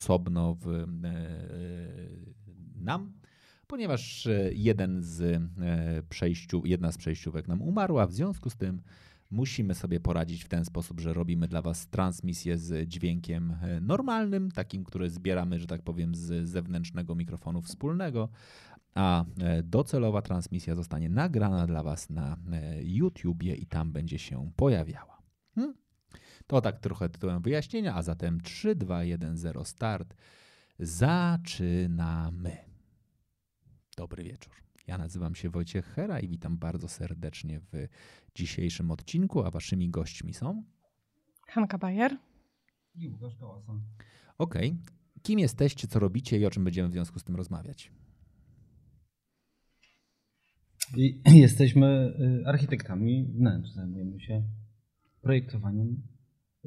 Osobno w e, nam, ponieważ e, jeden z e, przejściu, jedna z przejściówek nam umarła, w związku z tym musimy sobie poradzić w ten sposób, że robimy dla Was transmisję z dźwiękiem normalnym, takim, który zbieramy, że tak powiem, z zewnętrznego mikrofonu wspólnego, a docelowa transmisja zostanie nagrana dla Was na YouTubie i tam będzie się pojawiała. To tak trochę tytułem wyjaśnienia, a zatem 3, 2, 1, 0 start. Zaczynamy. Dobry wieczór. Ja nazywam się Wojciech Hera i witam bardzo serdecznie w dzisiejszym odcinku, a waszymi gośćmi są. Hanka Bajer. I Łukasz Kałasa. Okej. Kim jesteście, co robicie i o czym będziemy w związku z tym rozmawiać? I Jesteśmy y, architektami wnętrz. Zajmujemy się projektowaniem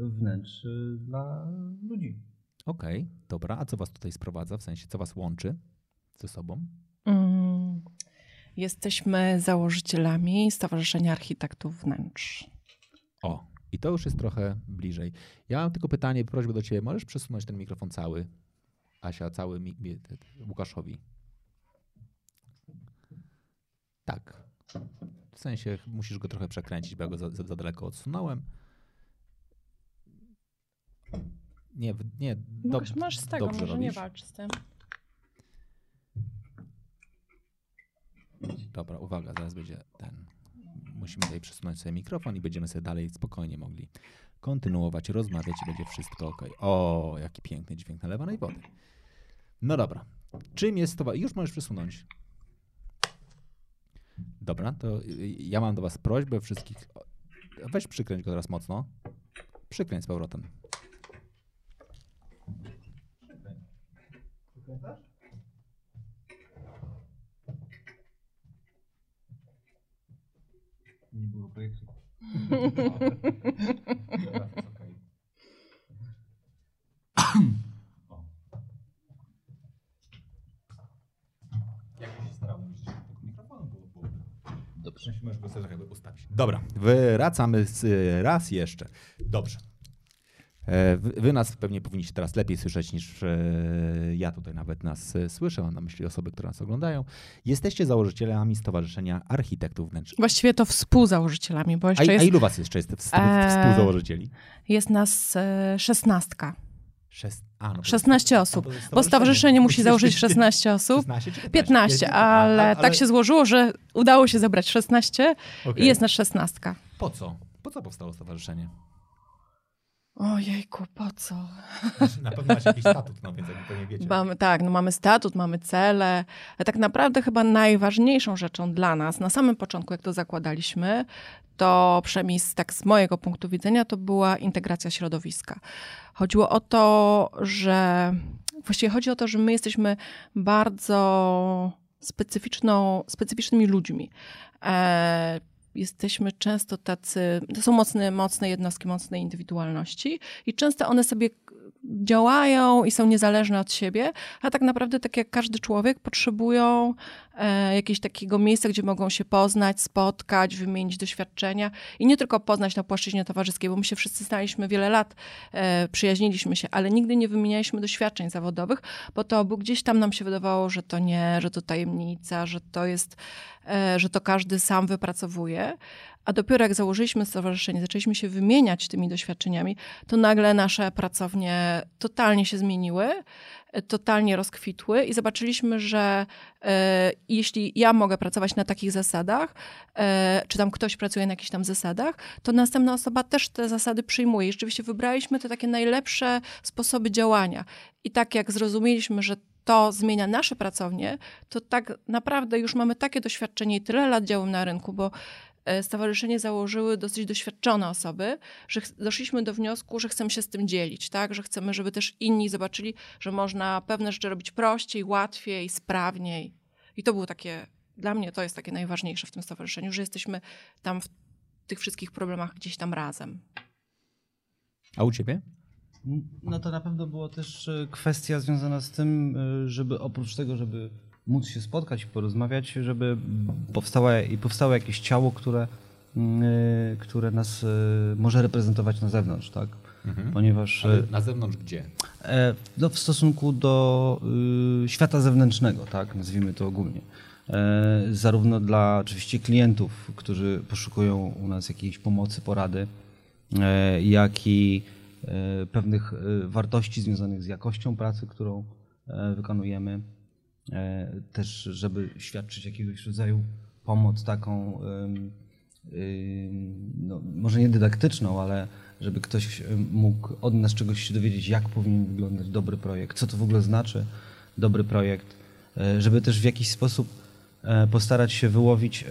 wnętrz y, dla ludzi. Okej, dobra. A co was tutaj sprowadza? W sensie, co was łączy ze sobą? Mm, Jesteśmy założycielami Stowarzyszenia Architektów Wnętrz. O, i to już jest trochę bliżej. Ja mam tylko pytanie, prośbę do ciebie. Możesz przesunąć ten mikrofon cały, Asia, cały mi, Łukaszowi? Tak. W sensie musisz go trochę przekręcić, bo ja go za, za, za daleko odsunąłem. Nie, nie, Mogę, dob- masz z tego, dobrze może nie robisz. walcz z tym. Dobra, uwaga, zaraz będzie ten. Musimy tutaj przesunąć sobie mikrofon i będziemy sobie dalej spokojnie mogli kontynuować, rozmawiać i będzie wszystko ok. O, jaki piękny dźwięk nalewanej wody. No dobra. Czym jest to? Już możesz przesunąć. Dobra, to ja mam do Was prośbę wszystkich. Weź przykręć go teraz mocno. Przykręć z powrotem. Nie było projektu. Dobrze. Możesz go sobie jakby ustawić. Dobra, wracamy z, raz jeszcze. Dobrze. E, Wy, nas pewnie powinniście teraz lepiej słyszeć niż e, ja tutaj nawet nas e, słyszę, mam na myśli osoby, które nas oglądają. Jesteście założycielami Stowarzyszenia Architektów Wnętrznych. Właściwie to współzałożycielami, bo A, jeszcze a jest, ilu was jeszcze jest współzałożycieli? jest nas szesnastka. Szes, a, no to- 16 a, osób, to jest Bo stowarzyszenie musi założyć 16 16 osób. 16 czy 15? 15, Ja- a- ale a- tak się złożyło, że udało się zebrać 16 Okej. i jest nas 16. Po co? Po co powstało stowarzyszenie? Ojejku, po co? Na pewno macie jakiś statut, no więc jakby pewnie wiecie. Mamy, tak, no mamy statut, mamy cele. A tak naprawdę chyba najważniejszą rzeczą dla nas, na samym początku, jak to zakładaliśmy, to przynajmniej z, tak z mojego punktu widzenia, to była integracja środowiska. Chodziło o to, że właściwie chodzi o to, że my jesteśmy bardzo specyficzną, specyficznymi ludźmi. E, jesteśmy często tacy, to są mocne, mocne jednostki, mocne indywidualności i często one sobie działają i są niezależne od siebie, a tak naprawdę, tak jak każdy człowiek, potrzebują e, jakiegoś takiego miejsca, gdzie mogą się poznać, spotkać, wymienić doświadczenia i nie tylko poznać na płaszczyźnie towarzyskiej, bo my się wszyscy znaliśmy wiele lat, e, przyjaźniliśmy się, ale nigdy nie wymienialiśmy doświadczeń zawodowych, bo to bo gdzieś tam nam się wydawało, że to nie, że to tajemnica, że to jest, e, że to każdy sam wypracowuje. A dopiero jak założyliśmy stowarzyszenie, zaczęliśmy się wymieniać tymi doświadczeniami, to nagle nasze pracownie totalnie się zmieniły, totalnie rozkwitły i zobaczyliśmy, że e, jeśli ja mogę pracować na takich zasadach, e, czy tam ktoś pracuje na jakichś tam zasadach, to następna osoba też te zasady przyjmuje. I rzeczywiście wybraliśmy te takie najlepsze sposoby działania. I tak jak zrozumieliśmy, że to zmienia nasze pracownie, to tak naprawdę już mamy takie doświadczenie i tyle lat działam na rynku, bo stowarzyszenie założyły dosyć doświadczone osoby, że doszliśmy do wniosku, że chcemy się z tym dzielić, tak? że chcemy, żeby też inni zobaczyli, że można pewne rzeczy robić prościej, łatwiej, sprawniej. I to było takie, dla mnie to jest takie najważniejsze w tym stowarzyszeniu, że jesteśmy tam w tych wszystkich problemach gdzieś tam razem. A u ciebie? No to na pewno była też e, kwestia związana z tym, e, żeby oprócz tego, żeby móc się spotkać i porozmawiać, żeby powstała, i powstało jakieś ciało, które, mm, e, które nas może reprezentować na zewnątrz, tak? Mhm. Ponieważ. Ale na zewnątrz gdzie? No, w stosunku do świata zewnętrznego, tak? Nazwijmy to ogólnie. Zarówno dla oczywiście klientów, którzy poszukują u nas jakiejś pomocy, porady, jak i E, pewnych e, wartości związanych z jakością pracy, którą e, wykonujemy. Też, żeby świadczyć jakiegoś rodzaju pomoc taką, no, może nie dydaktyczną, ale żeby ktoś mógł od nas czegoś się dowiedzieć, jak powinien wyglądać dobry projekt, co to w ogóle znaczy dobry projekt, żeby też w jakiś sposób postarać się wyłowić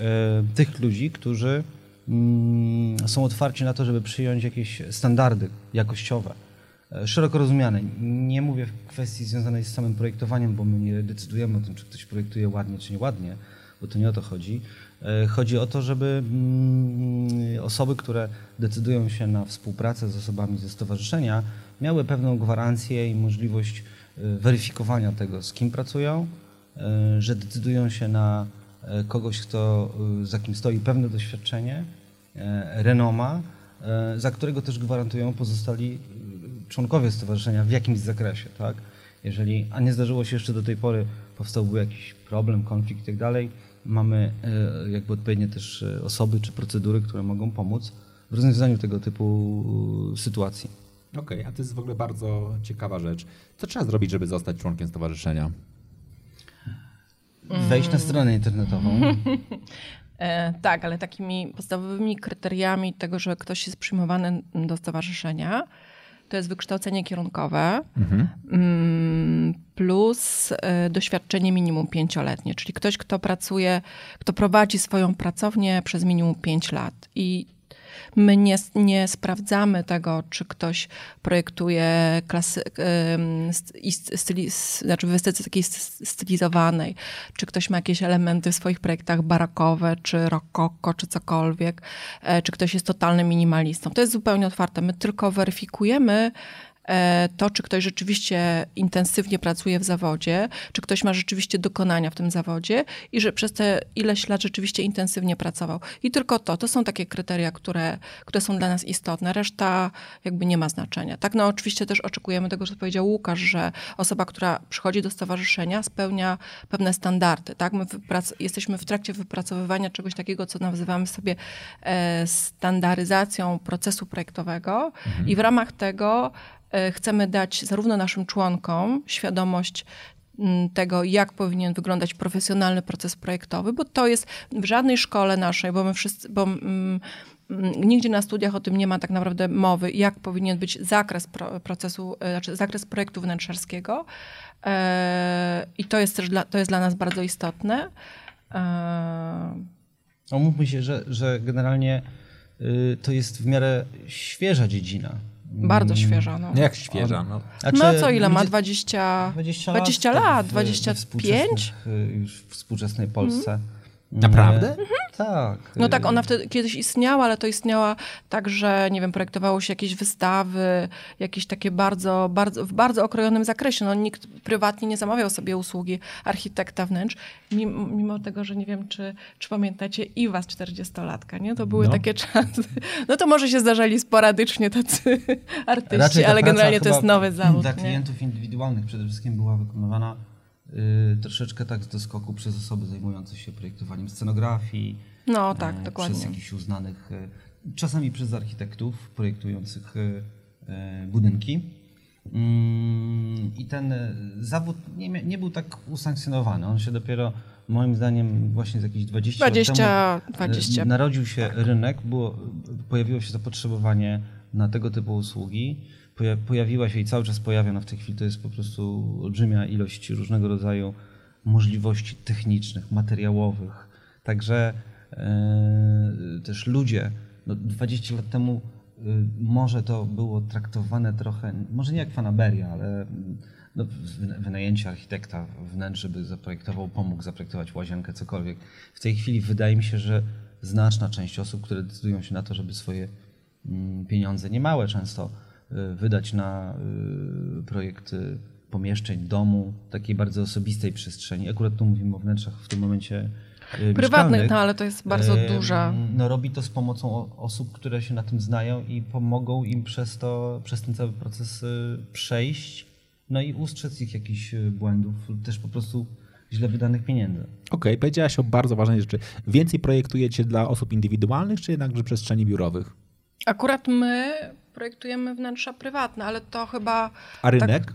tych ludzi, którzy Mm, są otwarci na to, żeby przyjąć jakieś standardy jakościowe, e, szeroko rozumiane. Nie mówię w kwestii związanej z samym projektowaniem, bo my nie decydujemy o tym, czy ktoś projektuje ładnie, czy nieładnie, bo to nie o to chodzi. E, chodzi o to, żeby mm, osoby, które decydują się na współpracę z osobami ze stowarzyszenia, miały pewną gwarancję i możliwość e, weryfikowania tego, z kim pracują, że decydują się na kogoś, kto, za kim stoi pewne doświadczenie, E, renoma, e, za którego też gwarantują pozostali e, członkowie stowarzyszenia w jakimś zakresie, tak? Jeżeli, a nie zdarzyło się jeszcze do tej pory, powstałby jakiś problem, konflikt i tak dalej, mamy jakby odpowiednie też osoby czy procedury, które mogą pomóc w rozwiązaniu tego typu sytuacji. Okej, okay, a to jest w ogóle bardzo ciekawa rzecz. Co trzeba zrobić, żeby zostać członkiem stowarzyszenia? Wejść na stronę internetową. E, tak, ale takimi podstawowymi kryteriami tego, że ktoś jest przyjmowany do stowarzyszenia, to jest wykształcenie kierunkowe mhm. Mm, plus e, doświadczenie minimum pięcioletnie, czyli ktoś, kto pracuje, kto prowadzi swoją pracownię przez minimum pięć lat. I My nie, nie sprawdzamy tego, czy ktoś projektuje klasy, styli, znaczy w estetyce takiej stylizowanej, czy ktoś ma jakieś elementy w swoich projektach barakowe, czy rokoko, czy cokolwiek, e, czy ktoś jest totalnym minimalistą. To jest zupełnie otwarte. My tylko weryfikujemy, to, czy ktoś rzeczywiście intensywnie pracuje w zawodzie, czy ktoś ma rzeczywiście dokonania w tym zawodzie i że przez te ileś lat rzeczywiście intensywnie pracował. I tylko to, to są takie kryteria, które, które są dla nas istotne. Reszta jakby nie ma znaczenia. Tak, no oczywiście też oczekujemy tego, co powiedział Łukasz, że osoba, która przychodzi do stowarzyszenia spełnia pewne standardy. Tak? My jesteśmy w trakcie wypracowywania czegoś takiego, co nazywamy sobie e, standaryzacją procesu projektowego mhm. i w ramach tego E, chcemy dać zarówno naszym członkom świadomość mm, tego, jak powinien wyglądać profesjonalny proces projektowy, bo to jest w żadnej szkole naszej, bo my wszyscy, bo mm, mm, nigdzie na studiach o tym nie ma tak naprawdę mowy, jak powinien być zakres procesu, e, znaczy zakres projektu wnętrzarskiego. E, I to jest też dla, to jest dla nas bardzo istotne. Omówmy się, że, że generalnie y, to jest w miarę świeża dziedzina. Bardzo świeża. No. Jak świeża? No, no co ile ma? 20, 20 lat? 20 lat, 25? Już w współczesnej Polsce. Mm. Naprawdę? Mhm. Tak. No tak, ona wtedy kiedyś istniała, ale to istniała tak, że nie wiem, projektowało się jakieś wystawy, jakieś takie bardzo, bardzo, w bardzo okrojonym zakresie. No, nikt prywatnie nie zamawiał sobie usługi architekta wnętrz, mimo, mimo tego, że nie wiem, czy, czy pamiętacie i was 40-latka, nie? To były no. takie czasy. No to może się zdarzali sporadycznie tacy artyści, ale generalnie to jest nowy zawód. Dla klientów nie? indywidualnych przede wszystkim była wykonywana troszeczkę tak z doskoku przez osoby zajmujące się projektowaniem scenografii. No tak, e, dokładnie. Przez jakichś uznanych, e, czasami przez architektów projektujących e, budynki. Mm, I ten zawód nie, nie był tak usankcjonowany. On się dopiero, moim zdaniem, właśnie z jakieś 20, 20 lat temu 20, narodził się tak. rynek, było, pojawiło się zapotrzebowanie na tego typu usługi pojawiła się i cały czas pojawia, no w tej chwili to jest po prostu olbrzymia ilość różnego rodzaju możliwości technicznych, materiałowych. Także e, też ludzie. No 20 lat temu y, może to było traktowane trochę, może nie jak fanaberia, ale no, wynajęcie architekta wnętrz, żeby zaprojektował, pomógł zaprojektować łazienkę, cokolwiek. W tej chwili wydaje mi się, że znaczna część osób, które decydują się na to, żeby swoje mm, pieniądze, niemałe często, wydać na y, projekty pomieszczeń, domu, takiej bardzo osobistej przestrzeni. Akurat tu mówimy o wnętrzach w tym momencie y, Prywatnych, no ale to jest bardzo duża. No robi to z pomocą osób, które się na tym znają i pomogą im przez to, przez ten cały proces przejść no i ustrzec ich jakichś błędów, też po prostu źle wydanych pieniędzy. Okej, okay, powiedziałaś o bardzo ważnej rzeczy. Więcej projektujecie dla osób indywidualnych, czy jednakże przestrzeni biurowych? Akurat my projektujemy wnętrza prywatne, ale to chyba... A rynek? Tak,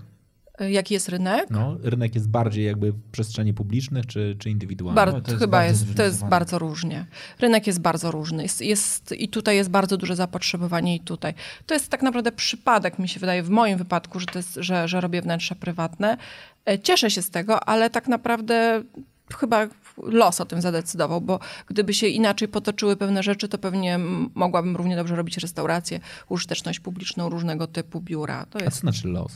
Jaki jest rynek? No, rynek jest bardziej jakby w przestrzeni publicznych czy, czy indywidualnych? Bar- no, to jest chyba jest, to jest bardzo różnie. Rynek jest bardzo różny. Jest, jest, I tutaj jest bardzo duże zapotrzebowanie i tutaj. To jest tak naprawdę przypadek, mi się wydaje, w moim wypadku, że, to jest, że, że robię wnętrza prywatne. E, cieszę się z tego, ale tak naprawdę chyba los o tym zadecydował, bo gdyby się inaczej potoczyły pewne rzeczy, to pewnie mogłabym równie dobrze robić restaurację, użyteczność publiczną, różnego typu biura. To jest... A co znaczy los?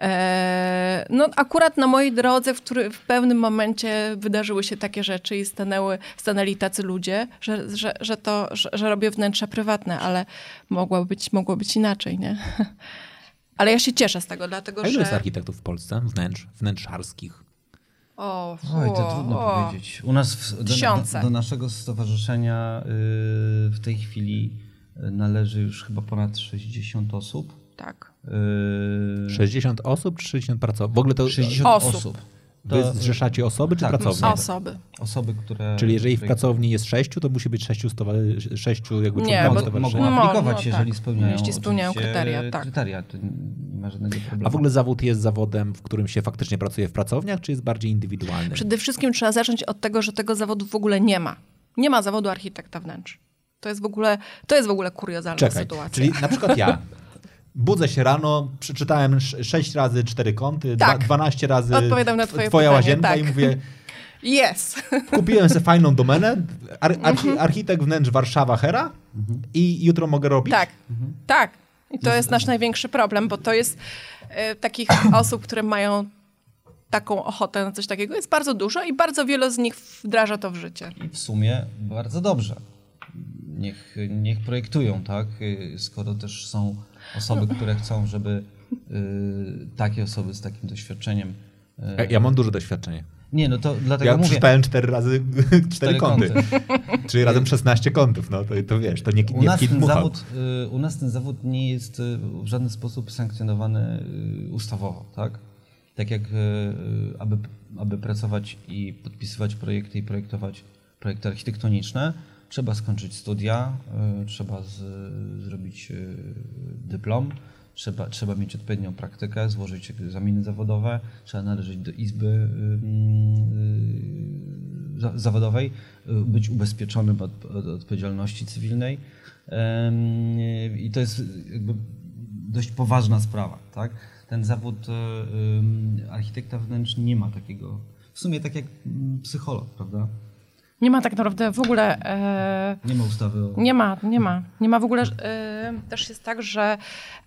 E, no akurat na mojej drodze, w, który, w pewnym momencie wydarzyły się takie rzeczy i stanęły, stanęli tacy ludzie, że, że, że to, że, że robię wnętrza prywatne, ale mogło być, mogło być inaczej, nie? Ale ja się cieszę z tego, dlatego A że... ile jest architektów w Polsce? Wnętrz, wnętrzarskich? O, Oj, to trudno o, powiedzieć. U nas w, do, do, do, naszego stowarzyszenia yy, w tej chwili y, należy już chyba ponad 60 osób tak. 60 osób czy 60 pracowników? W ogóle to 60 osób. osób. Wy to... zrzeszacie osoby czy tak, pracownie? Osoby. Osoby, które... Czyli jeżeli w pracowni jest sześciu, to musi być sześciu, stowa- sześciu jakby nie, bo mogą aplikować, no, jeżeli tak. spełniają, jeśli spełniają kryteria. Tak. kryteria, to nie ma żadnego problemu. A w ogóle zawód jest zawodem, w którym się faktycznie pracuje w pracowniach, czy jest bardziej indywidualny? Przede wszystkim trzeba zacząć od tego, że tego zawodu w ogóle nie ma. Nie ma zawodu architekta wnętrz. To jest w ogóle, to jest w ogóle kuriozalna Czekaj, sytuacja. Czyli na przykład ja Budzę się rano, przeczytałem 6 razy cztery kąty, tak. 12 razy Odpowiadam na twoje twoja pytanie, łazienka tak. i mówię... Yes. Kupiłem sobie fajną domenę, ar, archi, mhm. architekt wnętrz Warszawa Hera mhm. i jutro mogę robić? Tak, mhm. tak. I to jest nasz największy problem, bo to jest e, takich osób, które mają taką ochotę na coś takiego jest bardzo dużo i bardzo wiele z nich wdraża to w życie. I w sumie bardzo dobrze. Niech, niech projektują, tak? Skoro też są osoby, które chcą, żeby y, takie osoby z takim doświadczeniem. Y, ja mam duże doświadczenie. Nie, no to dlatego ja mówię... przeczytałem cztery razy cztery kąty. kąty. Czyli razem 16 kątów, no to, to wiesz, to nie, nie u nas, ten zawód, y, u nas ten zawód nie jest w żaden sposób sankcjonowany ustawowo, tak? Tak jak aby, aby pracować i podpisywać projekty i projektować projekty architektoniczne, trzeba skończyć studia, y, trzeba z, zrobić y, dyplom, trzeba, trzeba mieć odpowiednią praktykę, złożyć egzaminy zawodowe, trzeba należeć do izby y, zawodowej, być ubezpieczonym od, od odpowiedzialności cywilnej. I to jest dość poważna sprawa. Tak? Ten zawód architekta wnętrz nie ma takiego, w sumie tak jak mm, psycholog, prawda? Nie ma tak naprawdę w ogóle. E, nie ma ustawy. O... Nie ma, nie ma. Nie ma w ogóle. E, też jest tak, że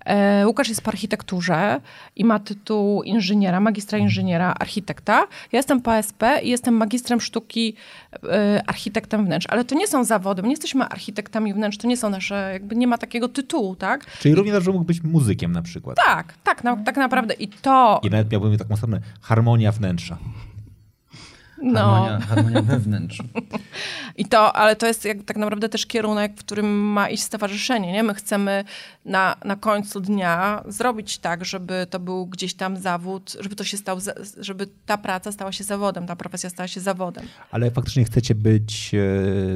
e, Łukasz jest po architekturze i ma tytuł inżyniera, magistra inżyniera, architekta. Ja jestem po ASP i jestem magistrem sztuki, e, architektem wnętrz. Ale to nie są zawody, my nie jesteśmy architektami wnętrz, to nie są nasze, jakby nie ma takiego tytułu, tak? Czyli równie dobrze mógł być muzykiem na przykład. Tak, tak, na, tak naprawdę. I to. I nawet miałbym taką stronę harmonia wnętrza. No. Harmonia, harmonia wewnątrz. I to, ale to jest jak, tak naprawdę też kierunek, w którym ma iść stowarzyszenie. Nie? My chcemy na, na końcu dnia zrobić tak, żeby to był gdzieś tam zawód, żeby to się stał, żeby ta praca stała się zawodem, ta profesja stała się zawodem. Ale faktycznie chcecie być e,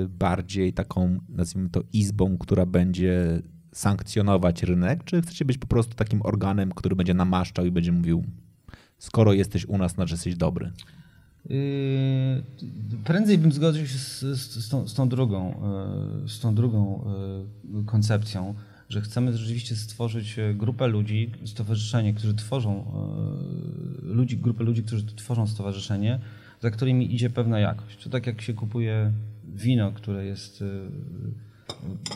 bardziej taką, nazwijmy to, izbą, która będzie sankcjonować rynek, czy chcecie być po prostu takim organem, który będzie namaszczał i będzie mówił, skoro jesteś u nas, znaczy jesteś dobry? Yy, prędzej bym zgodził się z, z, tą, z, tą, drugą, yy, z tą drugą yy, koncepcją, że chcemy rzeczywiście stworzyć grupę ludzi, stowarzyszenie, którzy tworzą ludzi, grupę ludzi, którzy tworzą stowarzyszenie, za którymi idzie pewna jakość. To tak jak się kupuje wino, które jest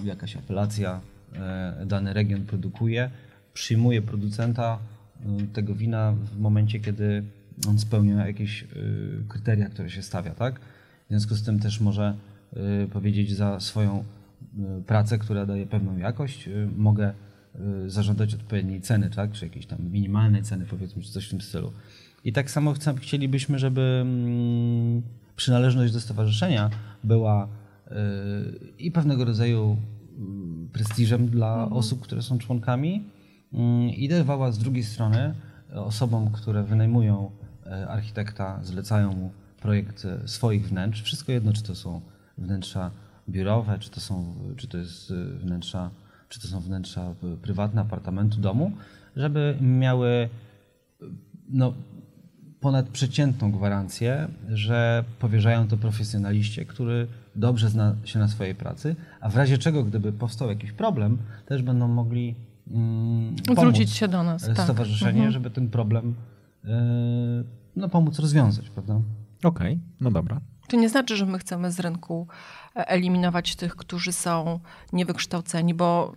jakaś apelacja, dany region produkuje, przyjmuje producenta tego wina w momencie, kiedy on spełnia jakieś kryteria, które się stawia, tak? W związku z tym też może powiedzieć za swoją pracę, która daje pewną jakość, mogę Y, zażądać odpowiedniej ceny, tak? czy jakiejś tam minimalnej ceny, powiedzmy, czy coś w tym stylu. I tak samo chcielibyśmy, żeby mm, przynależność do stowarzyszenia była y, i pewnego rodzaju mm, prestiżem dla mhm. osób, które są członkami i dawała z drugiej strony osobom, które wynajmują architekta, zlecają mu projekt e, swoich wnętrz, wszystko jedno, czy to są wnętrza biurowe, czy to, są, czy to jest e, wnętrza czy to są wnętrza prywatne, apartamentu, domu, żeby miały no, ponadprzeciętną gwarancję, że powierzają to profesjonaliście, który dobrze zna się na swojej pracy, a w razie czego, gdyby powstał jakiś problem, też będą mogli mm, zwrócić się do nas. Tak. Stowarzyszenie, tak. żeby ten problem no, pomóc rozwiązać, prawda? Okej, okay, no dobra. To nie znaczy, że my chcemy z rynku eliminować tych, którzy są niewykształceni, bo.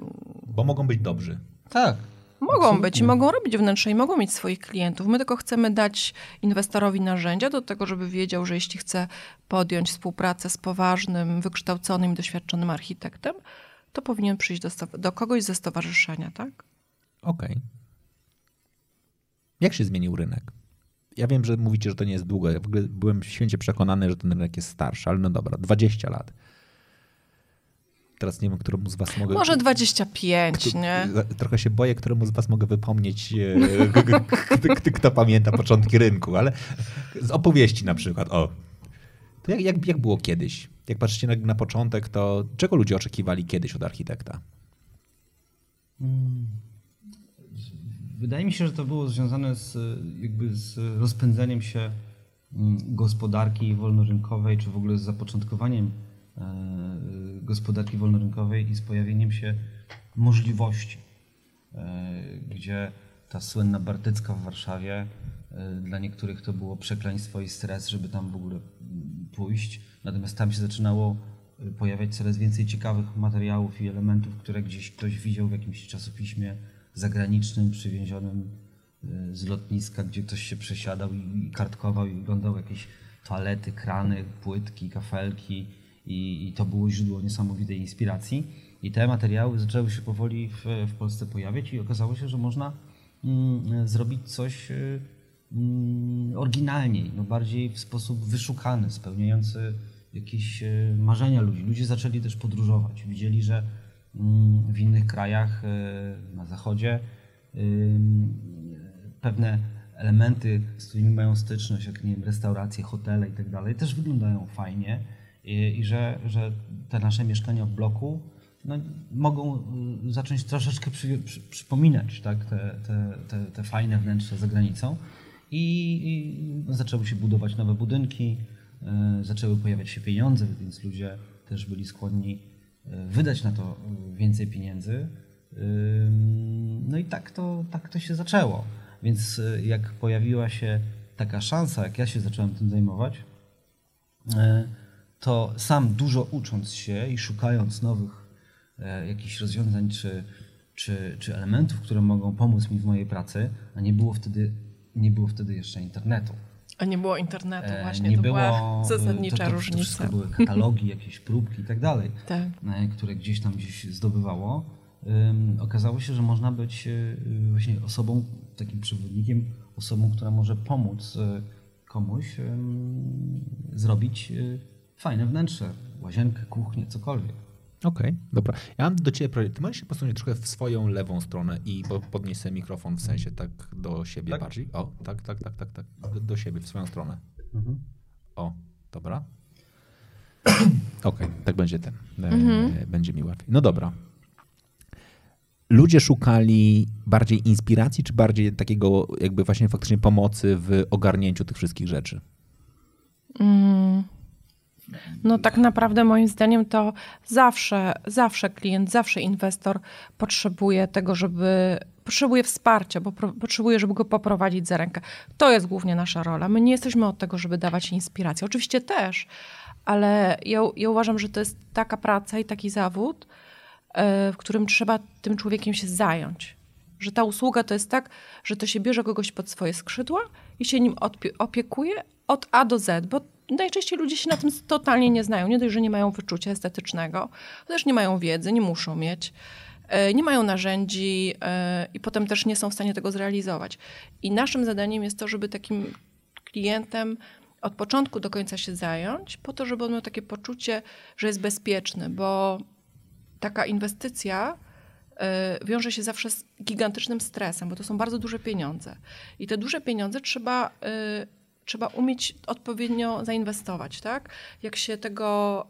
Bo mogą być dobrzy. Tak. Mogą Absolutnie. być i mogą robić wnętrze i mogą mieć swoich klientów. My tylko chcemy dać inwestorowi narzędzia do tego, żeby wiedział, że jeśli chce podjąć współpracę z poważnym, wykształconym, doświadczonym architektem, to powinien przyjść do, do kogoś ze stowarzyszenia, tak? Okej. Okay. Jak się zmienił rynek? Ja wiem, że mówicie, że to nie jest długo. Ja w ogóle byłem święcie przekonany, że ten rynek jest starszy, ale no dobra, 20 lat. Teraz nie wiem, któremu z was mogę... Może 25, kto, nie? Trochę się boję, któremu z was mogę wypomnieć, e, kto, kto pamięta początki rynku, ale z opowieści na przykład. O, to jak, jak, jak było kiedyś? Jak patrzycie na, na początek, to czego ludzie oczekiwali kiedyś od architekta? Hmm. Wydaje mi się, że to było związane z, jakby z rozpędzeniem się mm, gospodarki wolnorynkowej, czy w ogóle z zapoczątkowaniem e, gospodarki wolnorynkowej i z pojawieniem się możliwości, e, gdzie ta słynna Bartycka w Warszawie, e, dla niektórych to było przekleństwo i stres, żeby tam w ogóle mm, pójść. Natomiast tam się zaczynało pojawiać coraz więcej ciekawych materiałów i elementów, które gdzieś ktoś widział w jakimś czasopiśmie zagranicznym, przywiezionym e, z lotniska, gdzie ktoś się przesiadał i kartkował i oglądał jakieś toalety, krany, płytki, kafelki i, i to było źródło niesamowitej inspiracji. I te materiały zaczęły się powoli w, w Polsce pojawiać i okazało się, że można mm, zrobić coś e, mm, oryginalniej, no bardziej w sposób wyszukany, spełniający jakieś marzenia ludzi. Ludzie zaczęli też podróżować. Widzieli, że w innych krajach e, na zachodzie. Pewne elementy, z którymi mają styczność, jak nie wiem, restauracje, hotele i tak dalej, też wyglądają fajnie. I, i że, że te nasze mieszkania w bloku no, mogą y, zacząć troszeczkę przy, przy, przypominać tak, te, te, te, te, fajne wnętrze za granicą. I, i zaczęły się budować nowe budynki, y, zaczęły pojawiać się pieniądze, więc ludzie też byli skłonni wydać na to więcej pieniędzy. No i tak to, tak to się zaczęło. Więc y, jak pojawiła się taka szansa, jak ja się zacząłem tym zajmować, y, to sam dużo ucząc się i szukając nowych e, jakichś rozwiązań czy, czy, czy elementów, które mogą pomóc mi w mojej pracy, a nie było wtedy, nie było wtedy jeszcze internetu. A nie było internetu, e, właśnie, nie to było, była zasadnicza to, to, różnica. To były katalogi, jakieś próbki i tak dalej, tak. E, które gdzieś tam gdzieś zdobywało. Okazało się, że można być e, właśnie osobą, takim przewodnikiem, osobą, która może pomóc komuś zrobić fajne wnętrze, łazienkę, kuchnię, cokolwiek. Okej, okay, dobra. Ja mam do ciebie projekt. Ty możesz się posunąć trochę w swoją lewą stronę i podnieść sobie mikrofon w sensie tak do siebie tak? bardziej. O, tak, tak, tak, tak, tak. Do, do siebie, w swoją stronę. Mhm. O, dobra. Okej, okay, tak będzie ten. E, mhm. Będzie mi łatwiej. No dobra. Ludzie szukali bardziej inspiracji, czy bardziej takiego jakby właśnie faktycznie pomocy w ogarnięciu tych wszystkich rzeczy? Mm No tak naprawdę moim zdaniem to zawsze, zawsze klient, zawsze inwestor potrzebuje tego, żeby potrzebuje wsparcia, bo potrzebuje, żeby go poprowadzić za rękę. To jest głównie nasza rola. My nie jesteśmy od tego, żeby dawać inspirację. Oczywiście też, ale ja, ja uważam, że to jest taka praca i taki zawód, e, w którym trzeba tym człowiekiem się zająć. Że ta usługa to jest tak, że to się bierze kogoś pod swoje skrzydła i się nim opiekuje od A do Z, bo najczęściej ludzie się na tym totalnie nie znają. Nie dość, że nie mają wyczucia estetycznego, też nie mają wiedzy, nie muszą mieć. E, nie mają narzędzi e, i potem też nie są w stanie tego zrealizować. I naszym zadaniem jest to, żeby takim klientem od początku do końca się zająć, po to, żeby on miał takie poczucie, że jest bezpieczny, bo taka inwestycja e, wiąże się zawsze z gigantycznym stresem, bo to są bardzo duże pieniądze. I te duże pieniądze trzeba, trzeba umieć odpowiednio zainwestować, tak? Jak się tego...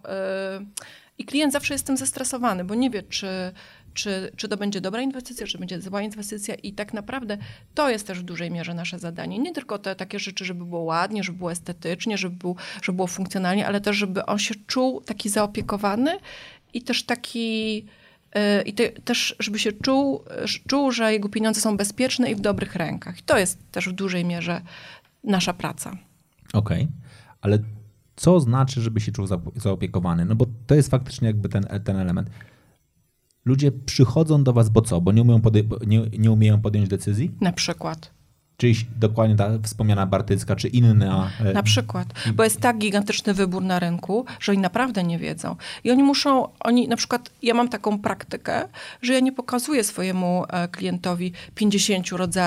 I klient zawsze jest tym zestresowany, bo nie wie, czy czy, czy to będzie dobra inwestycja, czy będzie zła inwestycja i tak naprawdę to jest też w dużej mierze nasze zadanie. Nie tylko te takie rzeczy, żeby było ładnie, żeby było estetycznie, żeby, był, żeby było funkcjonalnie, ale też, żeby on się czuł taki zaopiekowany i też taki y, i te, też, żeby się czuł, czuł, że jego pieniądze są bezpieczne i w dobrych rękach. I to jest też w dużej mierze nasza praca. Okej, okay. ale co znaczy, żeby się czuł zaopiekowany? No bo to jest faktycznie jakby ten, ten element ludzie przychodzą do was, bo co? Bo nie umieją, podej- nie, nie umieją podjąć decyzji? Na przykład. Czyli dokładnie ta wspomniana Bartycka, czy inna. E, na przykład, bo jest tak gigantyczny wybór na rynku, że oni naprawdę nie wiedzą. I oni muszą, oni na przykład, ja mam taką praktykę, że ja nie pokazuję swojemu e, klientowi 50 rodzajów,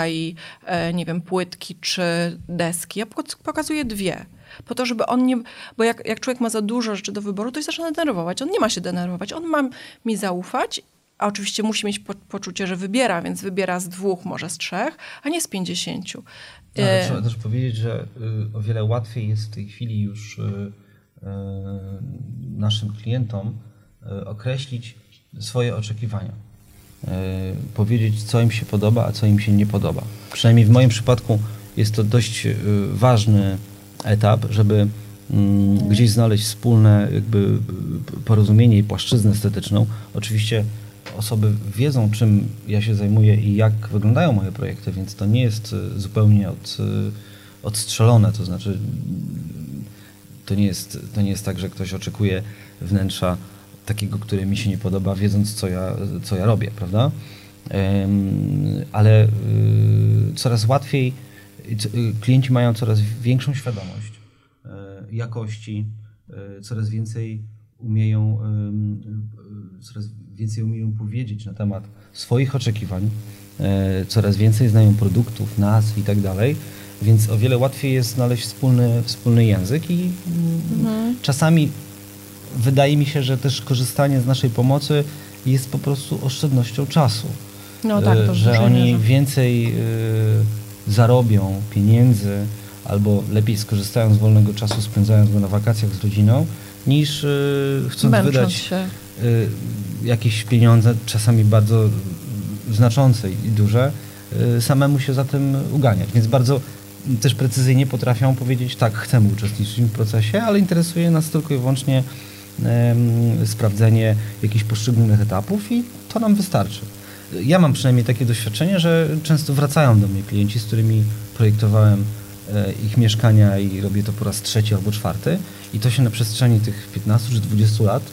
e, nie wiem, płytki czy deski. Ja pokazuję dwie po to, żeby on nie. Bo jak, jak człowiek ma za dużo rzeczy do wyboru, to się zaczyna denerwować. On nie ma się denerwować. On ma mi zaufać a oczywiście musi mieć po, poczucie, że wybiera, więc wybiera z dwóch, może z trzech, a nie z pięćdziesięciu. Ale trzeba też powiedzieć, że y, o wiele łatwiej jest w tej chwili już y, y, naszym klientom określić swoje oczekiwania. Powiedzieć, co im się podoba, a co im się nie podoba. Przynajmniej w moim przypadku jest to dość ważny etap, żeby mm, gdzieś znaleźć wspólne jakby porozumienie i płaszczyznę estetyczną. Oczywiście osoby wiedzą, czym ja się zajmuję i jak wyglądają moje projekty, więc to nie jest e, zupełnie od, e, odstrzelone, to znaczy to nie, jest, to nie jest tak, że ktoś oczekuje wnętrza takiego, które mi się nie podoba, wiedząc, co ja, co ja robię, prawda? Ale e, coraz łatwiej klienci mają coraz większą świadomość jakości, coraz więcej umieją, coraz więcej umieją powiedzieć na temat swoich oczekiwań, e, coraz więcej znają produktów, nazw i tak dalej, więc o wiele łatwiej jest znaleźć wspólny, wspólny język i mhm. czasami wydaje mi się, że też korzystanie z naszej pomocy jest po prostu oszczędnością czasu. No tak, to e, że oni mierze. więcej y, zarobią pieniędzy albo lepiej skorzystają z wolnego czasu, spędzając go na wakacjach z rodziną, niż chcąc Męcząc wydać się. Y, jakieś pieniądze, czasami bardzo znaczące i duże, y, samemu się za tym uganiać. Więc bardzo też precyzyjnie potrafią powiedzieć, tak, chcemy uczestniczyć w procesie, ale interesuje nas tylko i wyłącznie sprawdzenie jakichś poszczególnych etapów i to nam wystarczy. Ja mam przynajmniej takie doświadczenie, że często wracają do mnie klienci, z którymi projektowałem e, ich mieszkania i robię to po raz trzeci albo czwarty i to się na przestrzeni tych 15 czy 20 lat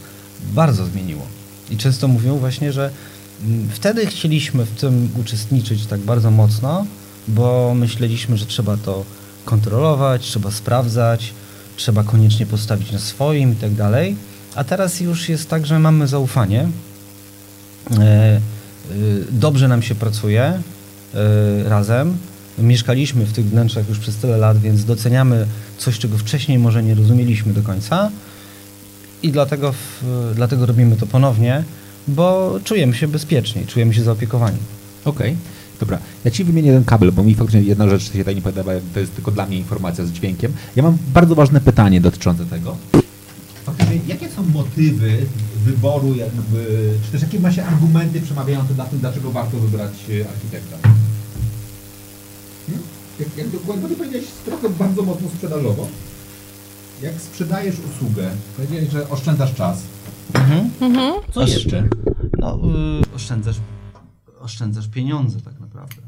bardzo zmieniło. I często mówią właśnie, że mm, wtedy chcieliśmy w tym uczestniczyć tak bardzo mocno, bo myśleliśmy, że trzeba to kontrolować, trzeba sprawdzać, trzeba koniecznie postawić na swoim i tak dalej. A teraz już jest tak, że mamy zaufanie. E, e, dobrze nam się pracuje e, razem. Mieszkaliśmy w tych wnętrzach już przez tyle lat, więc doceniamy coś, czego wcześniej może nie rozumieliśmy do końca i dlatego, w, dlatego robimy to ponownie, bo czujemy się bezpieczniej, czujemy się zaopiekowani. Okej. Okay. Dobra, ja Ci wymienię jeden kabel, bo mi faktycznie jedna rzecz się tak nie podoba, to jest tylko dla mnie informacja z dźwiękiem. Ja mam bardzo ważne pytanie dotyczące tego. Faktycznie, jakie są motywy wyboru, jakby, czy też jakie ma się argumenty przemawiające dla tym, dlaczego warto wybrać e, architekta? Hmm? Jak, jak dokładnie powiedziałeś, trochę bardzo mocno sprzedażowo. Jak sprzedajesz usługę, powiedziałeś, że oszczędzasz czas. Mhm. Co Osz- jeszcze? No, y, oszczędzasz, oszczędzasz pieniądze tak naprawdę.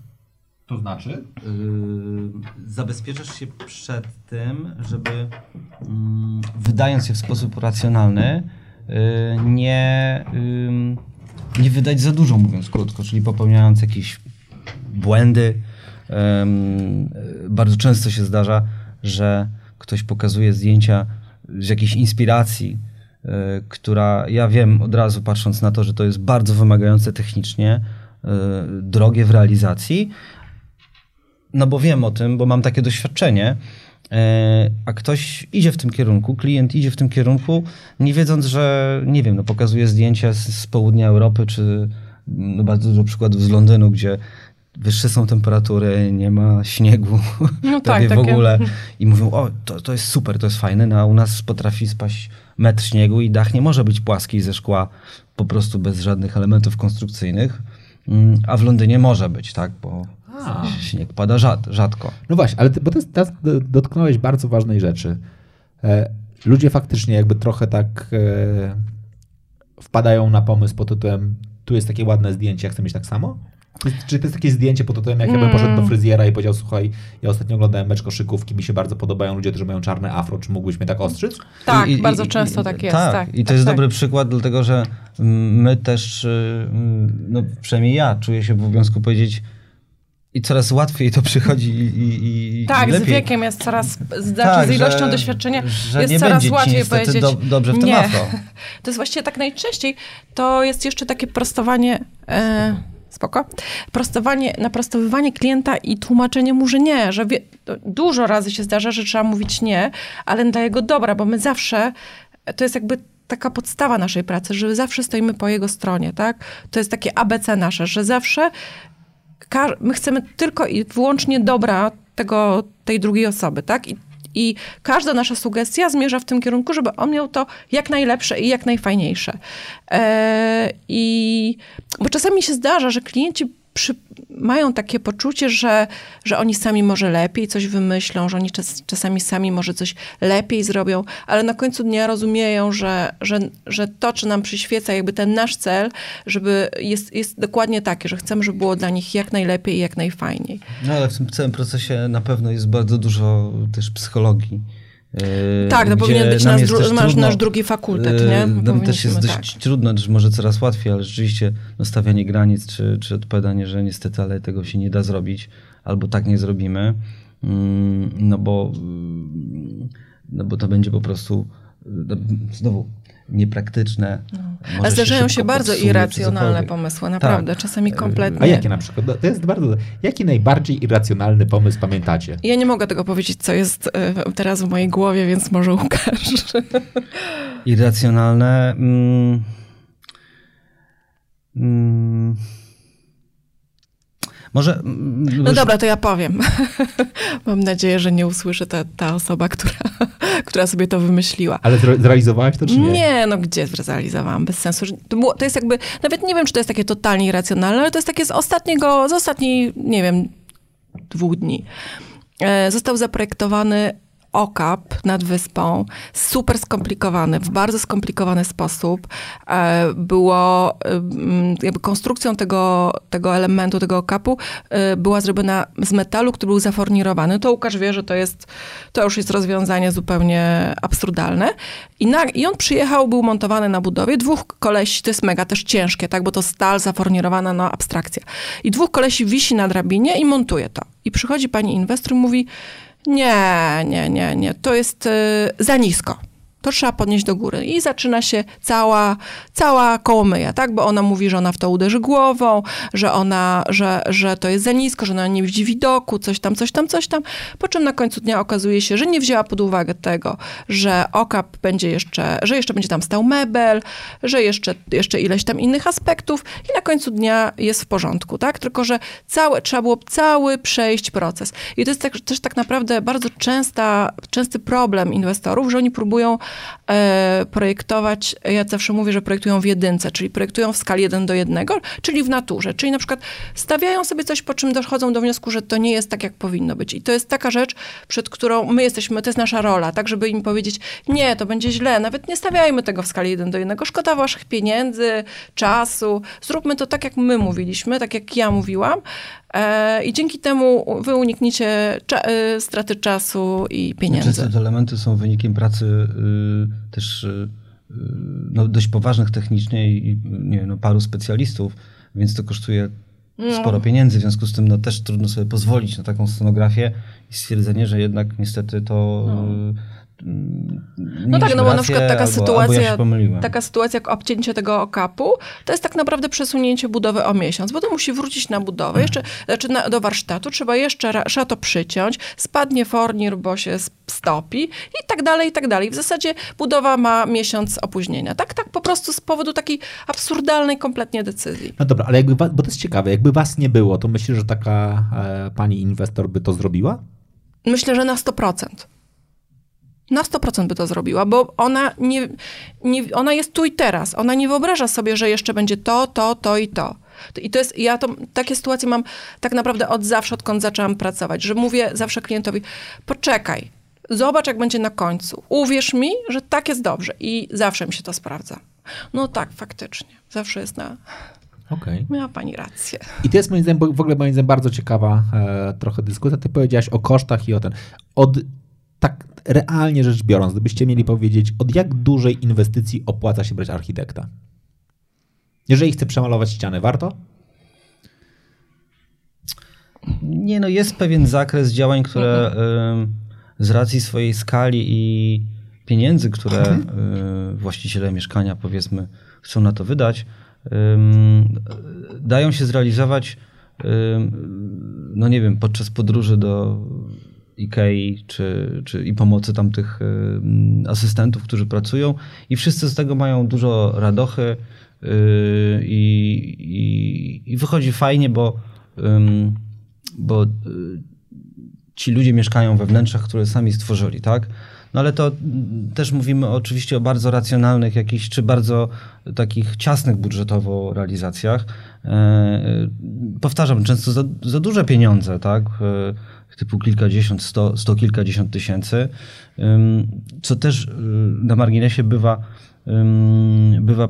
To znaczy? Yy, zabezpieczasz się przed tym, żeby mm, wydając je w sposób racjonalny, yy, nie, nie wydać za dużo, mówiąc krótko, czyli popełniając jakieś błędy. Yy, bardzo często się zdarza, że ktoś pokazuje zdjęcia z jakiejś inspiracji, yy, która ja wiem od razu, patrząc na to, że to jest bardzo wymagające technicznie, yy, drogie w realizacji, no bo wiem o tym, bo mam takie doświadczenie, e, a ktoś idzie w tym kierunku, klient idzie w tym kierunku, nie wiedząc, że, nie wiem, no pokazuje zdjęcia z, z południa Europy, czy no bardzo dużo przykładów z Londynu, gdzie wyższe są temperatury, nie ma śniegu No tak, w takie- ogóle i mówią, o, to, to jest super, to jest fajne, no a u nas potrafi spaść metr śniegu i dach nie może być płaski ze szkła, po prostu bez żadnych elementów konstrukcyjnych, Mm, a w Londynie może być, tak, bo A. śnieg pada rzad, rzadko. No właśnie, ale ty, bo teraz do- dotknąłeś bardzo ważnej rzeczy. E, ludzie faktycznie jakby trochę tak e, wpadają na pomysł pod tytułem tu jest takie ładne zdjęcie, ja chcę mieć tak samo? Czy to jest takie zdjęcie pod tytułem, jak ja bym poszedł do fryzjera i powiedział, słuchaj, ja ostatnio oglądałem mecz koszykówki, mi się bardzo podobają ludzie, którzy mają czarne afro, czy mógłbyś mnie tak ostrzyc? Tak, I- i- bardzo i- często i- tak jest. Tak, i to tak, jest tak. dobry przykład, dlatego że mm, my też, y, mm, no przynajmniej ja czuję się w obowiązku powiedzieć i coraz łatwiej to przychodzi i, i, i Tak, i z lepiej. wiekiem jest coraz, znaczy Tak, z ilością że- doświadczenia że jest coraz łatwiej powiedzieć do- dobrze w tym nie. afro. To jest właściwie tak najczęściej, to jest jeszcze takie prostowanie, e, spoko, prostowanie, naprostowywanie klienta i tłumaczenie mu, że nie, że wie, dużo razy się zdarza, że trzeba mówić nie, ale dla jego dobra, bo my zawsze, to jest jakby taka podstawa naszej pracy, że zawsze stoimy po jego stronie, tak? To jest takie ABC nasze, że zawsze my chcemy tylko i wyłącznie dobra tego, tej drugiej osoby, tak? I, I każda nasza sugestia zmierza w tym kierunku, żeby on miał to jak najlepsze i jak najfajniejsze. E, I bo czasami się zdarza, że klienci przy, mają takie poczucie, że, że oni sami może lepiej coś wymyślą, że oni czas, czasami sami może coś lepiej zrobią, ale na końcu dnia rozumieją, że, że, że to, czy nam przyświeca jakby ten nasz cel, żeby jest, jest dokładnie takie, że chcemy, żeby było dla nich jak najlepiej i jak najfajniej. No ale w tym całym procesie na pewno jest bardzo dużo też psychologii. Yy, Tak, to gdzie powinien być nasz, dru- nasz, trudno, nasz drugi fakultet, yy, nie? Nam też jest dość tak. trudno, może coraz łatwiej, ale rzeczywiście no, stawianie granic, czy, czy odpowiadanie, że niestety, ale tego się nie da zrobić, albo tak nie zrobimy, mm, no bo, mm, no bo to będzie po prostu no, znowu niepraktyczne. Może Ale zdarzają się, szybko bardzo irracjonalne pomysły, naprawdę, czasami kompletnie. A jakie na przykład? No, To jest bardzo... Jaki najbardziej irracjonalny pomysł pamiętacie? Ja nie mogę tego powiedzieć, co jest e, teraz w mojej głowie, więc może Łukasz. Irracjonalne. Mm, mm, może. mm, No już- dobra, to ja powiem. Mam nadzieję, że nie usłyszy ta, ta osoba, która, która sobie to wymyśliła. Ale zre- zrealizowałaś to, czy nie? Nie, no gdzie zrealizowałam? Bez sensu. To, było, to jest jakby, nawet nie wiem, czy to jest takie totalnie irracjonalne, ale to jest takie z ostatniego, z ostatniej, nie wiem, dwóch dni. E, został zaprojektowany okap nad wyspą, super skomplikowany, w bardzo skomplikowany sposób. E, Było, em, jakby konstrukcją tego, tego elementu, tego okapu e, była zrobiona z metalu, który był zafornirowany. To Łukasz wie, że to jest, to już jest rozwiązanie zupełnie absurdalne. I, na, I on przyjechał, był montowany na budowie. Dwóch kolesi, to jest mega też ciężkie, tak, bo to stal zafornirowana, no abstrakcja. I dwóch kolesi wisi na drabinie i montuje to. I przychodzi pani inwestor i mówi, nie, nie, nie, nie, to jest y, za nisko. To trzeba podnieść do góry. I zaczyna się cała, cała kołomyja, tak? Bo ona mówi, że ona w to uderzy głową, że ona, że, że to jest za nisko, że ona nie widzi widoku, coś tam, coś tam, coś tam. Po czym na końcu dnia okazuje się, że nie wzięła pod uwagę tego, że okap będzie jeszcze, że jeszcze będzie tam stał mebel, że jeszcze, jeszcze ileś tam innych aspektów i na końcu dnia jest w porządku, tak? Tylko, że całe, trzeba było cały przejść proces. I to jest tak, też tak naprawdę bardzo częsta, częsty problem inwestorów, że oni próbują projektować, ja zawsze mówię, że projektują w jedynce, czyli projektują w skali 1 do 1, czyli w naturze. Czyli na przykład stawiają sobie coś, po czym dochodzą do wniosku, że to nie jest tak, jak powinno być. I to jest taka rzecz, przed którą my jesteśmy, to jest nasza rola, tak, żeby im powiedzieć, nie, to będzie źle, nawet nie stawiajmy tego w skali 1 do 1, szkoda waszych pieniędzy, czasu, zróbmy to tak, jak my mówiliśmy, tak jak ja mówiłam, E, I dzięki temu wy unikniecie cza e, straty czasu i pieniędzy. Często te elementy są wynikiem pracy y, też y, y, no, dość poważnych technicznie i nie, no, paru specjalistów, więc to kosztuje no. sporo pieniędzy. W związku z tym no, też trudno sobie pozwolić na taką scenografię i stwierdzenie, że jednak niestety to. No no tak, no bo na przykład taka albo, sytuacja, albo ja taka sytuacja jak obcięcie tego okapu, to jest tak naprawdę przesunięcie budowy o miesiąc, bo to musi wrócić na budowę, jeszcze, znaczy na, do warsztatu, trzeba jeszcze szato przyciąć, spadnie fornir, bo się stopi i tak dalej, i tak dalej. W zasadzie budowa ma miesiąc opóźnienia. Tak, tak po prostu z powodu takiej absurdalnej kompletnie decyzji. No dobra, ale jakby, bo to jest ciekawe, jakby was nie było, to myślisz, że taka e, pani inwestor by to zrobiła? Myślę, że na 100% na 100% by to zrobiła, bo ona, nie, nie, ona jest tu i teraz. Ona nie wyobraża sobie, że jeszcze będzie to, to, to i to. I to jest, ja to, takie sytuacje mam tak naprawdę od zawsze, odkąd zaczęłam pracować, że mówię zawsze klientowi, poczekaj, zobacz jak będzie na końcu. Uwierz mi, że tak jest dobrze i zawsze mi się to sprawdza. No tak, faktycznie. Zawsze jest na... Okay. Miała pani rację. I to jest moim zdaniem, w ogóle moim zdaniem bardzo ciekawa e, trochę dyskusja. Ty powiedziałaś o kosztach i o ten. Od tak realnie rzecz biorąc, gdybyście mieli powiedzieć, od jak dużej inwestycji opłaca się brać architekta? Jeżeli chce przemalować ścianę, warto? Nie, no jest pewien zakres działań, które mhm. z racji swojej skali i pieniędzy, które mhm. właściciele mieszkania, powiedzmy, chcą na to wydać, dają się zrealizować, no nie wiem, podczas podróży do Ikei czy, czy i pomocy tamtych y, asystentów, którzy pracują i wszyscy z tego mają dużo radochy y, i, i, i wychodzi fajnie, bo, bo y, ci ludzie mieszkają we wnętrzach, które sami stworzyli, tak? No ale to też mówimy oczywiście o bardzo racjonalnych jakichś, czy bardzo takich ciasnych budżetowo realizacjach. E, powtarzam, często za, za duże pieniądze, tak? Typu kilkadziesiąt, sto, sto kilkadziesiąt tysięcy, co też y, na marginesie bywa, bywa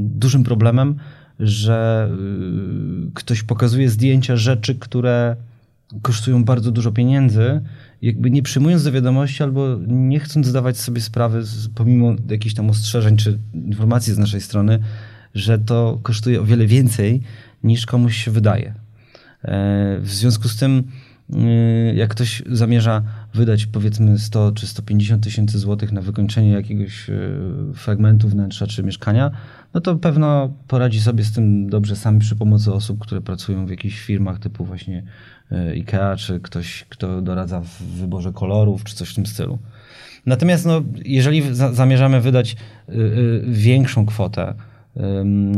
dużym problemem, że y, ktoś pokazuje zdjęcia rzeczy, które kosztują bardzo dużo pieniędzy, jakby nie przyjmując do wiadomości albo nie chcąc zdawać sobie sprawy, pomimo jakichś tam ostrzeżeń czy informacji z naszej strony, że to kosztuje o wiele więcej niż komuś się wydaje. E, w związku z tym jak ktoś zamierza wydać powiedzmy 100 czy 150 tysięcy złotych na wykończenie jakiegoś y, fragmentu wnętrza czy mieszkania, no to pewno poradzi sobie z tym dobrze sami przy pomocy osób, które pracują w jakichś firmach typu właśnie y, IKEA, czy ktoś, kto doradza w wyborze kolorów, czy coś w tym stylu. Natomiast no, jeżeli zamierzamy wydać większą kwotę,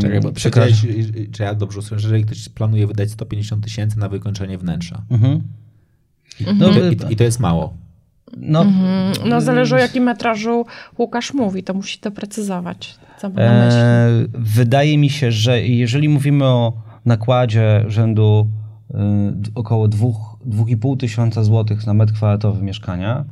Czekaj, bo przekroczyć... czy ja dobrze usłyszę, że jeżeli ktoś planuje wydać 150 tysięcy na wykończenie wnętrza mhm. I, mhm. to, i, i, to jest mało. No, mhm. no zależy o jakim metrażu Łukasz mówi, to musi to precyzować. Co e, wydaje mi się, że jeżeli mówimy o nakładzie rzędu y, około 2,5 tysiąca złotych na metr kwadratowy mieszkania,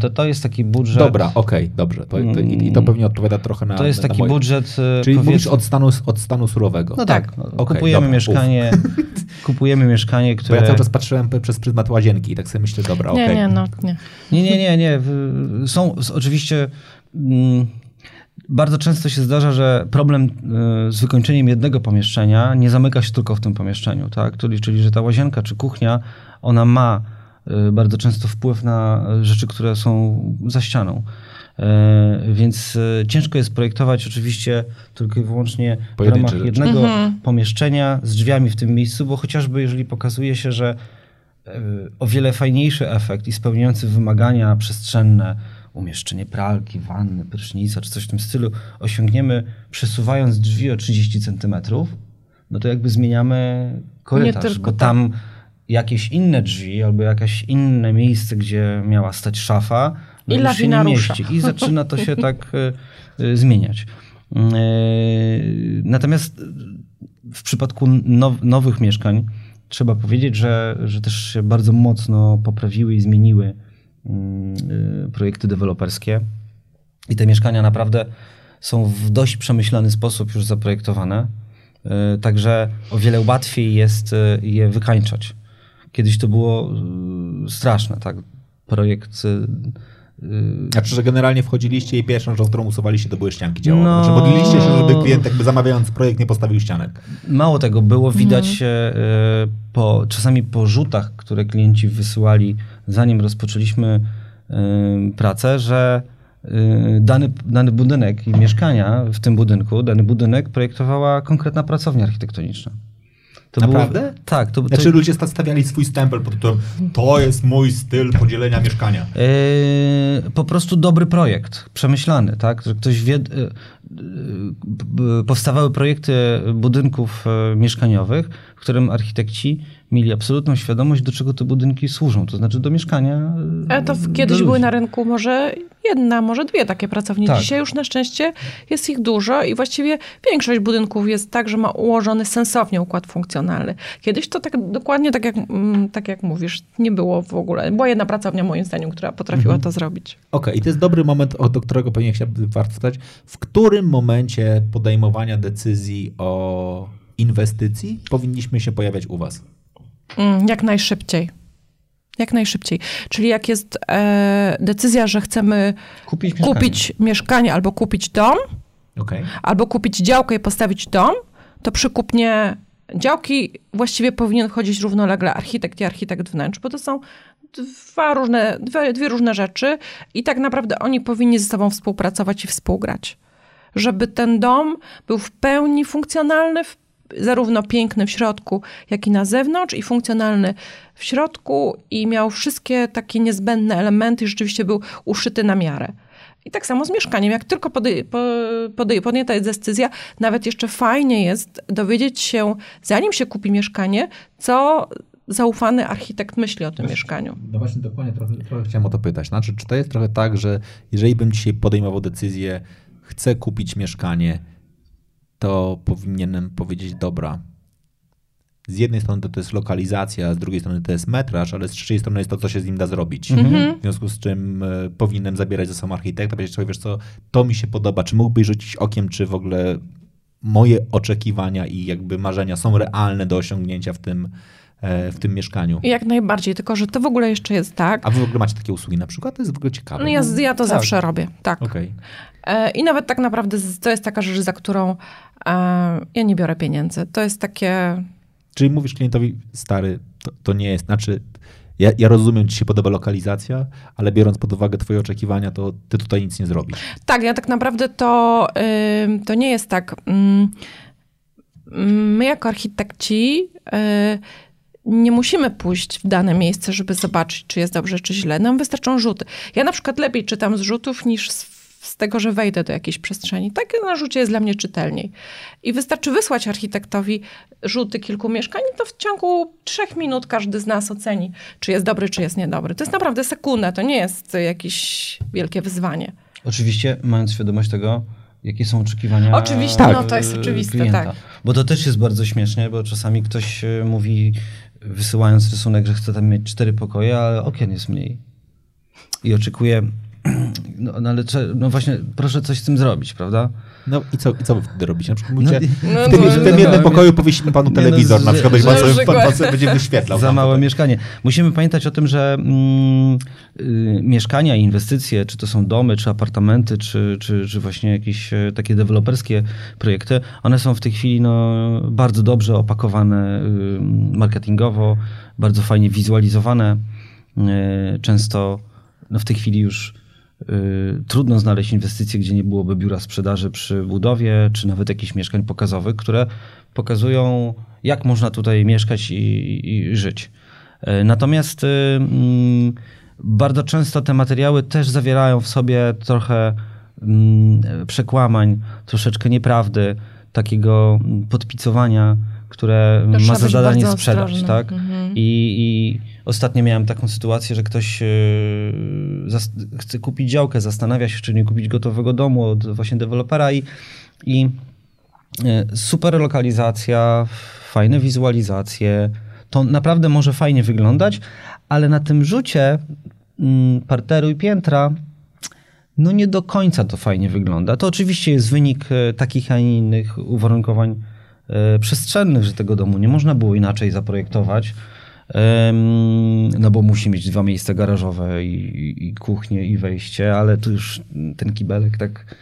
to to jest taki budżet. Dobra, okej, okay, dobrze. To, to, i, I to pewnie odpowiada trochę na. To jest na, taki moje... budżet. E, Czyli mówisz od stanu, od stanu surowego. No tak. tak. Okay, kupujemy dobra, mieszkanie. kupujemy mieszkanie, które. Bo ja cały czas patrzyłem przez pryzmat łazienki i tak sobie myślę, dobra, okej. Okay. Nie, nie, no, nie. Nie, nie, nie, nie. Są oczywiście. Mm, bardzo często się zdarza, że problem e, z wykończeniem jednego pomieszczenia nie zamyka się tylko w tym pomieszczeniu, tak? Czyli, czyli że ta łazienka czy kuchnia, ona ma bardzo często wpływ na rzeczy, które są za ścianą. Y, więc y, ciężko jest projektować oczywiście tylko i wyłącznie w ramach rzeczy. jednego mhm. pomieszczenia z drzwiami w tym miejscu, bo chociażby jeżeli pokazuje się, że o wiele fajniejszy efekt i spełniający wymagania przestrzenne, umieszczenie pralki, wanny, prysznica czy coś w tym stylu osiągniemy przesuwając drzwi o 30 centymetrów, no to jakby zmieniamy korytarz, bo tam tak jakieś inne drzwi albo jakieś inne miejsce, gdzie miała stać szafa, I już się nie mieści. I zaczyna to się tak e, e, zmieniać. E, Natomiast w przypadku now, nowych mieszkań trzeba powiedzieć, że, że też się bardzo mocno poprawiły i zmieniły mm, projekty deweloperskie. I te mieszkania naprawdę są w dość przemyślany sposób już zaprojektowane. Także o wiele łatwiej jest je wykańczać. Kiedyś to było e, straszne, tak? Projekt. e, Znaczy, że generalnie wchodziliście i pierwszą rzecz, którą usuwaliście, to były ścianki działowe. No. Znaczy, modliliście się, żeby klient jakby zamawiając projekt nie postawił ścianek. Mało tego, było widać e, po, czasami po rzutach, które klienci wysyłali, zanim rozpoczęliśmy pracę, że dany, dany budynek i mieszkania w tym budynku, dany budynek projektowała konkretna pracownia architektoniczna. To Naprawdę? Było, tak. To, to, Znaczy, ludzie sta- stawiali swój stempel pod tytułem to jest mój styl podzielenia mieszkania. Yy, po prostu dobry projekt, przemyślany, tak? Że ktoś wie. yy, yy, powstawały projekty budynków yy, mieszkaniowych, w którym architekci mieli absolutną świadomość, do czego te budynki służą, to znaczy do mieszkania. yy, Ale to kiedyś były na rynku może jedna, może dwie takie pracownie. Tak. Dzisiaj już na szczęście jest ich dużo i właściwie większość budynków jest tak, że ma ułożony sensownie układ funkcjonalny. Kiedyś to tak dokładnie tak jak, mm, tak jak mówisz, nie było w ogóle. Była jedna pracownia moim zdaniem, która potrafiła Mhm. to zrobić. Okej, i to jest dobry moment, o- do którego pewnie chciałbym warto spytać. W którym momencie podejmowania decyzji o inwestycji powinniśmy się pojawiać u was? Mm, jak najszybciej. Jak najszybciej. Czyli jak jest e, decyzja, że chcemy Kupić mieszkanie. kupić mieszkanie albo kupić dom, Okej. albo kupić działkę i postawić dom, to przy kupnie działki właściwie powinien chodzić równolegle architekt i architekt wnętrz, bo to są dwa różne, dwie, dwie różne rzeczy i tak naprawdę oni powinni ze sobą współpracować i współgrać. Żeby ten dom był w pełni funkcjonalny, w, zarówno piękny w środku, jak i na zewnątrz i funkcjonalny w środku i miał wszystkie takie niezbędne elementy i rzeczywiście był uszyty na miarę. I tak samo z mieszkaniem. Jak tylko podej, po, podej, podjęta jest decyzja, nawet jeszcze fajnie jest dowiedzieć się, zanim się kupi mieszkanie, co zaufany architekt myśli o tym mieszkaniu. No właśnie, dokładnie trochę, trochę chciałem o to pytać. Znaczy, czy to jest trochę tak, że jeżeli bym dzisiaj podejmował decyzję, chcę kupić mieszkanie, to powinienem powiedzieć, dobra, z jednej strony to, to jest lokalizacja, z drugiej strony to jest metraż, ale z trzeciej strony jest to, co się z nim da zrobić. Mhm. W związku z czym e, powinienem zabierać ze sobą architekta, powiedzieć sobie, wiesz co, to mi się podoba, czy mógłbyś rzucić okiem, czy w ogóle moje oczekiwania i jakby marzenia są realne do osiągnięcia w tym, e, w tym mieszkaniu. Jak najbardziej, tylko że to w ogóle jeszcze jest tak. A wy w ogóle macie takie usługi na przykład? To jest w ogóle ciekawe. No ja, ja to tak. zawsze robię, tak. Okej. E, I nawet tak naprawdę to jest taka rzecz, za którą e, ja nie biorę pieniędzy. To jest takie. Czyli mówisz klientowi, stary, to, to nie jest, znaczy, ja, ja rozumiem, ci się podoba lokalizacja, ale biorąc pod uwagę twoje oczekiwania, to ty tutaj nic nie zrobisz. Tak, ja tak naprawdę to, to nie jest tak. Ym, my jako architekci y, nie musimy pójść w dane miejsce, żeby zobaczyć, czy jest dobrze, czy źle. Nam wystarczą rzuty. Ja na przykład lepiej czytam z rzutów niż z, z tego, że wejdę do jakiejś przestrzeni. Takie na rzucie jest dla mnie czytelniej. I wystarczy wysłać architektowi rzuty kilku mieszkań, to w ciągu trzech minut każdy z nas oceni, czy jest dobry, czy jest niedobry. To jest naprawdę sekunda, to nie jest jakieś wielkie wyzwanie. Oczywiście, mając świadomość tego, jakie są oczekiwania. Oczywiście, Tak. no to jest oczywiste, klienta. tak. Bo to też jest bardzo śmiesznie, bo czasami ktoś e, mówi, wysyłając rysunek, że chce tam mieć cztery pokoje, ale okien jest mniej. I oczekuje, no, no ale cze- no właśnie, proszę coś z tym zrobić, prawda? No i co, i co wy wtedy robicie? Na przykład mówicie, No w tym, to- w tym no, jednym pokoju powiesimy panu nie, no, telewizor, na że- przykład, i pan że- sobie, że- pan, sobie będzie wyświetlał. Za małe tutaj. mieszkanie. Musimy pamiętać o tym, że mm, y, mieszkania i inwestycje, czy to są domy, czy apartamenty, czy, czy, czy właśnie jakieś e, takie deweloperskie projekty, one są w tej chwili no, bardzo dobrze opakowane y, marketingowo, bardzo fajnie wizualizowane. Y, Często no, w tej chwili już trudno znaleźć inwestycje, gdzie nie byłoby biura sprzedaży przy budowie, czy nawet jakichś mieszkań pokazowych, które pokazują, jak można tutaj mieszkać i, i żyć. Y, Natomiast y, mm, bardzo często te materiały też zawierają w sobie trochę mm, przekłamań, troszeczkę nieprawdy, takiego mm, podpicowania, które To ma za zadanie sprzedać. Tak? Mhm. I, I ostatnio miałem taką sytuację, że ktoś yy, chce kupić działkę, zastanawia się, czy nie kupić gotowego domu od właśnie dewelopera i, i super lokalizacja, fajne wizualizacje, to naprawdę może fajnie wyglądać, ale na tym rzucie mm, parteru i piętra no nie do końca to fajnie wygląda. To oczywiście jest wynik e, takich, a nie innych uwarunkowań e, przestrzennych, że tego domu nie można było inaczej zaprojektować, no bo musi mieć dwa miejsca garażowe i, i kuchnię i wejście, ale tu już ten kibelek tak,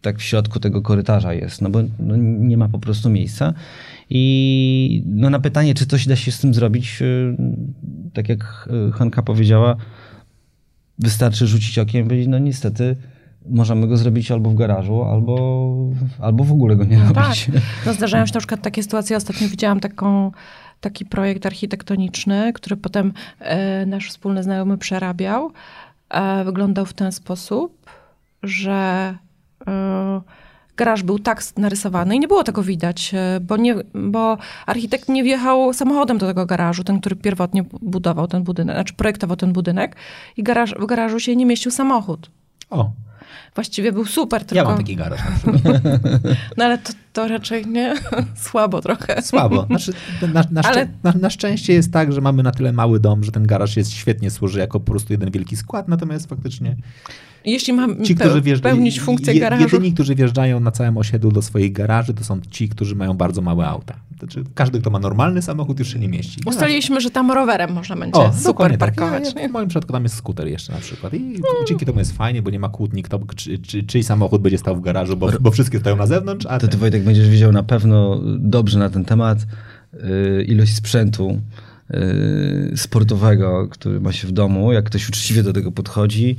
tak w środku tego korytarza jest, no bo no nie ma po prostu miejsca. I no na pytanie, czy coś da się z tym zrobić, e, tak jak Hanka powiedziała, wystarczy rzucić okiem i powiedzieć, no niestety możemy go zrobić albo w garażu, albo, albo w ogóle go nie no robić. Tak. No zdarzają się na przykład takie sytuacje. Ostatnio widziałam taką, taki projekt architektoniczny, który potem e, nasz wspólny znajomy przerabiał. E, wyglądał w ten sposób, że e, garaż był tak narysowany i nie było tego widać, bo, nie, bo architekt nie wjechał samochodem do tego garażu, ten, który pierwotnie budował ten budynek, znaczy projektował ten budynek i garaż, w garażu się nie mieścił samochód. O. Właściwie był super, tylko... Ja mam taki garaż na przykład. No ale to, to raczej nie, słabo trochę. Słabo. Znaczy, na, na, ale... na, na, szczęście jest tak, że mamy na tyle mały dom, że ten garaż jest świetnie służy jako po prostu jeden wielki skład, natomiast faktycznie jeśli mam ci, którzy wjeżdża, pełnić funkcję garażu. Jedyni, którzy wjeżdżają na całym osiedlu do swoich garaży, to są ci, którzy mają bardzo małe auta. Znaczy, każdy, kto ma normalny samochód, już się nie mieści. Ustaliliśmy, że tam rowerem można będzie o, super tak. parkować. Tak. Ja, ja, w moim przypadku tam jest skuter jeszcze na przykład. I hmm. dzięki temu jest fajnie, bo nie ma kłótni, kto, czy, czy, czyj samochód będzie stał w garażu, bo, bo wszystkie stoją na zewnątrz. A to ty, Wojtek, będziesz wiedział na pewno dobrze na ten temat yy, ilość sprzętu, yy, sportowego, który ma się w domu, jak ktoś uczciwie do tego podchodzi,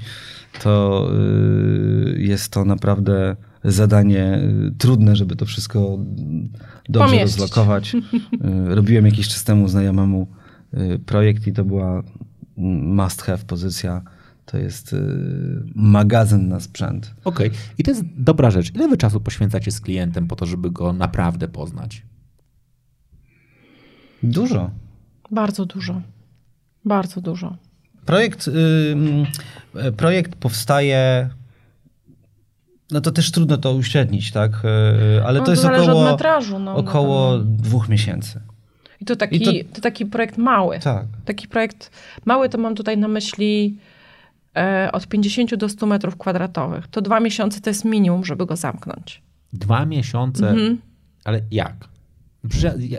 to y, jest to naprawdę zadanie y, trudne, żeby to wszystko dobrze Pomieścić. rozlokować. Y, robiłem jakiś czas temu znajomemu projekt i to była must have pozycja. To jest magazyn na sprzęt. Okej. Okay. I to jest dobra rzecz. Ile wy czasu poświęcacie z klientem po to, żeby go naprawdę poznać? Dużo. Bardzo dużo. Bardzo dużo. Projekt, yy, projekt powstaje. No to też trudno to uśrednić, tak? Yy, ale no, to, to jest około, metrażu, no, około dwóch miesięcy. I to taki, I to... to... taki projekt mały. Tak. Taki projekt mały to mam tutaj na myśli e, od 50 do 100 metrów kwadratowych. To dwa miesiące to jest minimum, żeby go zamknąć. Dwa miesiące? Mhm. Ale jak?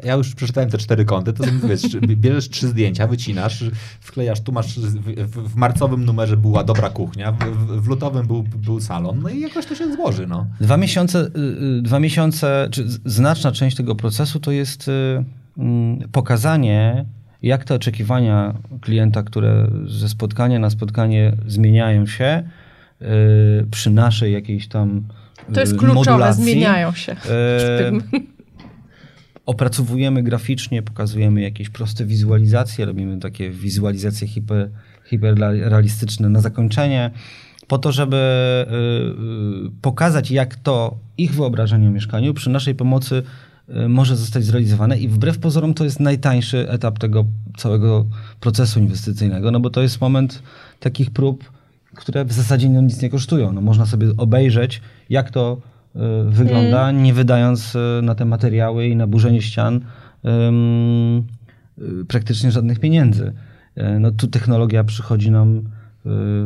Ja już przeczytałem te cztery kąty, to wiesz, bierzesz trzy zdjęcia, wycinasz, wklejasz, tu masz, w, w marcowym numerze była dobra kuchnia, w, w, lutowym był, był salon, no i jakoś to się złoży, no. Dwa miesiące, y, y, dwa miesiące, czy znaczna część tego procesu to jest y, mm, pokazanie, jak te oczekiwania klienta, które ze spotkania na spotkanie zmieniają się przy naszej jakiejś tam To jest kluczowe, modulacji, zmieniają się opracowujemy graficznie, pokazujemy jakieś proste wizualizacje, robimy takie wizualizacje hiper, hiperrealistyczne na zakończenie, po to, żeby y, y, pokazać, jak to ich wyobrażenie o mieszkaniu przy naszej pomocy y, może zostać zrealizowane i wbrew pozorom to jest najtańszy etap tego całego procesu inwestycyjnego, no bo to jest moment takich prób, które w zasadzie no nic nie kosztują. No można sobie obejrzeć, jak to wygląda, mm. nie wydając y, na te materiały i na burzenie ścian um, praktycznie żadnych pieniędzy. No tu technologia przychodzi nam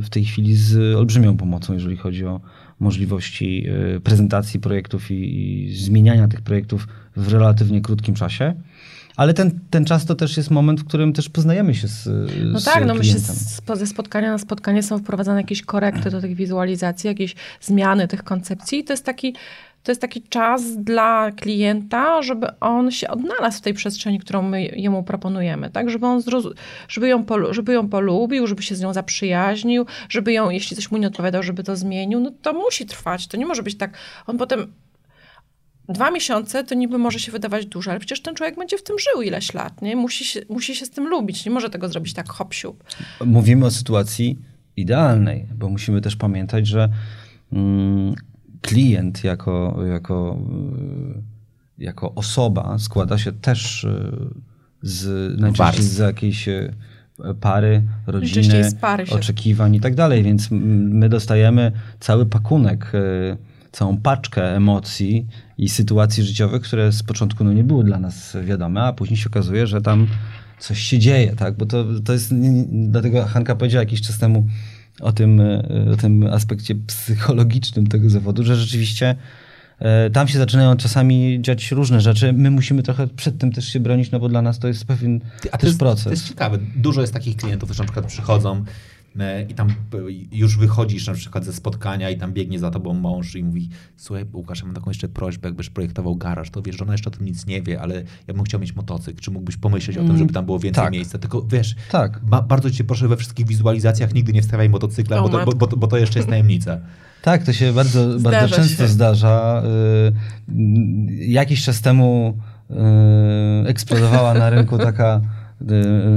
w tej chwili z olbrzymią pomocą, jeżeli chodzi o możliwości prezentacji projektów i, i zmieniania tych projektów w relatywnie krótkim czasie. Ale ten, ten czas to też jest moment, w którym też poznajemy się z No z tak, no myślę, ze spotkania na spotkanie są wprowadzane jakieś korekty do tych wizualizacji, jakieś zmiany tych koncepcji. I to jest taki to jest taki czas dla klienta, żeby on się odnalazł w tej przestrzeni, którą my jemu proponujemy, tak? Żeby on zrozum- żeby, ją polu- żeby ją polubił, żeby się z nią zaprzyjaźnił, żeby ją, jeśli coś mu nie odpowiadał, żeby to zmienił. No to musi trwać. To nie może być tak. On potem Dwa miesiące to niby może się wydawać dużo, ale przecież ten człowiek będzie w tym żył ileś lat, nie? Musi się, musi się z tym lubić, nie może tego zrobić tak hop Mówimy o sytuacji idealnej, bo musimy też pamiętać, że mm, klient jako, jako, y, jako osoba składa się też y, z, najczęściej z jakiejś y, pary, rodziny, pary oczekiwań i tak dalej, więc m- my dostajemy cały pakunek, y, całą paczkę emocji i sytuacji życiowych, które z początku no, nie były dla nas wiadome, a później się okazuje, że tam coś się dzieje, tak? Bo to, to jest, dlatego Hanka powiedziała jakiś czas temu o tym, y, o tym aspekcie psychologicznym tego zawodu, że rzeczywiście e, tam się zaczynają czasami dziać różne rzeczy. My musimy trochę przed tym też się bronić, no bo dla nas to jest pewien A to też jest, proces. to jest ciekawe. Dużo jest takich klientów, którzy na przykład przychodzą e, i tam e, już wychodzisz na przykład ze spotkania i tam biegnie za tobą mąż i mówi słuchaj Łukasz, ja mam taką jeszcze prośbę, jakbyś projektował garaż, to wiesz, że ona jeszcze o tym nic nie wie, ale ja bym chciał mieć motocykl, czy mógłbyś pomyśleć o tym, Mm, żeby tam było więcej tak. miejsca, tylko wiesz, Tak. ba- bardzo cię proszę we wszystkich wizualizacjach nigdy nie wstawiaj motocykla, O bo to, bo, bo, bo to jeszcze jest tajemnica. Tak, to się bardzo, Zdarza bardzo często się. zdarza. Y, Jakiś czas temu y, eksplodowała na rynku taka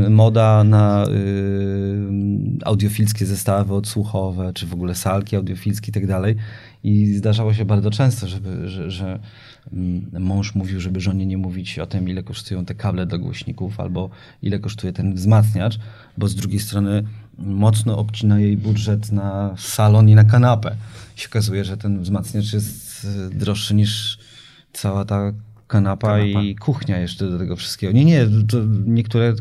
moda na y, audiofilskie zestawy odsłuchowe, czy w ogóle salki audiofilskie i tak dalej. I zdarzało się bardzo często, żeby, że, że mm, mąż mówił, żeby żonie nie mówić o tym, ile kosztują te kable do głośników, albo ile kosztuje ten wzmacniacz, bo z drugiej strony mocno obcina jej budżet na salon i na kanapę. I się okazuje, że ten wzmacniacz jest y, droższy niż cała ta kanapa, Kanapa. i kuchnia jeszcze do tego wszystkiego. Nie, nie, niektóre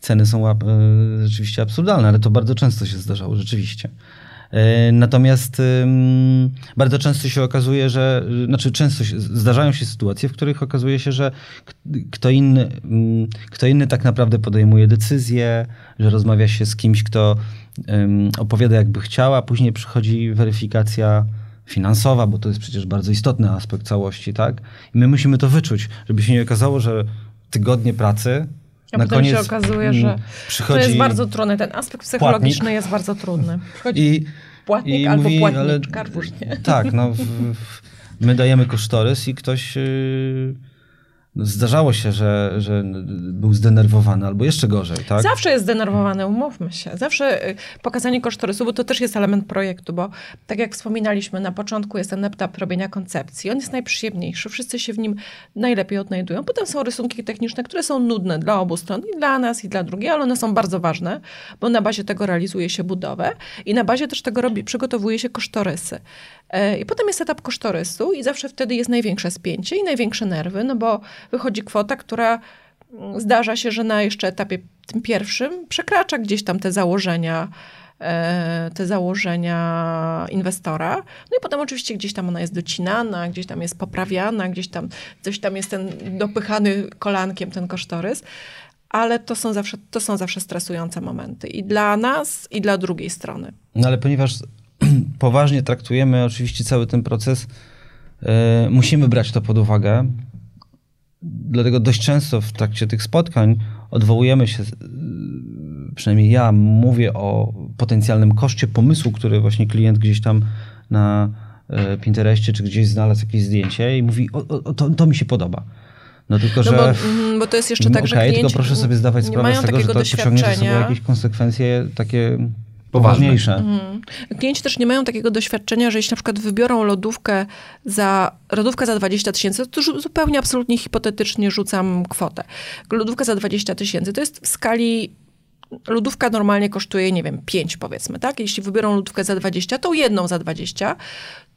ceny są łap- e, rzeczywiście absurdalne, ale to bardzo często się zdarzało, rzeczywiście. E, Natomiast bardzo często się okazuje, że, znaczy często się, zdarzają się sytuacje, w których okazuje się, że kto inny, kto inny tak naprawdę podejmuje decyzję, że rozmawia się z kimś, kto opowiada jakby chciał, a później przychodzi weryfikacja finansowa, bo to jest przecież bardzo istotny aspekt całości, tak? I my musimy to wyczuć, żeby się nie okazało, że tygodnie pracy A na potem koniec się okazuje, że To jest bardzo trudne. Ten aspekt psychologiczny jest bardzo trudny. Przychodzi i płatnik i albo mówi, płatnik, ale- nie? Tak, no. W, w, my dajemy kosztorys i ktoś. Yy, zdarzało się, że, że był zdenerwowany albo jeszcze gorzej, tak? Zawsze jest zdenerwowany, umówmy się. Zawsze y, pokazanie kosztorysu, bo to też jest element projektu, bo tak jak wspominaliśmy, na początku jest ten etap robienia koncepcji. On jest najprzyjemniejszy, wszyscy się w nim najlepiej odnajdują. Potem są rysunki techniczne, które są nudne dla obu stron, i dla nas, i dla drugiej, ale one są bardzo ważne, bo na bazie tego realizuje się budowę i na bazie też tego robi, przygotowuje się kosztorysy. E, I potem jest etap kosztorysu i zawsze wtedy jest największe spięcie i największe nerwy, no bo wychodzi kwota, która mm, zdarza się, że na jeszcze etapie tym pierwszym przekracza gdzieś tam te założenia, e, te założenia inwestora. No i potem oczywiście gdzieś tam ona jest docinana, gdzieś tam jest poprawiana, gdzieś tam coś tam jest ten dopychany kolankiem ten kosztorys. Ale to są, zawsze, to są zawsze stresujące momenty i dla nas, i dla drugiej strony. No ale ponieważ poważnie traktujemy oczywiście cały ten proces, e, musimy brać to pod uwagę. Dlatego dość często w trakcie tych spotkań odwołujemy się, przynajmniej ja mówię o potencjalnym koszcie pomysłu, który właśnie klient gdzieś tam na e, Pinterestie czy gdzieś znalazł jakieś zdjęcie i mówi, o, o, to, to mi się podoba. No tylko, No że... bo, mm, bo to jest jeszcze tak, że okej, klienci tylko proszę sobie zdawać sprawę z tego, że to pociągnie za sobą jakieś konsekwencje takie. Poważniejsze. Mhm. Klienci też nie mają takiego doświadczenia, że jeśli na przykład wybiorą lodówkę za, lodówkę za 20 tysięcy, to zupełnie absolutnie hipotetycznie rzucam kwotę. Lodówka za 20 tysięcy to jest w skali lodówka normalnie kosztuje, nie wiem, 5 powiedzmy, tak? Jeśli wybiorą lodówkę za 20, to jedną za 20.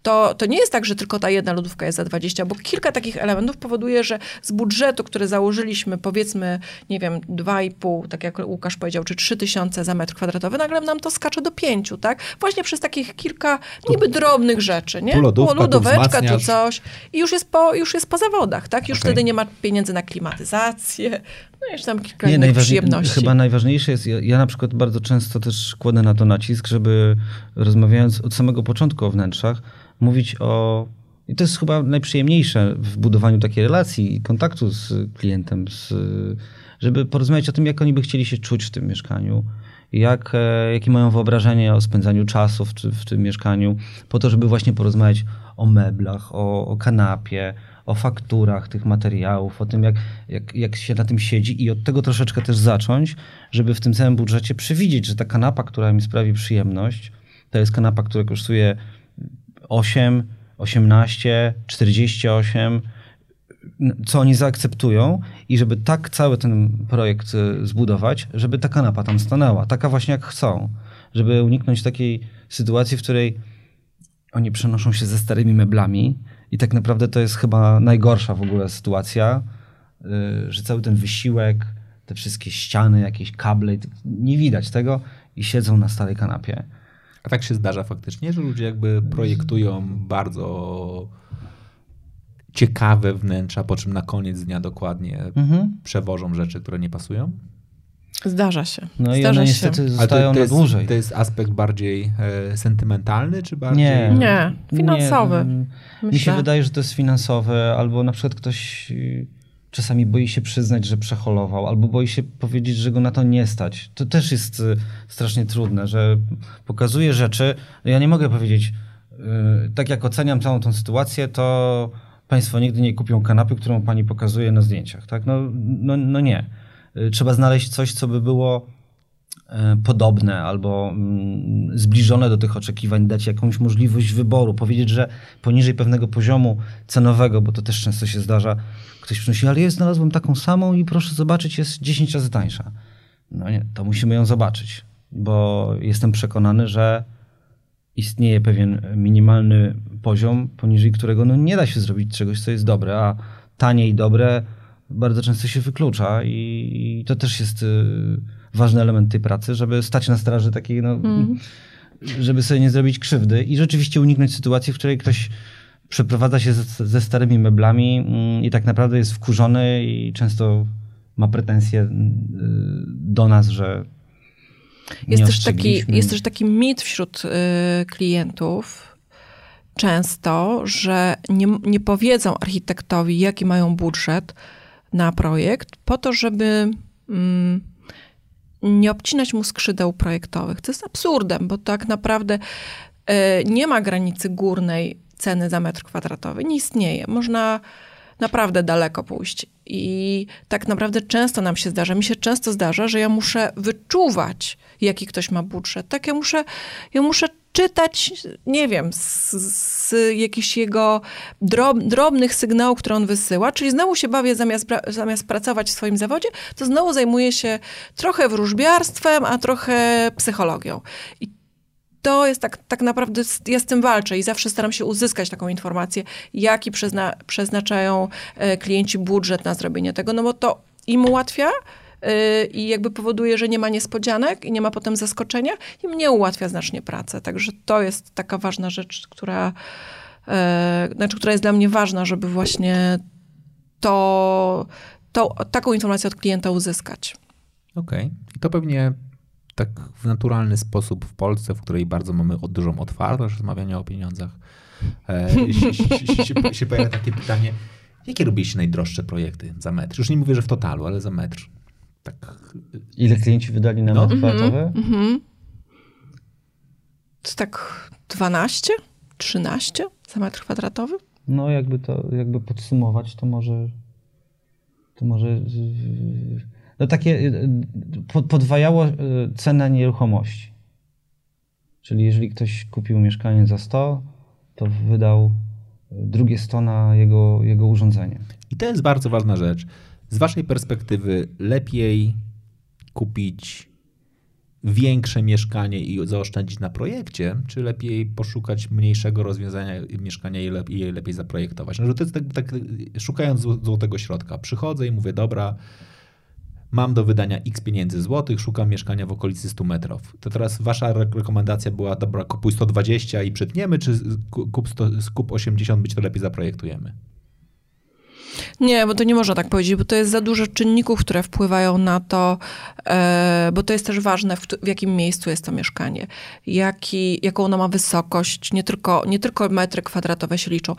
To, to nie jest tak, że tylko ta jedna lodówka jest za 20, bo kilka takich elementów powoduje, że z budżetu, który założyliśmy, powiedzmy, nie wiem, 2,5, tak jak Łukasz powiedział, czy 3 tysiące za metr kwadratowy, nagle nam to skacze do 5, tak? Właśnie przez takich kilka niby drobnych rzeczy, nie? tu lodówka, tu lodóweczka, tu coś. I już jest po, już jest po zawodach, tak? Już Okej. wtedy nie ma pieniędzy na klimatyzację, no jeszcze tam kilka Nie, najważniej, przyjemności. chyba najważniejsze jest, ja, ja na przykład bardzo często też kładę na to nacisk, żeby rozmawiając od samego początku o wnętrzach, mówić o. I to jest chyba najprzyjemniejsze w budowaniu takiej relacji i kontaktu z klientem, z, żeby porozmawiać o tym, jak oni by chcieli się czuć w tym mieszkaniu, jak, e, jakie mają wyobrażenie o spędzaniu czasu w, w tym mieszkaniu, po to, żeby właśnie porozmawiać o meblach, o, o kanapie, o fakturach tych materiałów, o tym, jak, jak, jak się na tym siedzi i od tego troszeczkę też zacząć, żeby w tym całym budżecie przewidzieć, że ta kanapa, która mi sprawi przyjemność, to jest kanapa, która kosztuje 8, 18, 48, co oni zaakceptują i żeby tak cały ten projekt y, zbudować, żeby ta kanapa tam stanęła, taka właśnie jak chcą, żeby uniknąć takiej sytuacji, w której oni przenoszą się ze starymi meblami i tak naprawdę to jest chyba najgorsza w ogóle sytuacja, y, że cały ten wysiłek, te wszystkie ściany, jakieś kable, nie widać tego i siedzą na starej kanapie. A tak się zdarza faktycznie, że ludzie jakby projektują bardzo ciekawe wnętrza, po czym na koniec dnia dokładnie mhm. przewożą rzeczy, które nie pasują? Zdarza się. No Zdarza i one niestety zostają to, to jest, na dłużej. To jest aspekt bardziej e, sentymentalny, czy bardziej... Nie, nie finansowy. Nie. Mi się wydaje, że to jest finansowe, albo na przykład ktoś y, czasami boi się przyznać, że przeholował, albo boi się powiedzieć, że go na to nie stać. To też jest y, strasznie trudne, że pokazuje rzeczy. Ja nie mogę powiedzieć, y, tak jak oceniam całą tą sytuację, to Państwo nigdy nie kupią kanapy, którą Pani pokazuje na zdjęciach. Tak? No, no, no nie. Y, trzeba znaleźć coś, co by było podobne albo mm, zbliżone do tych oczekiwań, dać jakąś możliwość wyboru, powiedzieć, że poniżej pewnego poziomu cenowego, bo to też często się zdarza, Ktoś przynosi, ale ja znalazłem taką samą i proszę zobaczyć, jest 10 razy tańsza. No nie, to musimy ją zobaczyć, bo jestem przekonany, że istnieje pewien minimalny poziom, poniżej którego no nie da się zrobić czegoś, co jest dobre, a tanie i dobre bardzo często się wyklucza i, to też jest y, ważny element tej pracy, żeby stać na straży takiej, no, mm. żeby sobie nie zrobić krzywdy i rzeczywiście uniknąć sytuacji, w której ktoś przeprowadza się ze, ze starymi meblami mm, i tak naprawdę jest wkurzony i często ma pretensje y, do nas, że jest też, taki, jest też taki mit wśród y, klientów często, że nie, nie powiedzą architektowi, jaki mają budżet na projekt, po to, żeby mm, nie obcinać mu skrzydeł projektowych. To jest absurdem, bo tak naprawdę y, nie ma granicy górnej ceny za metr kwadratowy. Nie istnieje. Można naprawdę daleko pójść. I tak naprawdę często nam się zdarza, mi się często zdarza, że ja muszę wyczuwać, jaki ktoś ma budżet. Tak, ja muszę, ja muszę czytać, nie wiem, z, z jakichś jego drob, drobnych sygnałów, które on wysyła, czyli znowu się bawię, zamiast, zamiast pracować w swoim zawodzie, to znowu zajmuję się trochę wróżbiarstwem, a trochę psychologią. I to jest tak, tak naprawdę, ja z tym walczę i zawsze staram się uzyskać taką informację, jaki przezna, przeznaczają e, klienci budżet na zrobienie tego, no bo to im ułatwia, e, i jakby powoduje, że nie ma niespodzianek i nie ma potem zaskoczenia i mnie ułatwia znacznie pracę. Także to jest taka ważna rzecz, która, e, znaczy, która jest dla mnie ważna, żeby właśnie to, to, taką informację od klienta uzyskać. Okej. Okay. I to pewnie tak w naturalny sposób w Polsce, w której bardzo mamy dużą otwartość rozmawiania o pieniądzach, e, się, się, się, pojawia takie pytanie, jakie robiliście najdroższe projekty za metr? Już nie mówię, że w totalu, ale za metr. Tak. Ile klienci wydali na no. metr kwadratowy? Mm -hmm. To tak 12, 13 za metr kwadratowy? No jakby to, jakby podsumować, to może to może no takie y, y, podwajało y, cenę nieruchomości. Czyli jeżeli ktoś kupił mieszkanie za 100, to wydał drugie 100 na jego, jego urządzenie. I to jest bardzo ważna rzecz. Z waszej perspektywy lepiej kupić większe mieszkanie i zaoszczędzić na projekcie, czy lepiej poszukać mniejszego rozwiązania mieszkania i je lepiej zaprojektować? No, że to jest tak, tak, szukając złotego środka. Przychodzę i mówię, dobra, mam do wydania x pieniędzy złotych, szukam mieszkania w okolicy 100 metrów. To teraz wasza rekomendacja była, dobra, kupuj 120 i przytniemy, czy kup, 100, kup 80, być to lepiej zaprojektujemy? Nie, bo to nie można tak powiedzieć, bo to jest za dużo czynników, które wpływają na to, e, bo to jest też ważne, w, jakim miejscu jest to mieszkanie, jaki, jaką ono ma wysokość, nie tylko, nie tylko metry kwadratowe się liczą.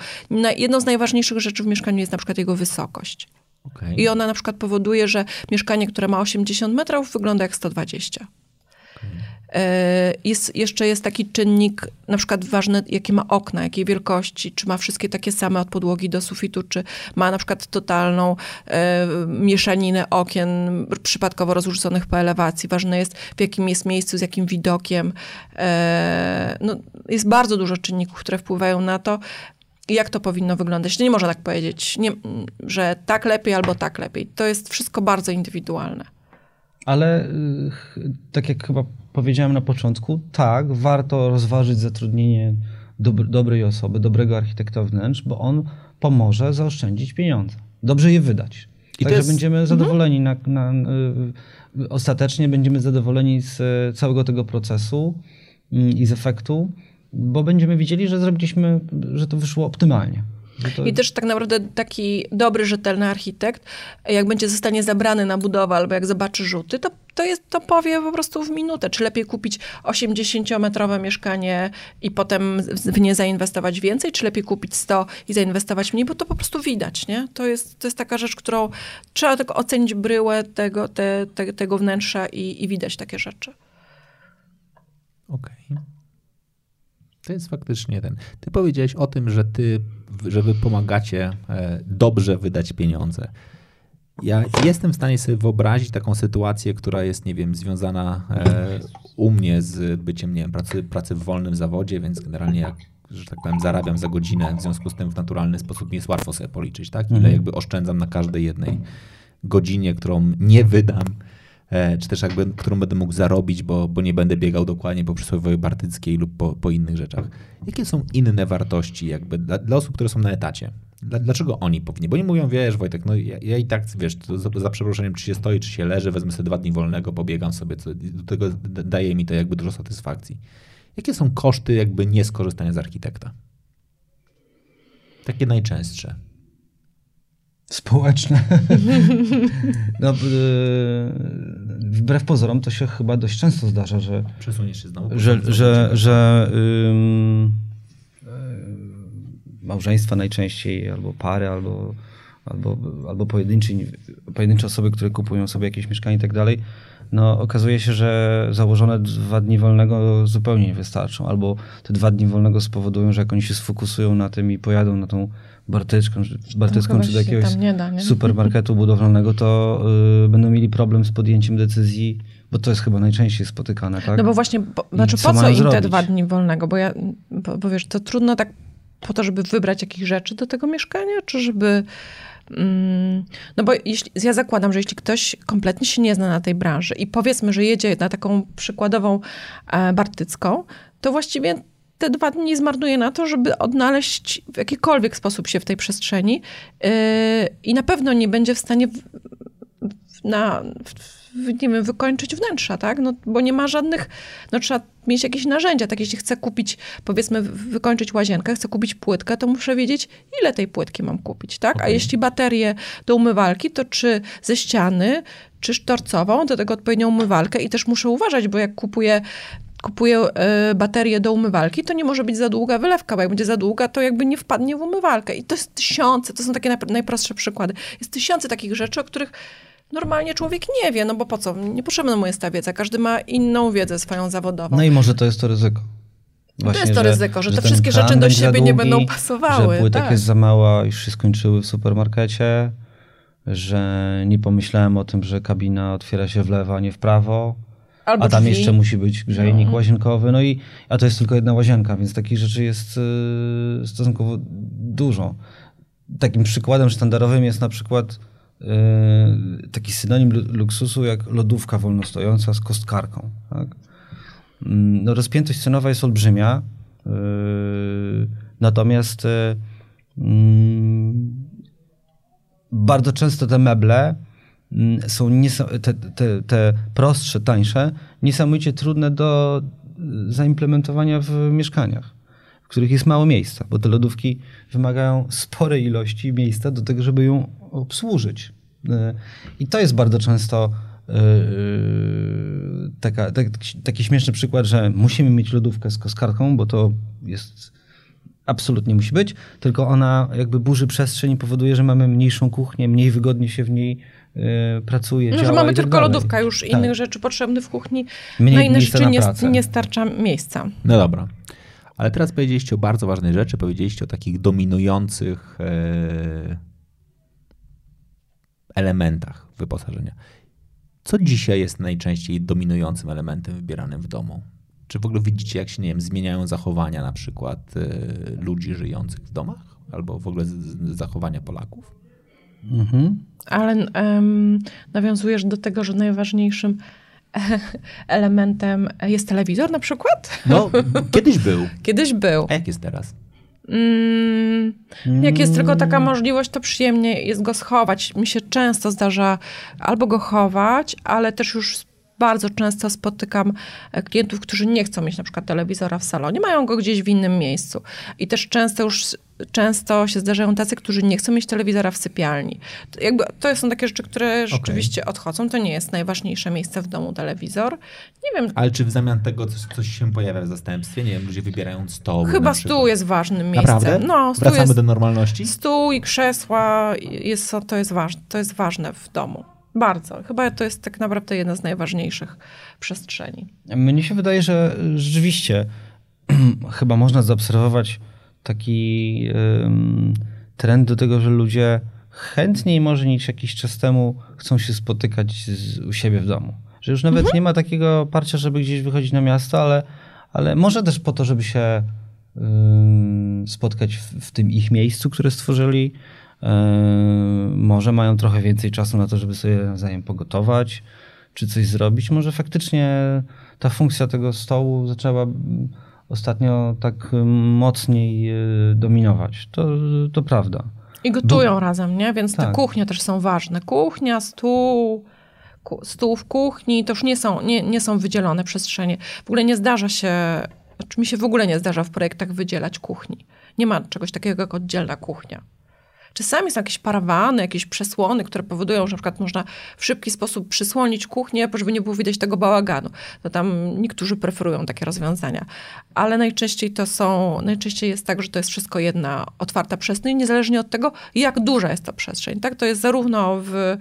Jedną z najważniejszych rzeczy w mieszkaniu jest na przykład jego wysokość. Okay. I ona na przykład powoduje, że mieszkanie, które ma 80 metrów, wygląda jak 120. Okay. E, jest, jeszcze jest taki czynnik, na przykład ważny, jakie ma okna, jakiej wielkości, czy ma wszystkie takie same od podłogi do sufitu, czy ma na przykład totalną e, mieszaninę okien przypadkowo rozrzuconych po elewacji. Ważne jest, w jakim jest miejscu, z jakim widokiem. E, no, jest bardzo dużo czynników, które wpływają na to. Jak to powinno wyglądać. Nie można tak powiedzieć, nie, że tak lepiej albo tak lepiej. To jest wszystko bardzo indywidualne. Ale y, tak jak chyba powiedziałem na początku, tak, warto rozważyć zatrudnienie dobrej osoby, dobrego architekta wnętrz, bo on pomoże zaoszczędzić pieniądze. Dobrze je wydać. I Także jest... będziemy mhm. zadowoleni na, na, na, y, ostatecznie będziemy zadowoleni z całego tego procesu mm, i z efektu bo będziemy widzieli, że zrobiliśmy, że to wyszło optymalnie. To... I też tak naprawdę taki dobry, rzetelny architekt, jak będzie zostanie zabrany na budowę albo jak zobaczy rzuty, to, to, jest, to powie po prostu w minutę, czy lepiej kupić 80-metrowe mieszkanie i potem w nie zainwestować więcej, czy lepiej kupić 100 i zainwestować mniej, bo to po prostu widać, nie? To jest, to jest taka rzecz, którą trzeba tylko ocenić bryłę tego, te, te, tego wnętrza i, i widać takie rzeczy. Okej. Okay. To jest faktycznie ten. Ty powiedziałeś o tym, że ty, że wy pomagacie e, dobrze wydać pieniądze. Ja jestem w stanie sobie wyobrazić taką sytuację, która jest, nie wiem, związana e, u mnie z byciem, nie wiem, pracy, pracy w wolnym zawodzie, więc generalnie jak, że tak powiem, zarabiam za godzinę, w związku z tym w naturalny sposób mi jest łatwo sobie policzyć, tak? Ile mhm. jakby oszczędzam na każdej jednej godzinie, którą nie wydam czy też jakby, którą będę mógł zarobić, bo, bo nie będę biegał dokładnie po przysłowiowej Bartyckiej lub po, po innych rzeczach. Jakie są inne wartości jakby dla, dla osób, które są na etacie? Dlaczego oni powinni? Bo nie mówią, wiesz, Wojtek, no ja, ja i tak, wiesz, za, za, przeproszeniem, czy się stoi, czy się leży, wezmę sobie dwa dni wolnego, pobiegam sobie, co, do tego daje mi to jakby dużo satysfakcji. Jakie są koszty jakby nieskorzystania z architekta? Takie najczęstsze społeczne. no, y, wbrew pozorom to się chyba dość często zdarza, że. Przesuniesz się znowu. Że, że, że ym, małżeństwa najczęściej, albo pary, albo, albo, albo pojedyncze, pojedyncze osoby, które kupują sobie jakieś mieszkanie i tak dalej. No, okazuje się, że założone dwa dni wolnego zupełnie nie wystarczą, albo te dwa dni wolnego spowodują, że jak oni się sfokusują na tym i pojadą na tą Bartyczką, Bartyczką czy do jakiegoś da, supermarketu budowlanego, to y, będą mieli problem z podjęciem decyzji, bo to jest chyba najczęściej spotykane, tak? No bo właśnie, po, znaczy po co im zrobić? te dwa dni wolnego? Bo ja, bo, bo wiesz, to trudno tak po to, żeby wybrać jakieś rzeczy do tego mieszkania, czy żeby... Mm, no bo jeśli, ja zakładam, że jeśli ktoś kompletnie się nie zna na tej branży i powiedzmy, że jedzie na taką przykładową e, Bartycką, to właściwie te dwa dni zmarnuje na to, żeby odnaleźć w jakikolwiek sposób się w tej przestrzeni yy, i na pewno nie będzie w stanie w, na, w, nie wiem, wykończyć wnętrza, tak? No, bo nie ma żadnych, no trzeba mieć jakieś narzędzia, tak? Jeśli chcę kupić, powiedzmy, wykończyć łazienkę, chcę kupić płytkę, to muszę wiedzieć, ile tej płytki mam kupić, tak? Okay. A jeśli baterię do umywalki, to czy ze ściany, czy sztorcową, do tego odpowiednią umywalkę i też muszę uważać, bo jak kupuję kupuję e, baterię do umywalki, to nie może być za długa wylewka, bo jak będzie za długa, to jakby nie wpadnie w umywalkę. I to jest tysiące, to są takie najprostsze przykłady. Jest tysiące takich rzeczy, o których normalnie człowiek nie wie, no bo po co? Niepotrzebna mu jest ta wiedza. Każdy ma inną wiedzę swoją zawodową. No i może to jest to ryzyko. Właśnie, to jest to że, ryzyko, że, że te wszystkie rzeczy do siebie długi, nie będą pasowały. Że płytek tak. jest za mała, już się skończyły w supermarkecie, że nie pomyślałem o tym, że kabina otwiera się w lewo, a nie w prawo Albo a tam drzwi. jeszcze musi być grzejnik no. łazienkowy, no i a to jest tylko jedna łazienka, więc takich rzeczy jest y, stosunkowo dużo. Takim przykładem sztandarowym jest na przykład y, taki synonim luksusu jak lodówka wolnostojąca z kostkarką. Tak? Mm, no, rozpiętość cenowa jest olbrzymia, y, natomiast mm, bardzo często te meble Są te, te, te prostsze, tańsze, niesamowicie trudne do y, zaimplementowania w mieszkaniach, w których jest mało miejsca, bo te lodówki wymagają sporej ilości miejsca do tego, żeby ją obsłużyć. Y, I to jest bardzo często y, taka, tak, taki śmieszny przykład, że musimy mieć lodówkę z koskarką, bo to jest absolutnie musi być, tylko ona jakby burzy przestrzeń i powoduje, że mamy mniejszą kuchnię, mniej wygodnie się w niej pracuje, no, że mamy tak tylko dalej. lodówka, już tak. innych rzeczy potrzebnych w kuchni. Mniej na inne rzeczy nie, nie starcza miejsca. No dobra. Ale teraz powiedzieliście o bardzo ważnej rzeczy, powiedzieliście o takich dominujących e, elementach wyposażenia. Co dzisiaj jest najczęściej dominującym elementem wybieranym w domu? Czy w ogóle widzicie, jak się, nie wiem, zmieniają zachowania na przykład e, ludzi żyjących w domach? albo w ogóle zachowania Polaków. Mhm. Ale um, nawiązujesz do tego, że najważniejszym elementem jest telewizor na przykład? No, kiedyś był. Kiedyś był. A jak jest teraz? Mm, jak jest tylko taka możliwość, to przyjemnie jest go schować. Mi się często zdarza albo go chować, ale też już bardzo często spotykam e, klientów, którzy nie chcą mieć na przykład telewizora w salonie, mają go gdzieś w innym miejscu. I też często już często się zdarzają tacy, którzy nie chcą mieć telewizora w sypialni. To, jakby, to są takie rzeczy, które rzeczywiście okay. odchodzą. To nie jest najważniejsze miejsce w domu telewizor. Nie wiem. Ale czy w zamian tego coś, coś się pojawia w zastępstwie? Nie wiem, ludzie wybierają stoł. Chyba stół jest ważnym miejscem. Naprawdę? No, stół Wracamy jest, do normalności? Stół i krzesła, jest, to, jest ważne, to jest ważne w domu. Bardzo. Chyba to jest tak naprawdę jedna z najważniejszych przestrzeni. Mnie się wydaje, że rzeczywiście chyba można zaobserwować taki trend do tego, że ludzie chętniej może niż jakiś czas temu chcą się spotykać z, u siebie w domu. Że już nawet mhm. nie ma takiego parcia, żeby gdzieś wychodzić na miasto, ale, ale może też po to, żeby się spotkać w, w tym ich miejscu, które stworzyli, może mają trochę więcej czasu na to, żeby sobie nawzajem pogotować, czy coś zrobić. Może faktycznie ta funkcja tego stołu zaczęła ostatnio tak mocniej yy, dominować. To, to prawda. I gotują Bo... razem, nie? Więc tak. te kuchnie też są ważne. Kuchnia, stół, stół w kuchni, to już nie są, nie, nie są wydzielone przestrzenie. W ogóle nie zdarza się, znaczy mi się w ogóle nie zdarza w projektach wydzielać kuchni. Nie ma czegoś takiego jak oddzielna kuchnia. Czasami są jakieś parawany, jakieś przesłony, które powodują, że na przykład można w szybki sposób przysłonić kuchnię, żeby nie było widać tego bałaganu. To tam niektórzy preferują takie rozwiązania. Ale najczęściej to są, najczęściej jest tak, że to jest wszystko jedna otwarta przestrzeń, niezależnie od tego, jak duża jest ta przestrzeń. Tak? To jest zarówno w, e,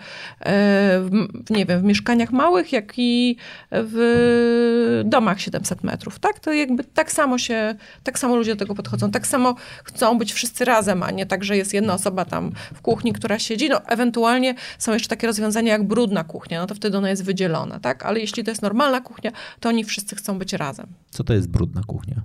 w, nie wiem, w mieszkaniach małych, jak i w domach 700 metrów. Tak? To jakby tak samo się, tak samo ludzie do tego podchodzą. Tak samo chcą być wszyscy razem, a nie tak, że jest jedna osoba tam w kuchni, która siedzi. No, ewentualnie są jeszcze takie rozwiązania jak brudna kuchnia, no to wtedy ona jest wydzielona, tak? Ale jeśli to jest normalna kuchnia, to oni wszyscy chcą być razem. Co to jest brudna kuchnia?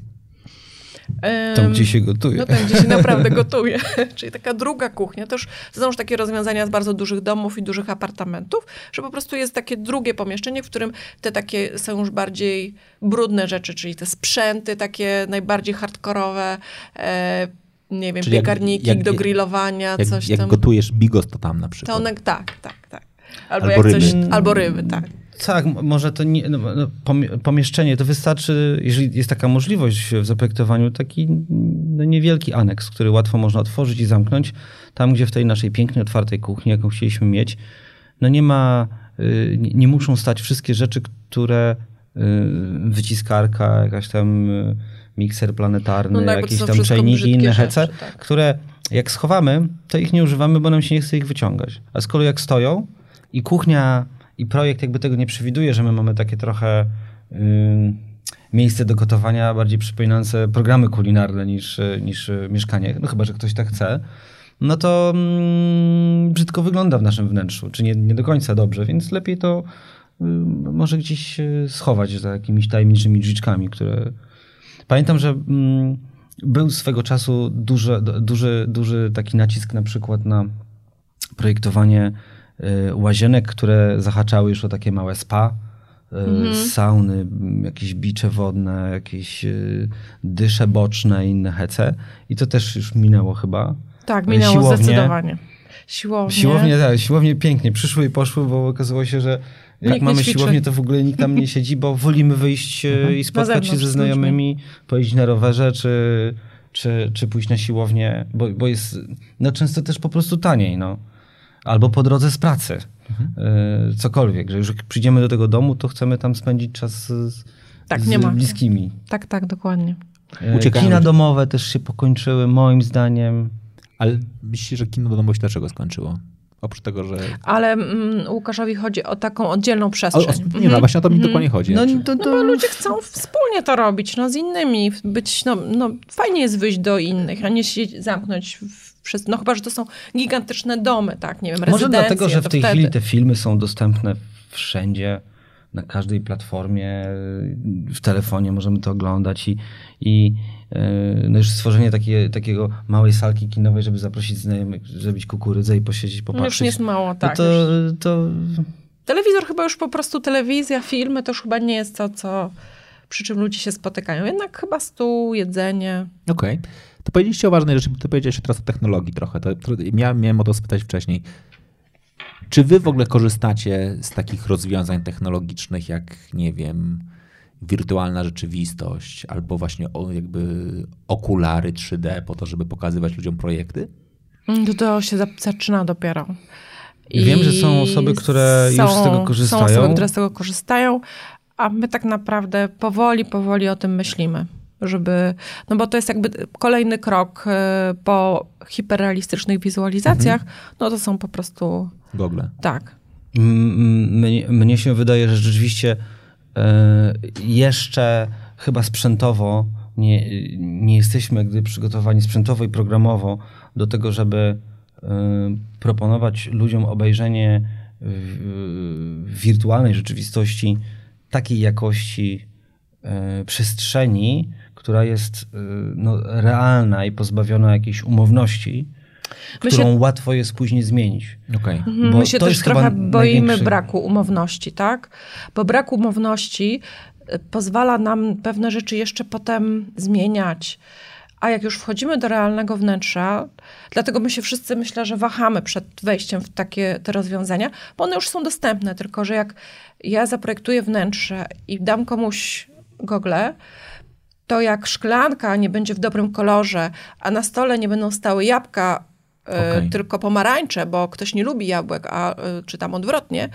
Tam, gdzie się gotuje. No tam, gdzie się naprawdę gotuje. Czyli taka druga kuchnia. To już są już takie rozwiązania z bardzo dużych domów i dużych apartamentów, że po prostu jest takie drugie pomieszczenie, w którym te takie są już bardziej brudne rzeczy, czyli te sprzęty takie najbardziej hardkorowe, e, nie wiem, Czyli piekarniki jak, jak, do grillowania, jak, coś jak tam. Jak gotujesz bigos, to tam na przykład. To one, tak, tak, tak. Albo, albo ryby. Coś, albo ryby, tak. Tak, może to nie, no, no pomieszczenie, to wystarczy, jeżeli jest taka możliwość w zaprojektowaniu, taki no, niewielki aneks, który łatwo można otworzyć i zamknąć. Tam, gdzie w tej naszej pięknej, otwartej kuchni, jaką chcieliśmy mieć, no nie ma, y, nie, muszą stać wszystkie rzeczy, które y, wyciskarka, jakaś tam y, mikser planetarny, no tak, jakieś tam czajniki i inne hece, tak. które jak schowamy, to ich nie używamy, bo nam się nie chce ich wyciągać. A z kolei jak stoją i kuchnia i projekt jakby tego nie przewiduje, że my mamy takie trochę yy, miejsce do gotowania bardziej przypominające programy kulinarne niż, niż mieszkanie, no chyba, że ktoś tak chce, no to mm, brzydko wygląda w naszym wnętrzu, czy nie, nie do końca dobrze, więc lepiej to y, może gdzieś y, schować za jakimiś tajemniczymi drzwiczkami, które, Pamiętam, że mm, był swego czasu duży, duży, duży taki nacisk na przykład na projektowanie y, łazienek, które zahaczały już o takie małe spa, y, mhm. sauny, jakieś bicze wodne, jakieś y, dysze boczne i inne hece. I to też już minęło chyba. Tak, minęło siłownie, zdecydowanie. Siłownie. Siłownie, tak, siłownie pięknie. Przyszły i poszły, bo okazało się, że jak nikt mamy siłownię, to w ogóle nikt tam nie siedzi, bo wolimy wyjść e, mhm. i spotkać się ze znajomymi, pojeździć na rowerze, czy, czy, czy pójść na siłownię, bo, bo jest no, często też po prostu taniej. No. Albo po drodze z pracy. Mhm. E, cokolwiek, że już jak przyjdziemy do tego domu, to chcemy tam spędzić czas z, tak, z nie bliskimi. Tak, tak, dokładnie. E, Uciekają Kina domowe też się pokończyły, moim zdaniem. Ale myślisz, że kino domowe się dlaczego skończyło? Oprócz tego, że... Ale mm, Łukaszowi chodzi o taką oddzielną przestrzeń. O, o, nie, no właśnie o to mi mm dokładnie chodzi. No, to, to... no bo ludzie chcą wspólnie to robić, no z innymi. Być, no, no fajnie jest wyjść do innych, a nie się zamknąć w, przez, no chyba, że to są gigantyczne domy, tak, nie wiem, Może dlatego, że w tej wtedy. chwili te filmy są dostępne wszędzie, na każdej platformie, w telefonie możemy to oglądać i, i no już stworzenie takie, takiego małej salki kinowej, żeby zaprosić znajomych, zrobić kukurydzę i posiedzieć, popatrzeć. No już nie jest mało, tak. No to, to... Telewizor chyba już po prostu, telewizja, filmy to już chyba nie jest to, co, przy czym ludzie się spotykają. Jednak chyba stół, jedzenie. Okej. Okay. To powiedzieliście o ważnej rzeczy, bo ty powiedziałeś teraz o technologii trochę. To, to, miałem, miałem o to spytać wcześniej. Czy wy w ogóle korzystacie z takich rozwiązań technologicznych, jak nie wiem, wirtualna rzeczywistość, albo właśnie jakby okulary 3D po to, żeby pokazywać ludziom projekty? Mm, to, to się zaczyna dopiero. I Wiem, że są osoby, które są, już z tego korzystają. Są osoby, które z tego korzystają, a my tak naprawdę powoli, powoli o tym myślimy żeby, no bo to jest jakby kolejny krok e, po hiperrealistycznych wizualizacjach, mhm. no to są po prostu... Gogle. Tak. Mnie, mnie się wydaje, że rzeczywiście jeszcze chyba sprzętowo nie, nie jesteśmy gdy przygotowani sprzętowo i programowo do tego, żeby e, proponować ludziom obejrzenie wirtualnej rzeczywistości takiej jakości przestrzeni, która jest no, realna i pozbawiona jakiejś umowności, którą się... łatwo jest później zmienić. Okay. Mhm, my się też trochę boimy największy... braku umowności, tak? Bo brak umowności y, pozwala nam pewne rzeczy jeszcze potem zmieniać. A jak już wchodzimy do realnego wnętrza, dlatego my się wszyscy myślę, że wahamy przed wejściem w takie te rozwiązania, bo one już są dostępne, tylko że jak ja zaprojektuję wnętrze i dam komuś gogle, to jak szklanka nie będzie w dobrym kolorze, a na stole nie będą stały jabłka, e, okay. tylko pomarańcze, bo ktoś nie lubi jabłek, a, e, czy tam odwrotnie,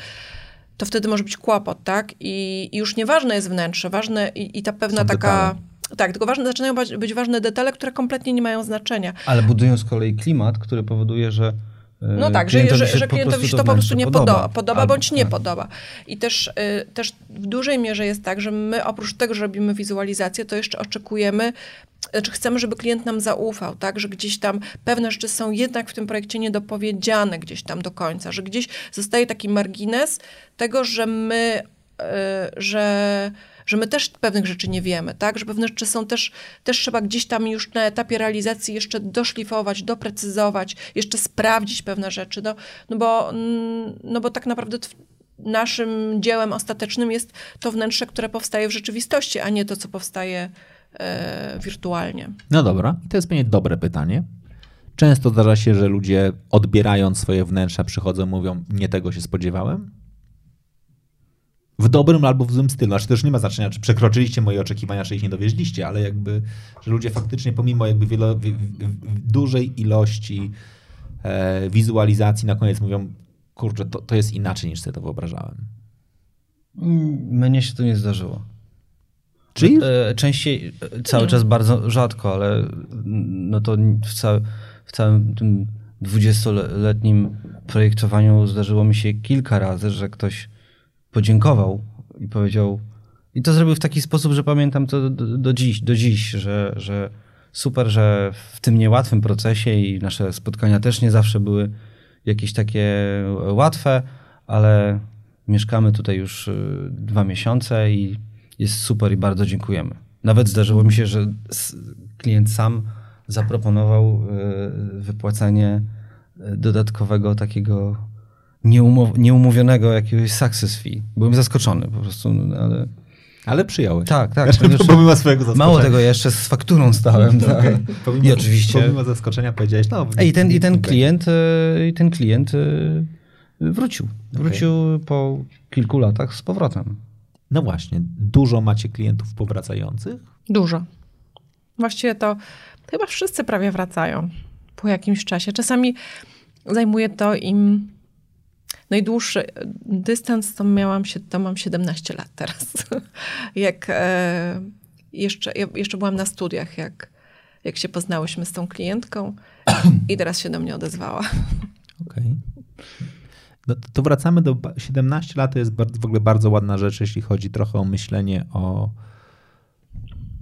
to wtedy może być kłopot, tak? I, i już nieważne jest wnętrze, ważne i, i ta pewna Są taka... Detale. Tak, tylko ważne, zaczynają być ważne detale, które kompletnie nie mają znaczenia. Ale budują z kolei klimat, który powoduje, że no tak, że, że, że klientowi się to po prostu nie podoba, podoba Albo, bądź nie tak. podoba. I też, y, też w dużej mierze jest tak, że my oprócz tego, że robimy wizualizację, to jeszcze oczekujemy, znaczy chcemy, żeby klient nam zaufał, tak, że gdzieś tam pewne rzeczy są jednak w tym projekcie niedopowiedziane gdzieś tam do końca, że gdzieś zostaje taki margines tego, że my, y, że że my też pewnych rzeczy nie wiemy, tak? Że pewne rzeczy są też, też trzeba gdzieś tam już na etapie realizacji jeszcze doszlifować, doprecyzować, jeszcze sprawdzić pewne rzeczy, no, no, bo, no bo tak naprawdę naszym dziełem ostatecznym jest to wnętrze, które powstaje w rzeczywistości, a nie to, co powstaje wirtualnie. No dobra, i to jest pewnie dobre pytanie. Często zdarza się, że ludzie odbierając swoje wnętrza przychodzą i mówią, nie tego się spodziewałem? w dobrym albo w złym stylu. Znaczy też nie ma znaczenia, czy przekroczyliście moje oczekiwania, czy ich nie dowieźliście, ale jakby, że ludzie faktycznie pomimo jakby wielo, w, w, dużej ilości e, wizualizacji na koniec mówią, kurczę, to, to jest inaczej niż sobie to wyobrażałem. Mnie się to nie zdarzyło. Czyli? E, częściej, e, cały czas bardzo rzadko, ale no to w, cał, w całym tym dwudziestoletnim projektowaniu zdarzyło mi się kilka razy, że ktoś podziękował i powiedział. I to zrobił w taki sposób, że pamiętam to do, do dziś, do dziś że, że super, że w tym niełatwym procesie i nasze spotkania też nie zawsze były jakieś takie łatwe, ale mieszkamy tutaj już y, dwa miesiące i jest super i bardzo dziękujemy. Nawet zdarzyło mi się, że klient sam zaproponował y, wypłacenie y, dodatkowego takiego nieumow- nieumówionego jakiegoś success fee. Byłem zaskoczony po prostu, no, ale... Ale przyjąłeś. Tak, tak. Jeszcze, pomimo swojego zaskoczenia. Mało tego, jeszcze z fakturą stałem. tak. okay. pomimo, I oczywiście... Pomimo zaskoczenia powiedziałeś, no... I ten, i ten klient, e, i ten klient e, wrócił. Wrócił okay. po kilku latach z powrotem. No właśnie. Dużo macie klientów powracających? Dużo. Właściwie to chyba wszyscy prawie wracają po jakimś czasie. Czasami zajmuje to im najdłuższy dystans to miałam się, to mam 17 lat teraz. jak e, jeszcze, jeszcze byłam na studiach, jak, jak się poznałyśmy z tą klientką i teraz się do mnie odezwała. Okej. Okay. No to wracamy do 17 lat, to jest w ogóle bardzo ładna rzecz, jeśli chodzi trochę o myślenie o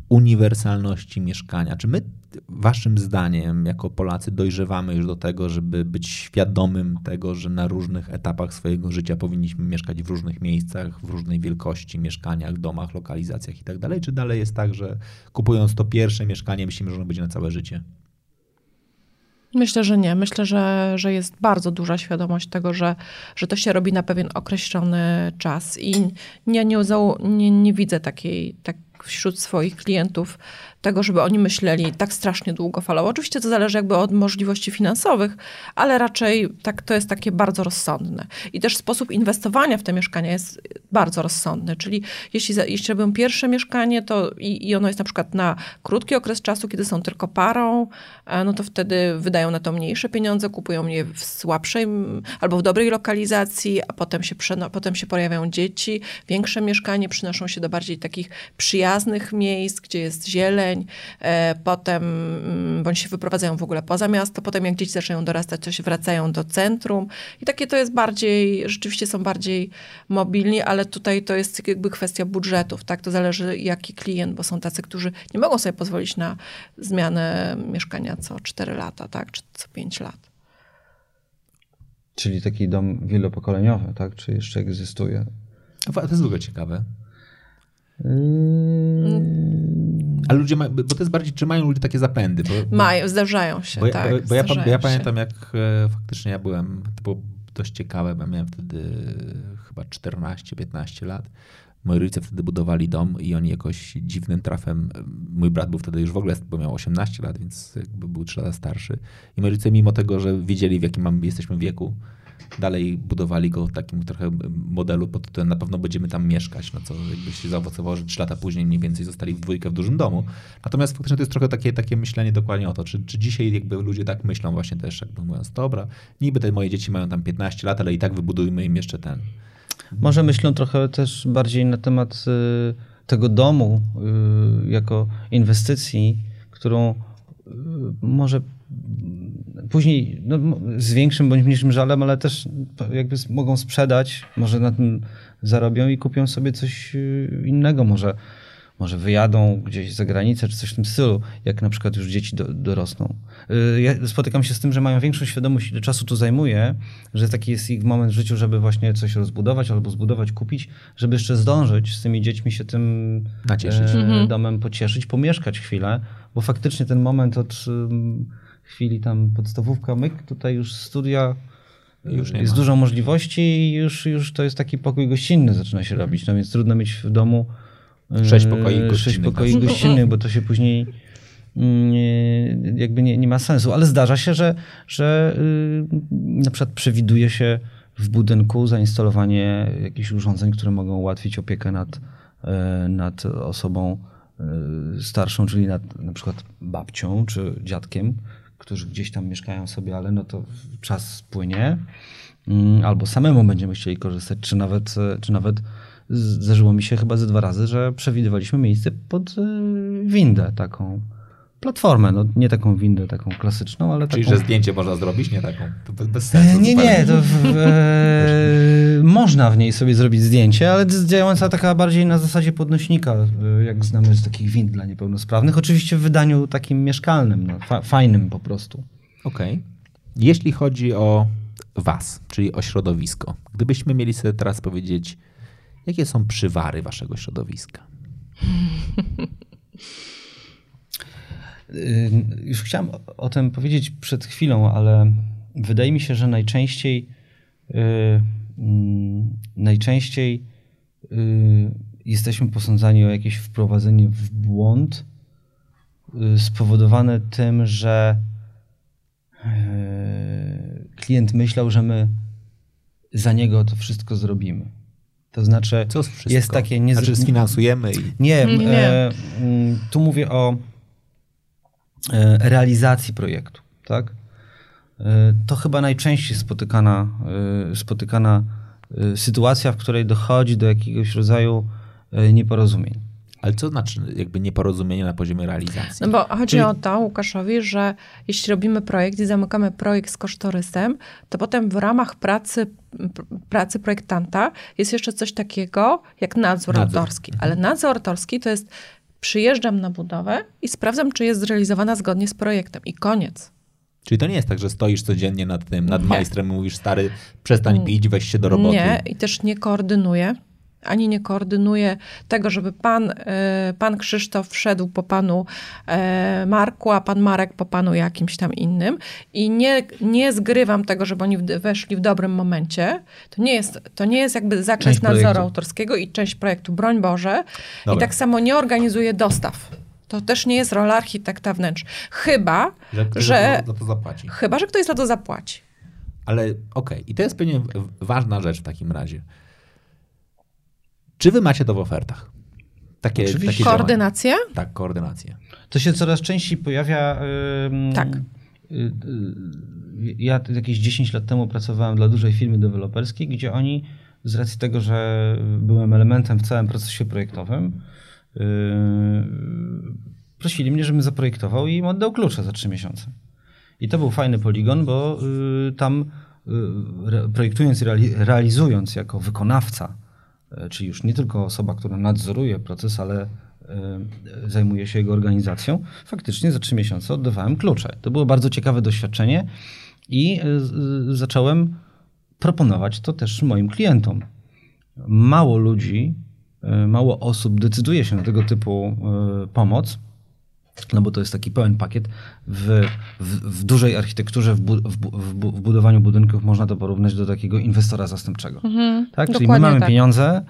uniwersalności mieszkania. Czy my, waszym zdaniem, jako Polacy, dojrzewamy już do tego, żeby być świadomym tego, że na różnych etapach swojego życia powinniśmy mieszkać w różnych miejscach, w różnej wielkości, mieszkaniach, domach, lokalizacjach i tak? Czy dalej jest tak, że kupując to pierwsze mieszkanie, myślimy, że ono będzie na całe życie? Myślę, że nie. Myślę, że, że jest bardzo duża świadomość tego, że, że to się robi na pewien określony czas. I nie, nie, nie, nie widzę takiej, tak, wśród swoich klientów tego, żeby oni myśleli tak strasznie długofalowo. Oczywiście to zależy jakby od możliwości finansowych, ale raczej tak, to jest takie bardzo rozsądne. I też sposób inwestowania w te mieszkania jest bardzo rozsądny, czyli jeśli, jeśli robią pierwsze mieszkanie to i, i ono jest na przykład na krótki okres czasu, kiedy są tylko parą, e, no to wtedy wydają na to mniejsze pieniądze, kupują je w słabszej albo w dobrej lokalizacji, a potem się, potem się pojawiają dzieci, większe mieszkanie przynoszą się do bardziej takich przyjaznych miejsc, gdzie jest zieleń, E, potem mm, bądź się wyprowadzają w ogóle poza miasto, potem jak dzieci zaczynają dorastać, to się wracają do centrum i takie to jest bardziej, rzeczywiście są bardziej mobilni, ale tutaj to jest jakby kwestia budżetów, tak? To zależy jaki klient, bo są tacy, którzy nie mogą sobie pozwolić na zmianę mieszkania co 4 lata, tak? Czy co 5 lat. Czyli taki dom wielopokoleniowy, tak? Czy jeszcze egzystuje? To jest w ogóle ciekawe. Mm. Ale ludzie mają, bo to jest bardziej, czy mają ludzie takie zapędy? Bo, mają, zdarzają się, bo, tak. Bo, bo ja, ja pamiętam, jak e, faktycznie ja byłem, to było dość ciekawe, bo ja miałem wtedy chyba 14-15 lat. Moi rodzice wtedy budowali dom i oni jakoś dziwnym trafem, mój brat był wtedy już w ogóle, bo miał 18 lat, więc jakby był 3 lata starszy. I moi rodzice, mimo tego, że wiedzieli, w jakim mam, jesteśmy wieku, dalej budowali go w takim trochę modelu pod tytułem na pewno będziemy tam mieszkać, no co jakby się zaowocowało, że trzy lata później mniej więcej zostali w dwójkę w dużym domu. Natomiast faktycznie to jest trochę takie, takie myślenie dokładnie o to, czy, czy dzisiaj jakby ludzie tak myślą właśnie też, jakby mówiąc, dobra, niby te moje dzieci mają tam 15 lat, ale i tak wybudujmy im jeszcze ten. Może myślą trochę też bardziej na temat y, tego domu y, jako inwestycji, którą y, może później no, z większym bądź mniejszym żalem, ale też jakby mogą sprzedać, może na tym zarobią i kupią sobie coś y, innego, może, może wyjadą gdzieś za granicę, czy coś w tym stylu, jak na przykład już dzieci do, dorosną. Y, ja spotykam się z tym, że mają większą świadomość, ile czasu to zajmuje, że taki jest ich moment w życiu, żeby właśnie coś rozbudować albo zbudować, kupić, żeby jeszcze zdążyć z tymi dziećmi się tym Nacieszyć. E, domem pocieszyć, pomieszkać chwilę, bo faktycznie ten moment od chwili tam podstawówka, myk, tutaj już studia już jest ma. dużo możliwości i już, już to jest taki pokój gościnny zaczyna się robić, no więc trudno mieć w domu sześć pokoi gościnnych, sześć pokoi gościnnych bo to się później nie, jakby nie, nie ma sensu, ale zdarza się, że, że yy, na przykład przewiduje się w budynku zainstalowanie jakichś urządzeń, które mogą ułatwić opiekę nad, nad osobą starszą, czyli nad na przykład babcią czy dziadkiem, którzy gdzieś tam mieszkają sobie, ale no to czas płynie, mm, albo samemu będziemy chcieli korzystać, czy nawet, e, czy nawet zdarzyło mi się chyba ze dwa razy, że przewidywaliśmy miejsce pod e, windę taką platformę, no nie taką windę, taką klasyczną, ale Czyli, taką... że zdjęcie można zrobić, nie taką? To bez sensu. E, nie, nie, to w, e, można w niej sobie zrobić zdjęcie, ale działająca taka bardziej na zasadzie podnośnika, e, jak znamy z takich wind dla niepełnosprawnych. Oczywiście w wydaniu takim mieszkalnym, no, fa fajnym po prostu. Okej. Okay. Jeśli chodzi o was, czyli o środowisko, gdybyśmy mieli sobie teraz powiedzieć, jakie są przywary waszego środowiska? Y, już chciałem o tym powiedzieć przed chwilą, ale wydaje mi się, że najczęściej y, mm, najczęściej y, jesteśmy posądzani o jakieś wprowadzenie w błąd spowodowane tym, że klient myślał, że my za niego to wszystko zrobimy. To znaczy, jest takie nie znaczy sfinansujemy i... Nie, nie. E, tu mówię o realizacji projektu. Tak? E, to chyba najczęściej spotykana, e, spotykana sytuacja, w której dochodzi do jakiegoś rodzaju nieporozumień. Ale co znaczy jakby nieporozumienie na poziomie realizacji? No bo chodzi Czyli... o to Łukaszowi, że jeśli robimy projekt i zamykamy projekt z kosztorysem, to potem w ramach pracy, pracy projektanta jest jeszcze coś takiego jak nadzór, nadzór. autorski. Ale nadzór autorski to jest Przyjeżdżam na budowę i sprawdzam, czy jest zrealizowana zgodnie z projektem. I koniec. Czyli to nie jest tak, że stoisz codziennie nad tym, nad Nie. majstrem i mówisz, stary, przestań pić, weź się do roboty. Nie, i też nie koordynuję. Ani nie koordynuję tego, żeby pan, e, pan Krzysztof wszedł po panu e, Marku, a pan Marek po panu jakimś tam innym. I nie, nie zgrywam tego, żeby oni weszli w dobrym momencie. To nie jest, to nie jest jakby zakres Część nadzoru projektu. autorskiego i część projektu, broń Boże. I Dobra. tak samo nie organizuję dostaw. To też nie jest rola architekta wnętrz. Chyba, Że ktoś że, za to zapłaci. chyba, że ktoś za to zapłaci. Ale okej, i to jest pewnie ważna rzecz w takim razie. Czy wy macie to w ofertach? Takie, Oczywiście. takie działania? Tak, koordynację. To się coraz częściej pojawia. ym, Tak. y, y, Ja jakieś 10 lat temu pracowałem dla dużej firmy deweloperskiej, gdzie oni z racji tego, że byłem elementem w całym procesie projektowym, yy, prosili mnie, żebym zaprojektował i im oddał klucze za 3 miesiące. I to był fajny poligon, bo y, tam y, projektując i reali- realizując jako wykonawca, y, czyli już nie tylko osoba, która nadzoruje proces, ale y, zajmuje się jego organizacją, faktycznie za trzy miesiące oddawałem klucze. To było bardzo ciekawe doświadczenie i y, zacząłem proponować to też moim klientom. Mało ludzi, mało osób decyduje się na tego typu pomoc, no bo to jest taki pełen pakiet. W, w, w dużej architekturze, w, bu, w, bu, w, bu, w budowaniu budynków można to porównać do takiego inwestora zastępczego. Mhm, tak? Czyli my mamy tak. pieniądze,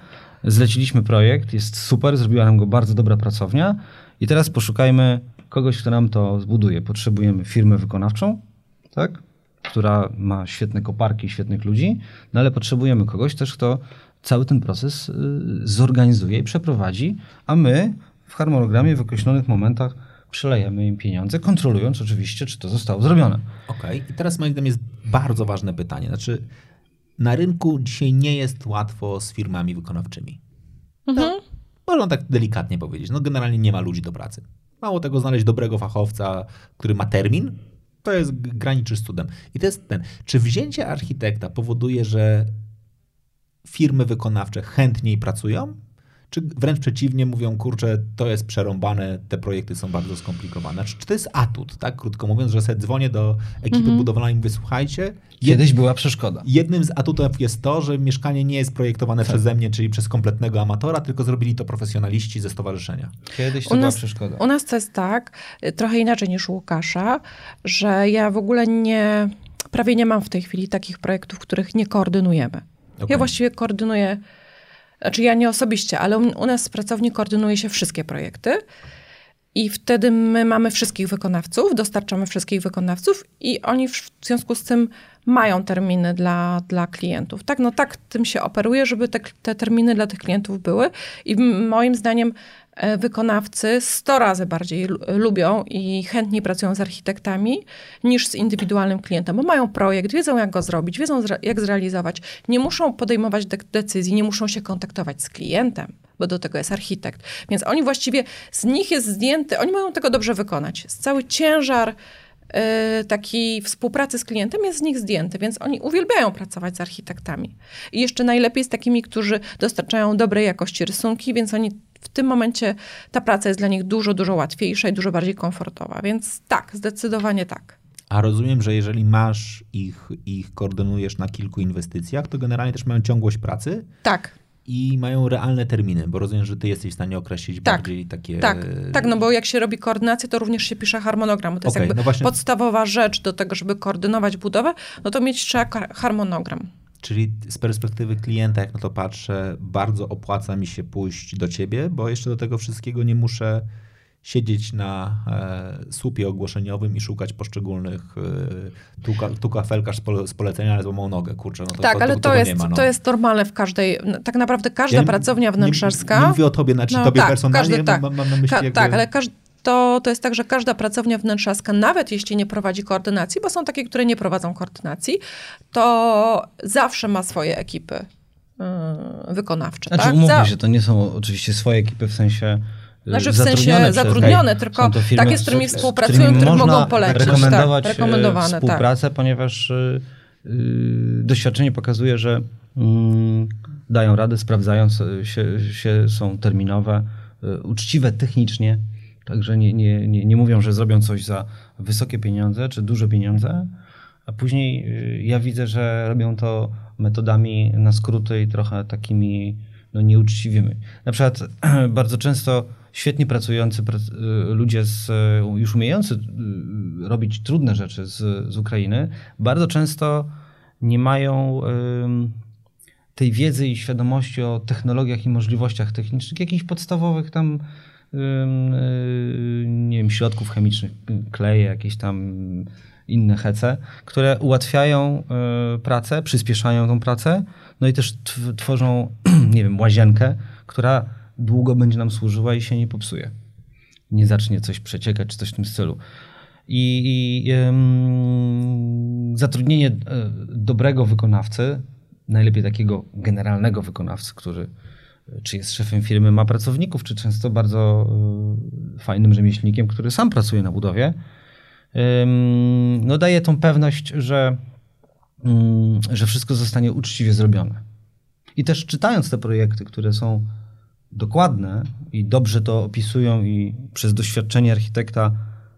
zleciliśmy projekt, jest super, zrobiła nam go bardzo dobra pracownia i teraz poszukajmy kogoś, kto nam to zbuduje. Potrzebujemy firmę wykonawczą, tak? która ma świetne koparki, świetnych ludzi, no ale potrzebujemy kogoś też, kto cały ten proces y, zorganizuje i przeprowadzi, a my w harmonogramie w określonych momentach przelejemy im pieniądze, kontrolując oczywiście, czy to zostało zrobione. Okej, i teraz moim zdaniem jest bardzo ważne pytanie. Znaczy, na rynku dzisiaj nie jest łatwo z firmami wykonawczymi. Mhm. Można tak delikatnie powiedzieć. No generalnie nie ma ludzi do pracy. Mało tego, znaleźć dobrego fachowca, który ma termin, to jest graniczy z cudem. I to jest ten. Czy wzięcie architekta powoduje, że firmy wykonawcze chętniej pracują? Czy wręcz przeciwnie, mówią, kurczę, to jest przerąbane, te projekty są bardzo skomplikowane? Czy, czy to jest atut, tak krótko mówiąc, że sobie dzwonię do ekipy budowlanej i mówię, słuchajcie, jed, Kiedyś była przeszkoda. jednym z atutów jest to, że mieszkanie nie jest projektowane Tak. przeze mnie, czyli przez kompletnego amatora, tylko zrobili to profesjonaliści ze stowarzyszenia. Kiedyś to U była nas- przeszkoda. U nas to jest tak, trochę inaczej niż u Łukasza, że ja w ogóle nie, prawie nie mam w tej chwili takich projektów, których nie koordynujemy. Okej. Ja właściwie koordynuję, znaczy ja nie osobiście, ale u, nas w pracowni koordynuje się wszystkie projekty. I wtedy my mamy wszystkich wykonawców, dostarczamy wszystkich wykonawców i oni w związku z tym mają terminy dla, dla klientów. Tak, no tak tym się operuje, żeby te, te terminy dla tych klientów były. I moim zdaniem e, wykonawcy 100 razy bardziej lu- lubią i chętniej pracują z architektami niż z indywidualnym klientem, bo mają projekt, wiedzą jak go zrobić, wiedzą jak zrealizować. Nie muszą podejmować de- decyzji, nie muszą się kontaktować z klientem, bo do tego jest architekt. Więc oni właściwie, z nich jest zdjęty, oni mają tego dobrze wykonać. Cały ciężar taki współpracy z klientem jest z nich zdjęty, więc oni uwielbiają pracować z architektami. I jeszcze najlepiej z takimi, którzy dostarczają dobrej jakości rysunki, więc oni w tym momencie ta praca jest dla nich dużo, dużo łatwiejsza i dużo bardziej komfortowa. Więc tak, zdecydowanie tak. A rozumiem, że jeżeli masz ich, ich koordynujesz na kilku inwestycjach, to generalnie też mają ciągłość pracy Tak, i mają realne terminy, bo rozumiem, że ty jesteś w stanie określić Tak, bardziej takie... tak, tak, no bo jak się robi koordynację, to również się pisze harmonogram. To jest Okej, jakby no podstawowa rzecz do tego, żeby koordynować budowę, no to mieć trzeba harmonogram. Czyli z perspektywy klienta, jak na to patrzę, bardzo opłaca mi się pójść do ciebie, bo jeszcze do tego wszystkiego nie muszę siedzieć na e, słupie ogłoszeniowym i szukać poszczególnych e, tu, ka- tu kafelkarz z, pole, z polecenia, ale złamał nogę, kurczę. No to, tak, ale to, jest, ma, no. to jest normalne w każdej, tak naprawdę każda Ja pracownia wnętrzarska... Nie, nie mówię o tobie, znaczy No tobie tak, personalnie, każdy- tak. mam, mam na myśli Ka- jakby... Tak, ale każ- to, to jest tak, że każda pracownia wnętrzarska, nawet jeśli nie prowadzi koordynacji, bo są takie, które nie prowadzą koordynacji, to zawsze ma swoje ekipy yy, wykonawcze. Znaczy, tak? umówmy Za- się, to nie są oczywiście swoje ekipy w sensie. Znaczy w sensie przez- zatrudnione, Hej, tylko firmy, takie, z którymi z- współpracują, którymi których mogą polecić. rekomendować tak, e, rekomendowane, tak. współpracę, ponieważ y, y, doświadczenie pokazuje, że mm, dają radę, sprawdzają się, się, są terminowe, y, uczciwe technicznie, także nie, nie, nie, nie mówią, że zrobią coś za wysokie pieniądze czy duże pieniądze, a później ja widzę, że robią to metodami na skróty i trochę takimi no, nieuczciwymi. Na przykład bardzo często świetnie pracujący ludzie z, już umiejący robić trudne rzeczy z, z Ukrainy, bardzo często nie mają tej wiedzy i świadomości o technologiach i możliwościach technicznych, jakichś podstawowych tam nie wiem, środków chemicznych, kleje, jakieś tam inne hece, które ułatwiają pracę, przyspieszają tą pracę, no i też tworzą, nie wiem, łazienkę, która długo będzie nam służyła i się nie popsuje. Nie zacznie coś przeciekać czy coś w tym stylu. I, i zatrudnienie e, dobrego wykonawcy, najlepiej takiego generalnego wykonawcy, który e, czy jest szefem firmy, ma pracowników, czy często bardzo e, fajnym rzemieślnikiem, który sam pracuje na budowie, no daje tą pewność, że, mm, że wszystko zostanie uczciwie zrobione. I też czytając te projekty, które są dokładne i dobrze to opisują i przez doświadczenie architekta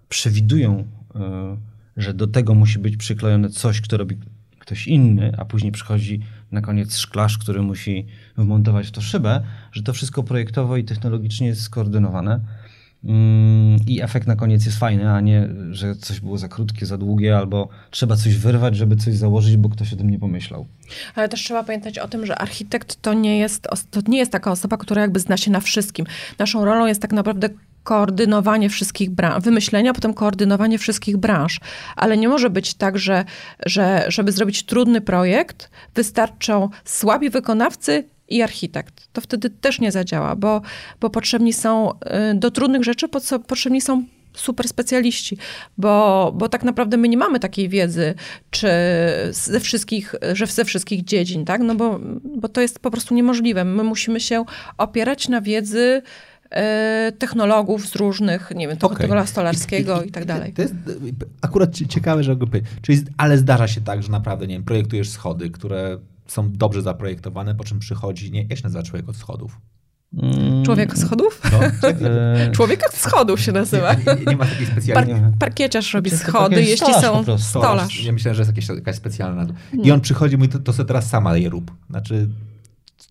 przewidują, e, że do tego musi być przyklejone coś, kto robi ktoś inny, a później przychodzi na koniec szklarz, który musi wmontować w to szybę, że to wszystko projektowo i technologicznie jest skoordynowane. Mm, I efekt na koniec jest fajny, a nie, że coś było za krótkie, za długie, albo trzeba coś wyrwać, żeby coś założyć, bo ktoś o tym nie pomyślał. Ale też trzeba pamiętać o tym, że architekt to nie jest, to nie jest taka osoba, która jakby zna się na wszystkim. Naszą rolą jest tak naprawdę koordynowanie wszystkich branż, wymyślenia, potem koordynowanie wszystkich branż. Ale nie może być tak, że, że żeby zrobić trudny projekt, wystarczą słabi wykonawcy i architekt. To wtedy też nie zadziała, bo, bo potrzebni są y, do trudnych rzeczy, potrzebni są super specjaliści, bo, bo tak naprawdę my nie mamy takiej wiedzy, czy ze wszystkich, że ze wszystkich dziedzin, tak? No bo, bo to jest po prostu niemożliwe. My musimy się opierać na wiedzy y, technologów z różnych, nie wiem, okay. tego stolarskiego i, i, tak dalej. To jest akurat ciekawe, że czyli, ale zdarza się tak, że naprawdę, nie wiem, projektujesz schody, które są dobrze zaprojektowane, po czym przychodzi, nie, jak się nazywa człowiek od schodów? Mm. Człowiek schodów? No, e, Człowiek od schodów się nazywa. Nie, nie, nie ma takiej specjalnej... Par, parkieciarz robi schody, jeśli są stolarz. Ja myślę, że jest jakieś, jakaś specjalna... I on przychodzi i mówi, to, to sobie teraz sama je rób. Znaczy,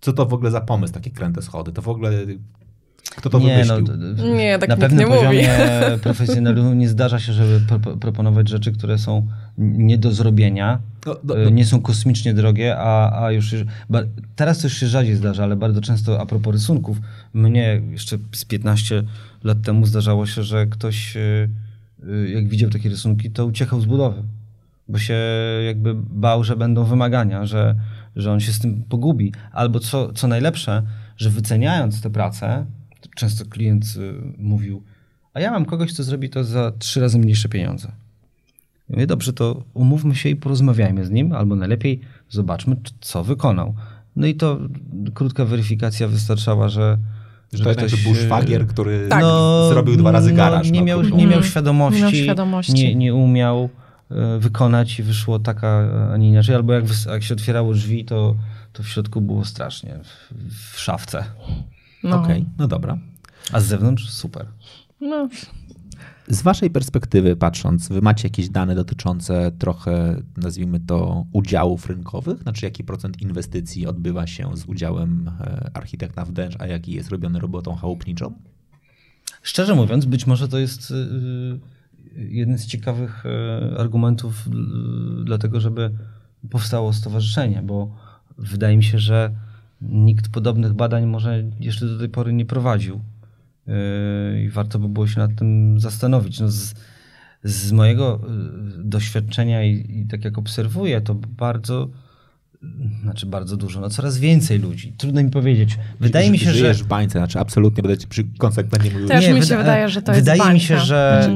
co to w ogóle za pomysł, takie kręte schody? To w ogóle kto to nie, no, nie, tak na pewnym nie poziomie profesjonalizmu nie zdarza się, żeby pro proponować rzeczy, które są nie do zrobienia, no, no, no. nie są kosmicznie drogie, a, a już teraz to już się rzadziej zdarza, ale bardzo często a propos rysunków, mnie jeszcze z 15 lat temu zdarzało się, że ktoś e, e, jak widział takie rysunki, to uciekał z budowy, bo się jakby bał, że będą wymagania, że, że on się z tym pogubi. Albo co, co najlepsze, że wyceniając te prace, często klient y, mówił, a ja mam kogoś, kto zrobi to za trzy razy mniejsze pieniądze. Ja mówię, dobrze, to umówmy się i porozmawiajmy z nim, albo najlepiej zobaczmy, co wykonał. No i to krótka weryfikacja wystarczała, że, że to ktoś... był szwagier, który tak. no, zrobił dwa razy garaż. Nie, no, miał, nie miał świadomości, nie, miał świadomości. Nie, nie umiał e, wykonać i wyszło taka, a nie inaczej. Albo jak, jak się otwierało drzwi, to, to w środku było strasznie, w, w szafce. No. Okej, okay, no dobra. A z zewnątrz super. No. Z waszej perspektywy patrząc, wy macie jakieś dane dotyczące trochę, nazwijmy to, udziałów rynkowych? Znaczy jaki procent inwestycji odbywa się z udziałem e, architekta w wnętrz, a jaki jest robiony robotą chałupniczą? Szczerze mówiąc, być może to jest y, y, jeden z ciekawych e, argumentów dlatego, żeby powstało stowarzyszenie, bo wydaje mi się, że nikt podobnych badań może jeszcze do tej pory nie prowadził. Yy, I warto by było się nad tym zastanowić. No z, z mojego yy, doświadczenia i, i tak jak obserwuję, to bardzo znaczy bardzo dużo, no coraz więcej ludzi. Trudno mi powiedzieć. Wydaje mi się, że... w bańce, znaczy absolutnie będę ci przy konsekwentnie mówił. Też nie, mi się wydaje, że to jest Wydaje mi się, że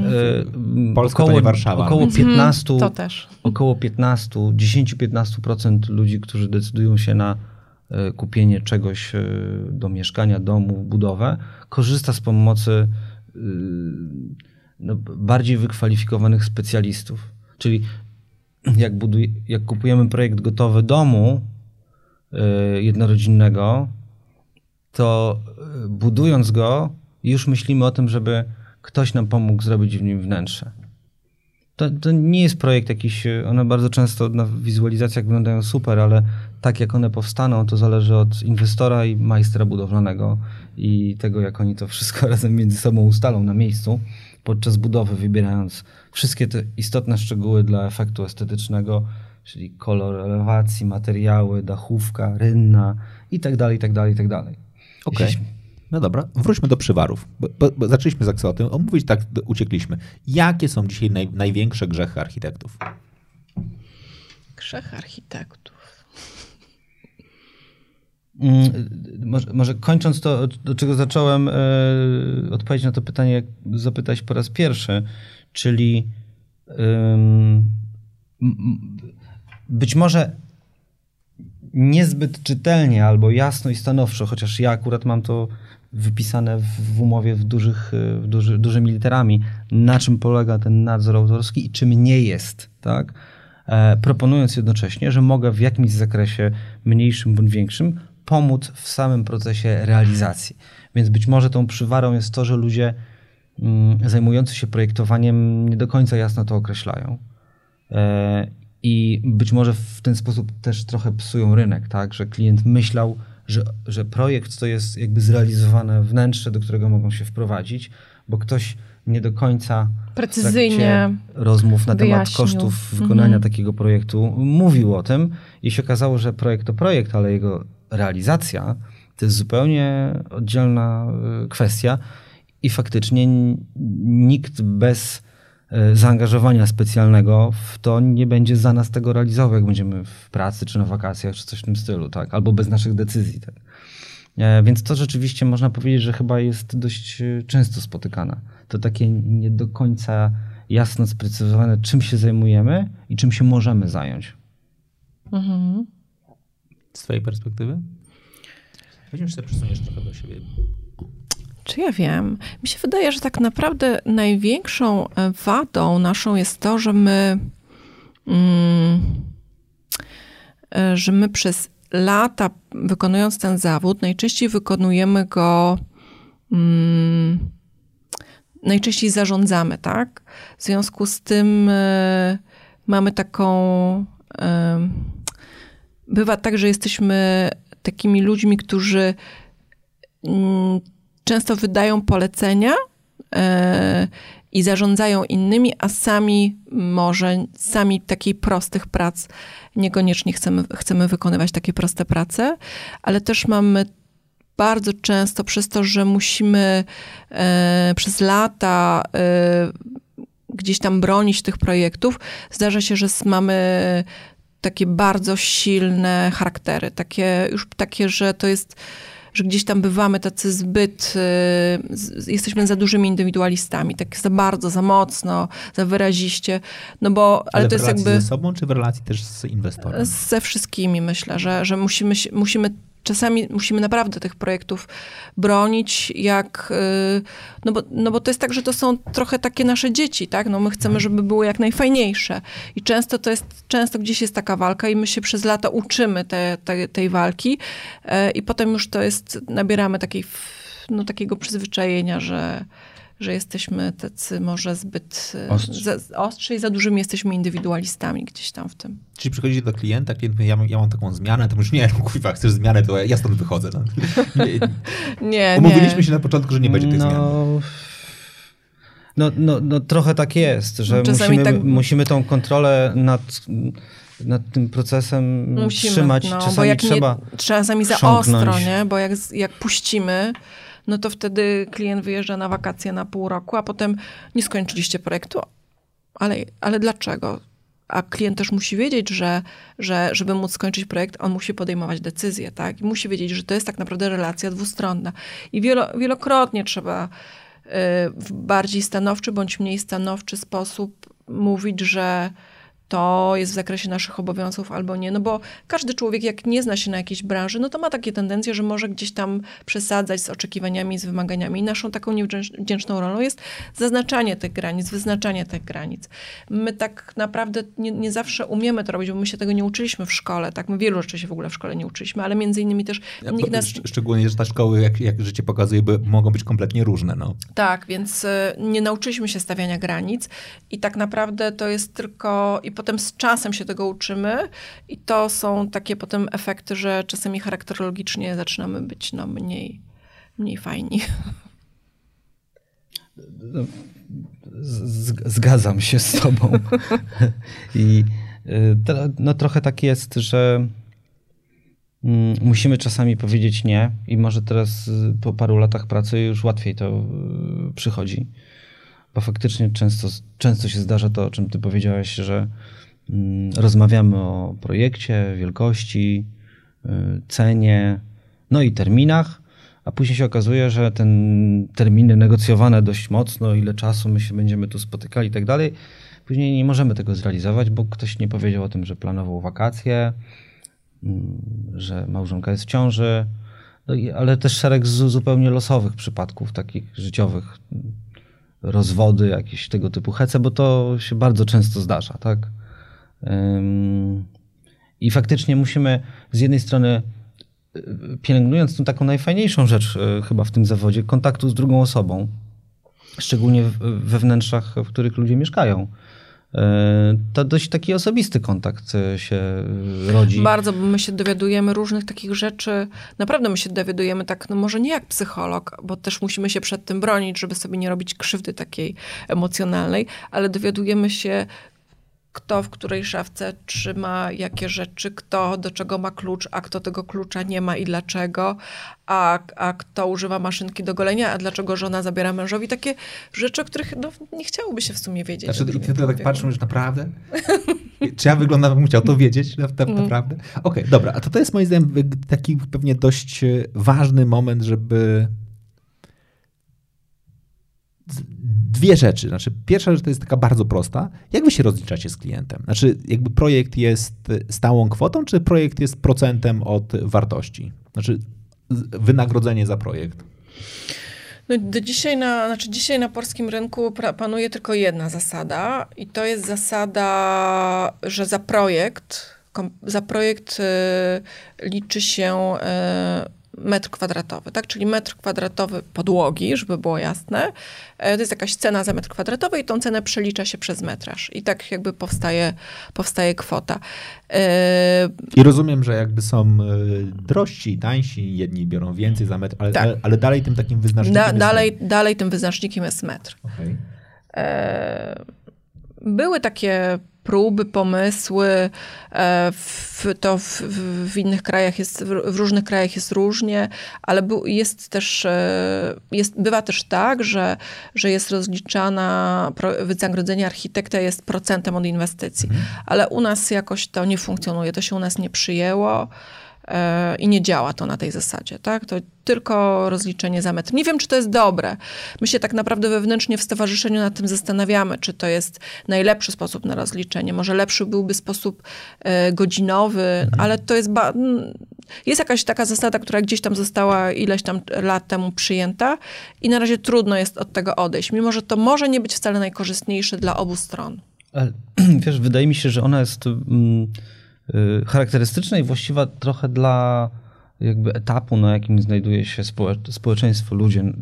yy, Polska około, to nie Warszawa. Około 15, mhm, to też. około 15, 10-15% ludzi, którzy decydują się na kupienie czegoś e, do mieszkania, domu, budowę, korzysta z pomocy e, no, bardziej wykwalifikowanych specjalistów. Czyli jak, jak kupujemy projekt gotowy domu jednorodzinnego, to budując go, już myślimy o tym, żeby ktoś nam pomógł zrobić w nim wnętrze. To, to nie jest projekt jakiś, one bardzo często na wizualizacjach wyglądają super, ale tak jak one powstaną, to zależy od inwestora i majstra budowlanego i tego, jak oni to wszystko razem między sobą ustalą na miejscu podczas budowy, wybierając wszystkie te istotne szczegóły dla efektu estetycznego, czyli kolor elewacji, materiały, dachówka, rynna i tak dalej, i tak dalej, i tak dalej. Okej. Okay. No dobra, wróćmy do przywarów, bo, bo, bo zaczęliśmy z aksotem, omówić tak uciekliśmy. Jakie są dzisiaj naj, największe grzechy architektów? Grzech architektów. Mm, może, może, kończąc to, do czego zacząłem, e, odpowiedź na to pytanie, jak zapytać po raz pierwszy, czyli być może niezbyt czytelnie albo jasno i stanowczo, chociaż ja akurat mam to wypisane w, umowie w, dużych, w duży, dużymi literami, na czym polega ten nadzór autorski i czym nie jest, tak? E, proponując jednocześnie, że mogę w jakimś zakresie mniejszym bądź większym pomóc w samym procesie realizacji. Więc być może tą przywarą jest to, że ludzie mm, zajmujący się projektowaniem nie do końca jasno to określają. E, I być może w ten sposób też trochę psują rynek, tak? Że klient myślał, że, że projekt to jest jakby zrealizowane wnętrze, do którego mogą się wprowadzić, bo ktoś nie do końca precyzyjnie rozmów na wyjaśnił. temat kosztów wykonania mhm. takiego projektu mówił o tym i się okazało, że projekt to projekt, ale jego realizacja to jest zupełnie oddzielna y, kwestia i faktycznie nikt bez zaangażowania specjalnego w to nie będzie za nas tego realizował, jak będziemy w pracy, czy na wakacjach, czy coś w tym stylu, tak? Albo bez naszych decyzji, tak? E, więc to rzeczywiście można powiedzieć, że chyba jest dość y, często spotykane. To takie nie do końca jasno sprecyzowane, czym się zajmujemy i czym się możemy zająć. Mhm z twojej perspektywy? Weźmiesz sobie przesuniesz trochę do siebie. Czy ja wiem? Mi się wydaje, że tak naprawdę największą e, wadą naszą jest to, że my, mm, e, że my przez lata wykonując ten zawód, najczęściej wykonujemy go, mm, najczęściej zarządzamy, tak? W związku z tym y, mamy taką y, bywa tak, że jesteśmy takimi ludźmi, którzy mm, często wydają polecenia e, i zarządzają innymi, a sami może, sami takiej prostych prac niekoniecznie chcemy, chcemy wykonywać takie proste prace, ale też mamy bardzo często przez to, że musimy e, przez lata e, gdzieś tam bronić tych projektów, zdarza się, że mamy takie bardzo silne charaktery, takie już takie, że to jest, że gdzieś tam bywamy tacy zbyt, y, jesteśmy za dużymi indywidualistami, tak za bardzo, za mocno, za wyraziście, no bo, ale, ale to jest jakby... ze sobą, czy w relacji też z inwestorem? Ze wszystkimi myślę, że, że musimy, musimy czasami musimy naprawdę tych projektów bronić, jak, y, no bo, no bo to jest tak, że to są trochę takie nasze dzieci, tak? No my chcemy, żeby były jak najfajniejsze. I często to jest, często gdzieś jest taka walka i my się przez lata uczymy te, te, tej walki y, i potem już to jest, nabieramy takiej, no, takiego przyzwyczajenia, że, że jesteśmy tacy może zbyt e, ostrzy. Za, ostrzy i za dużymi jesteśmy indywidualistami gdzieś tam w tym. Czyli przychodzicie do klienta, klient mówi, ja, ja mam taką zmianę, to już nie, kurwa, chcesz zmianę, to ja stąd wychodzę. No. Nie, nie. Umówiliśmy nie. się na początku, że nie będzie tych no... zmian. No, no, no trochę tak jest, że no, musimy, tak... musimy tą kontrolę nad, nad tym procesem musimy, trzymać. No, czasami bo jak trzeba nie, czasami za ostro, nie? Bo jak, jak puścimy, no to wtedy klient wyjeżdża na wakacje na pół roku, a potem nie skończyliście projektu. Ale, ale dlaczego? A klient też musi wiedzieć, że, że żeby móc skończyć projekt, on musi podejmować decyzje, tak? I musi wiedzieć, że to jest tak naprawdę relacja dwustronna. I wielo, wielokrotnie trzeba y, w bardziej stanowczy bądź mniej stanowczy sposób mówić, że to jest w zakresie naszych obowiązków albo nie. No bo każdy człowiek, jak nie zna się na jakiejś branży, no to ma takie tendencje, że może gdzieś tam przesadzać z oczekiwaniami, z wymaganiami. I naszą taką niewdzięczną rolą jest zaznaczanie tych granic, wyznaczanie tych granic. My tak naprawdę nie, nie zawsze umiemy to robić, bo my się tego nie uczyliśmy w szkole, tak? My wielu rzeczy się w ogóle w szkole nie uczyliśmy, ale między innymi też Ja, nikt nas... szcz- Szczególnie, że te szkoły, jak, jak życie pokazuje, by, mogą być kompletnie różne. No. Tak, więc y, nie nauczyliśmy się stawiania granic i tak naprawdę to jest tylko, i potem z czasem się tego uczymy i to są takie potem efekty, że czasami charakterologicznie zaczynamy być no, mniej, mniej fajni. Z- z- Zgadzam się z tobą. I y, no, trochę tak jest, że mm, musimy czasami powiedzieć nie i może teraz po paru latach pracy już łatwiej to y, przychodzi. Bo faktycznie często, często się zdarza to, o czym ty powiedziałeś, że mm, rozmawiamy o projekcie, wielkości, y, cenie, no i terminach, a później się okazuje, że ten terminy negocjowane dość mocno, ile czasu my się będziemy tu spotykali i tak dalej, później nie możemy tego zrealizować, bo ktoś nie powiedział o tym, że planował wakacje, mm, że małżonka jest w ciąży, no ale też szereg zu- zupełnie losowych przypadków, takich życiowych, rozwody, jakieś tego typu hece, bo to się bardzo często zdarza, tak? I faktycznie musimy z jednej strony y, pielęgnując tą taką najfajniejszą rzecz y, chyba w tym zawodzie, kontaktu z drugą osobą, szczególnie we wnętrzach, w których ludzie mieszkają. Y, To dość taki osobisty kontakt się rodzi. Bardzo, bo my się dowiadujemy różnych takich rzeczy. Naprawdę my się dowiadujemy tak, no może nie jak psycholog, bo też musimy się przed tym bronić, żeby sobie nie robić krzywdy takiej emocjonalnej, ale dowiadujemy się, kto w której szafce trzyma jakie rzeczy, kto do czego ma klucz, a kto tego klucza nie ma i dlaczego, a, a kto używa maszynki do golenia, a dlaczego żona zabiera mężowi. Takie rzeczy, o których no, nie chciałoby się w sumie wiedzieć. Znaczy, I ty drugim tak patrzysz, mówisz, naprawdę? Czy ja wyglądam, jakbym chciał to wiedzieć na, na, Mm. naprawdę? Okej, dobra. A to, to jest moim zdaniem taki pewnie dość e, ważny moment, żeby dwie rzeczy. Znaczy, pierwsza rzecz to jest taka bardzo prosta. Jak wy się rozliczacie z klientem? Znaczy, jakby projekt jest stałą kwotą, czy projekt jest procentem od wartości? Znaczy, wynagrodzenie za projekt. No, do dzisiaj, na, znaczy dzisiaj na polskim rynku panuje tylko jedna zasada i to jest zasada, że za projekt, za projekt y, liczy się y, metr kwadratowy, tak? Czyli metr kwadratowy podłogi, żeby było jasne. E, To jest jakaś cena za metr kwadratowy i tą cenę przelicza się przez metraż. I tak jakby powstaje, powstaje kwota. E, I rozumiem, że jakby są e, drożsi, tańsi, jedni biorą więcej za metr, ale, Tak. ale, ale dalej tym takim wyznacznikiem Da, jest dalej, dalej tym wyznacznikiem jest metr. E, były takie próby, pomysły, e, w, to w, w, innych krajach jest, w różnych krajach jest różnie, ale jest też, e, jest, bywa też tak, że, że jest rozliczana, wynagrodzenie architekta jest procentem od inwestycji, ale u nas jakoś to nie funkcjonuje, to się u nas nie przyjęło i nie działa to na tej zasadzie, tak? To tylko rozliczenie za metr. Nie wiem, czy to jest dobre. My się tak naprawdę wewnętrznie w stowarzyszeniu nad tym zastanawiamy, czy to jest najlepszy sposób na rozliczenie. Może lepszy byłby sposób e, godzinowy, ale to jest... Ba- mm, jest jakaś taka zasada, która gdzieś tam została ileś tam lat temu przyjęta i na razie trudno jest od tego odejść, mimo że to może nie być wcale najkorzystniejsze dla obu stron. Ale, wiesz, wydaje mi się, że ona jest mm, charakterystyczna i właściwa trochę dla jakby etapu, na jakim znajduje się społecz społeczeństwo, ludzie, y, y,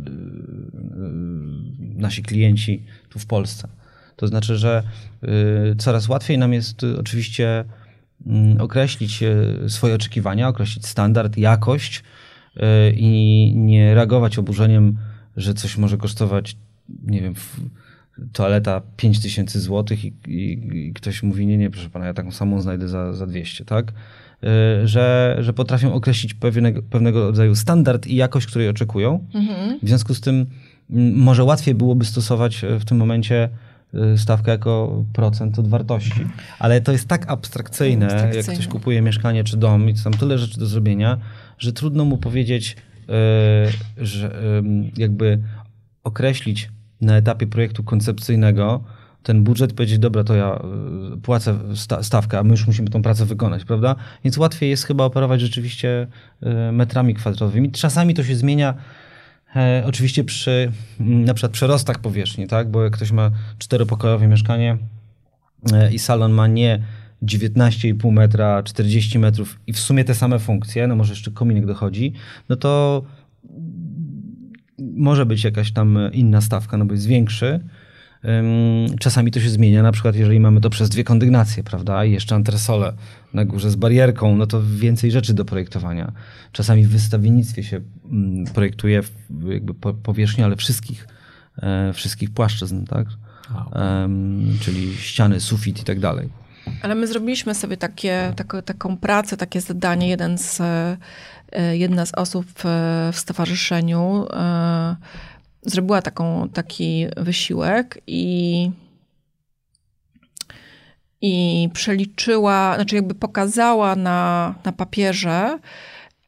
nasi klienci tu w Polsce. To znaczy, że y, coraz łatwiej nam jest y, oczywiście mm, określić y, swoje oczekiwania, określić standard, jakość y, i nie reagować oburzeniem, że coś może kosztować, nie wiem, toaleta 5000 zł i, i, i ktoś mówi, nie, nie, proszę pana, ja taką samą znajdę za, za 200, tak? Y, Że, że potrafią określić pewnego, pewnego rodzaju standard i jakość, której oczekują. W związku z tym może łatwiej byłoby stosować e, w tym momencie y, stawkę jako procent od wartości. Ale to jest tak abstrakcyjne, jak Abstrakcyjne. ktoś kupuje mieszkanie czy dom i tam tyle rzeczy do zrobienia, że trudno mu powiedzieć, y, że jakby określić na etapie projektu koncepcyjnego, ten budżet powiedzieć, dobra, to ja y, płacę sta stawkę, a my już musimy tą pracę wykonać, prawda? Więc łatwiej jest chyba operować rzeczywiście y, metrami kwadratowymi. Czasami to się zmienia e, oczywiście przy mm, na przykład przerostach powierzchni, tak? Bo jak ktoś ma czteropokojowe mieszkanie e, i salon ma nie 19,5 metra, 40 metrów i w sumie te same funkcje, no może jeszcze kominek dochodzi, no to może być jakaś tam inna stawka, no bo jest większy. Czasami to się zmienia, na przykład jeżeli mamy to przez dwie kondygnacje, prawda, i jeszcze antresole na górze z barierką, no to więcej rzeczy do projektowania. Czasami w wystawiennictwie się projektuje jakby powierzchnię, ale wszystkich, e, wszystkich płaszczyzn, tak? czyli ściany, sufit i tak dalej. Ale my zrobiliśmy sobie takie, taką, taką pracę, takie zadanie. Jeden z, jedna z osób w, w stowarzyszeniu e, zrobiła taką, taki wysiłek i, i przeliczyła, znaczy jakby pokazała na, na papierze,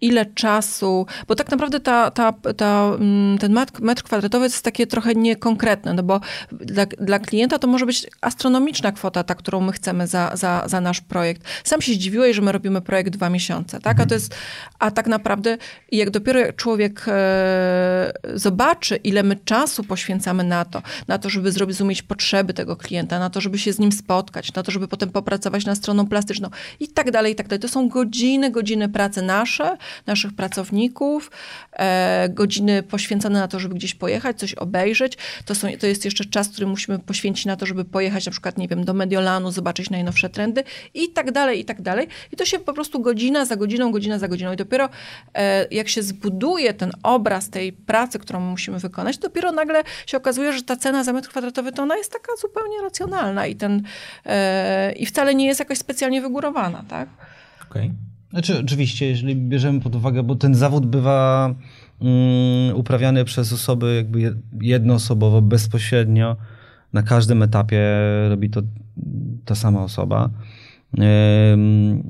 ile czasu, bo tak naprawdę ta, ta, ta, mm, ten metr kwadratowy jest takie trochę niekonkretne, no bo dla, dla klienta to może być astronomiczna kwota, ta, którą my chcemy za, za, za nasz projekt. Sam się zdziwiłeś, że my robimy projekt dwa miesiące, tak? A to jest, a tak naprawdę jak dopiero człowiek e, zobaczy, ile my czasu poświęcamy na to, na to, żeby zrozumieć potrzeby tego klienta, na to, żeby się z nim spotkać, na to, żeby potem popracować nad stroną plastyczną i tak dalej, i tak dalej. To są godziny, godziny pracy nasze, naszych pracowników, e, godziny poświęcone na to, żeby gdzieś pojechać, coś obejrzeć. To, są, to jest jeszcze czas, który musimy poświęcić na to, żeby pojechać na przykład, nie wiem, do Mediolanu, zobaczyć najnowsze trendy i tak dalej, i tak dalej. I to się po prostu godzina za godziną, godzina za godziną. I dopiero e, jak się zbuduje ten obraz tej pracy, którą musimy wykonać, dopiero nagle się okazuje, że ta cena za metr kwadratowy to ona jest taka zupełnie racjonalna i, ten, e, i wcale nie jest jakoś specjalnie wygórowana, tak? Okej. Okay. Znaczy, oczywiście, jeżeli bierzemy pod uwagę, bo ten zawód bywa um, uprawiany przez osoby jakby jednoosobowo, bezpośrednio, na każdym etapie robi to ta sama osoba. Um,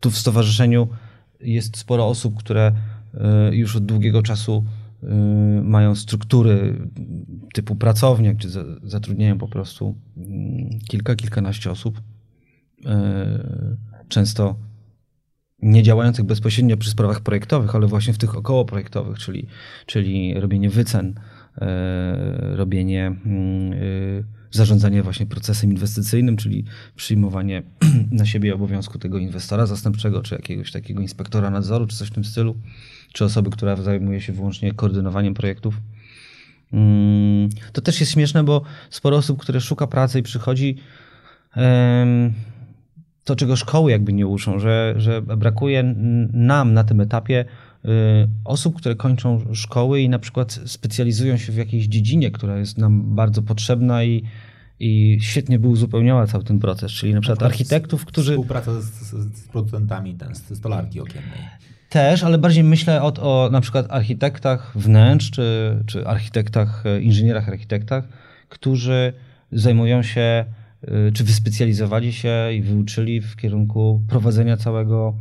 tu w stowarzyszeniu jest sporo osób, które e, już od długiego czasu e, mają struktury typu pracownia, gdzie zatrudniają po prostu mm, kilka, kilkanaście osób. Często nie działających bezpośrednio przy sprawach projektowych, ale właśnie w tych okołoprojektowych, czyli, czyli robienie wycen, e, robienie mm, e, zarządzanie właśnie procesem inwestycyjnym, czyli przyjmowanie na siebie obowiązku tego inwestora zastępczego, czy jakiegoś takiego inspektora nadzoru, czy coś w tym stylu, czy osoby, która zajmuje się wyłącznie koordynowaniem projektów. Mm, to też jest śmieszne, bo sporo osób, które szuka pracy i przychodzi, to, czego szkoły jakby nie uczą, że, że brakuje nam na tym etapie y, osób, które kończą szkoły i na przykład specjalizują się w jakiejś dziedzinie, która jest nam bardzo potrzebna i, i świetnie by uzupełniała cały ten proces, czyli na przykład architektów, którzy... Współpraca z, z producentami ten, z stolarki okiennej. Też, ale bardziej myślę o, o na przykład architektach wnętrz, czy, czy architektach, e, inżynierach architektach, którzy zajmują się czy wyspecjalizowali się i wyuczyli w kierunku prowadzenia całego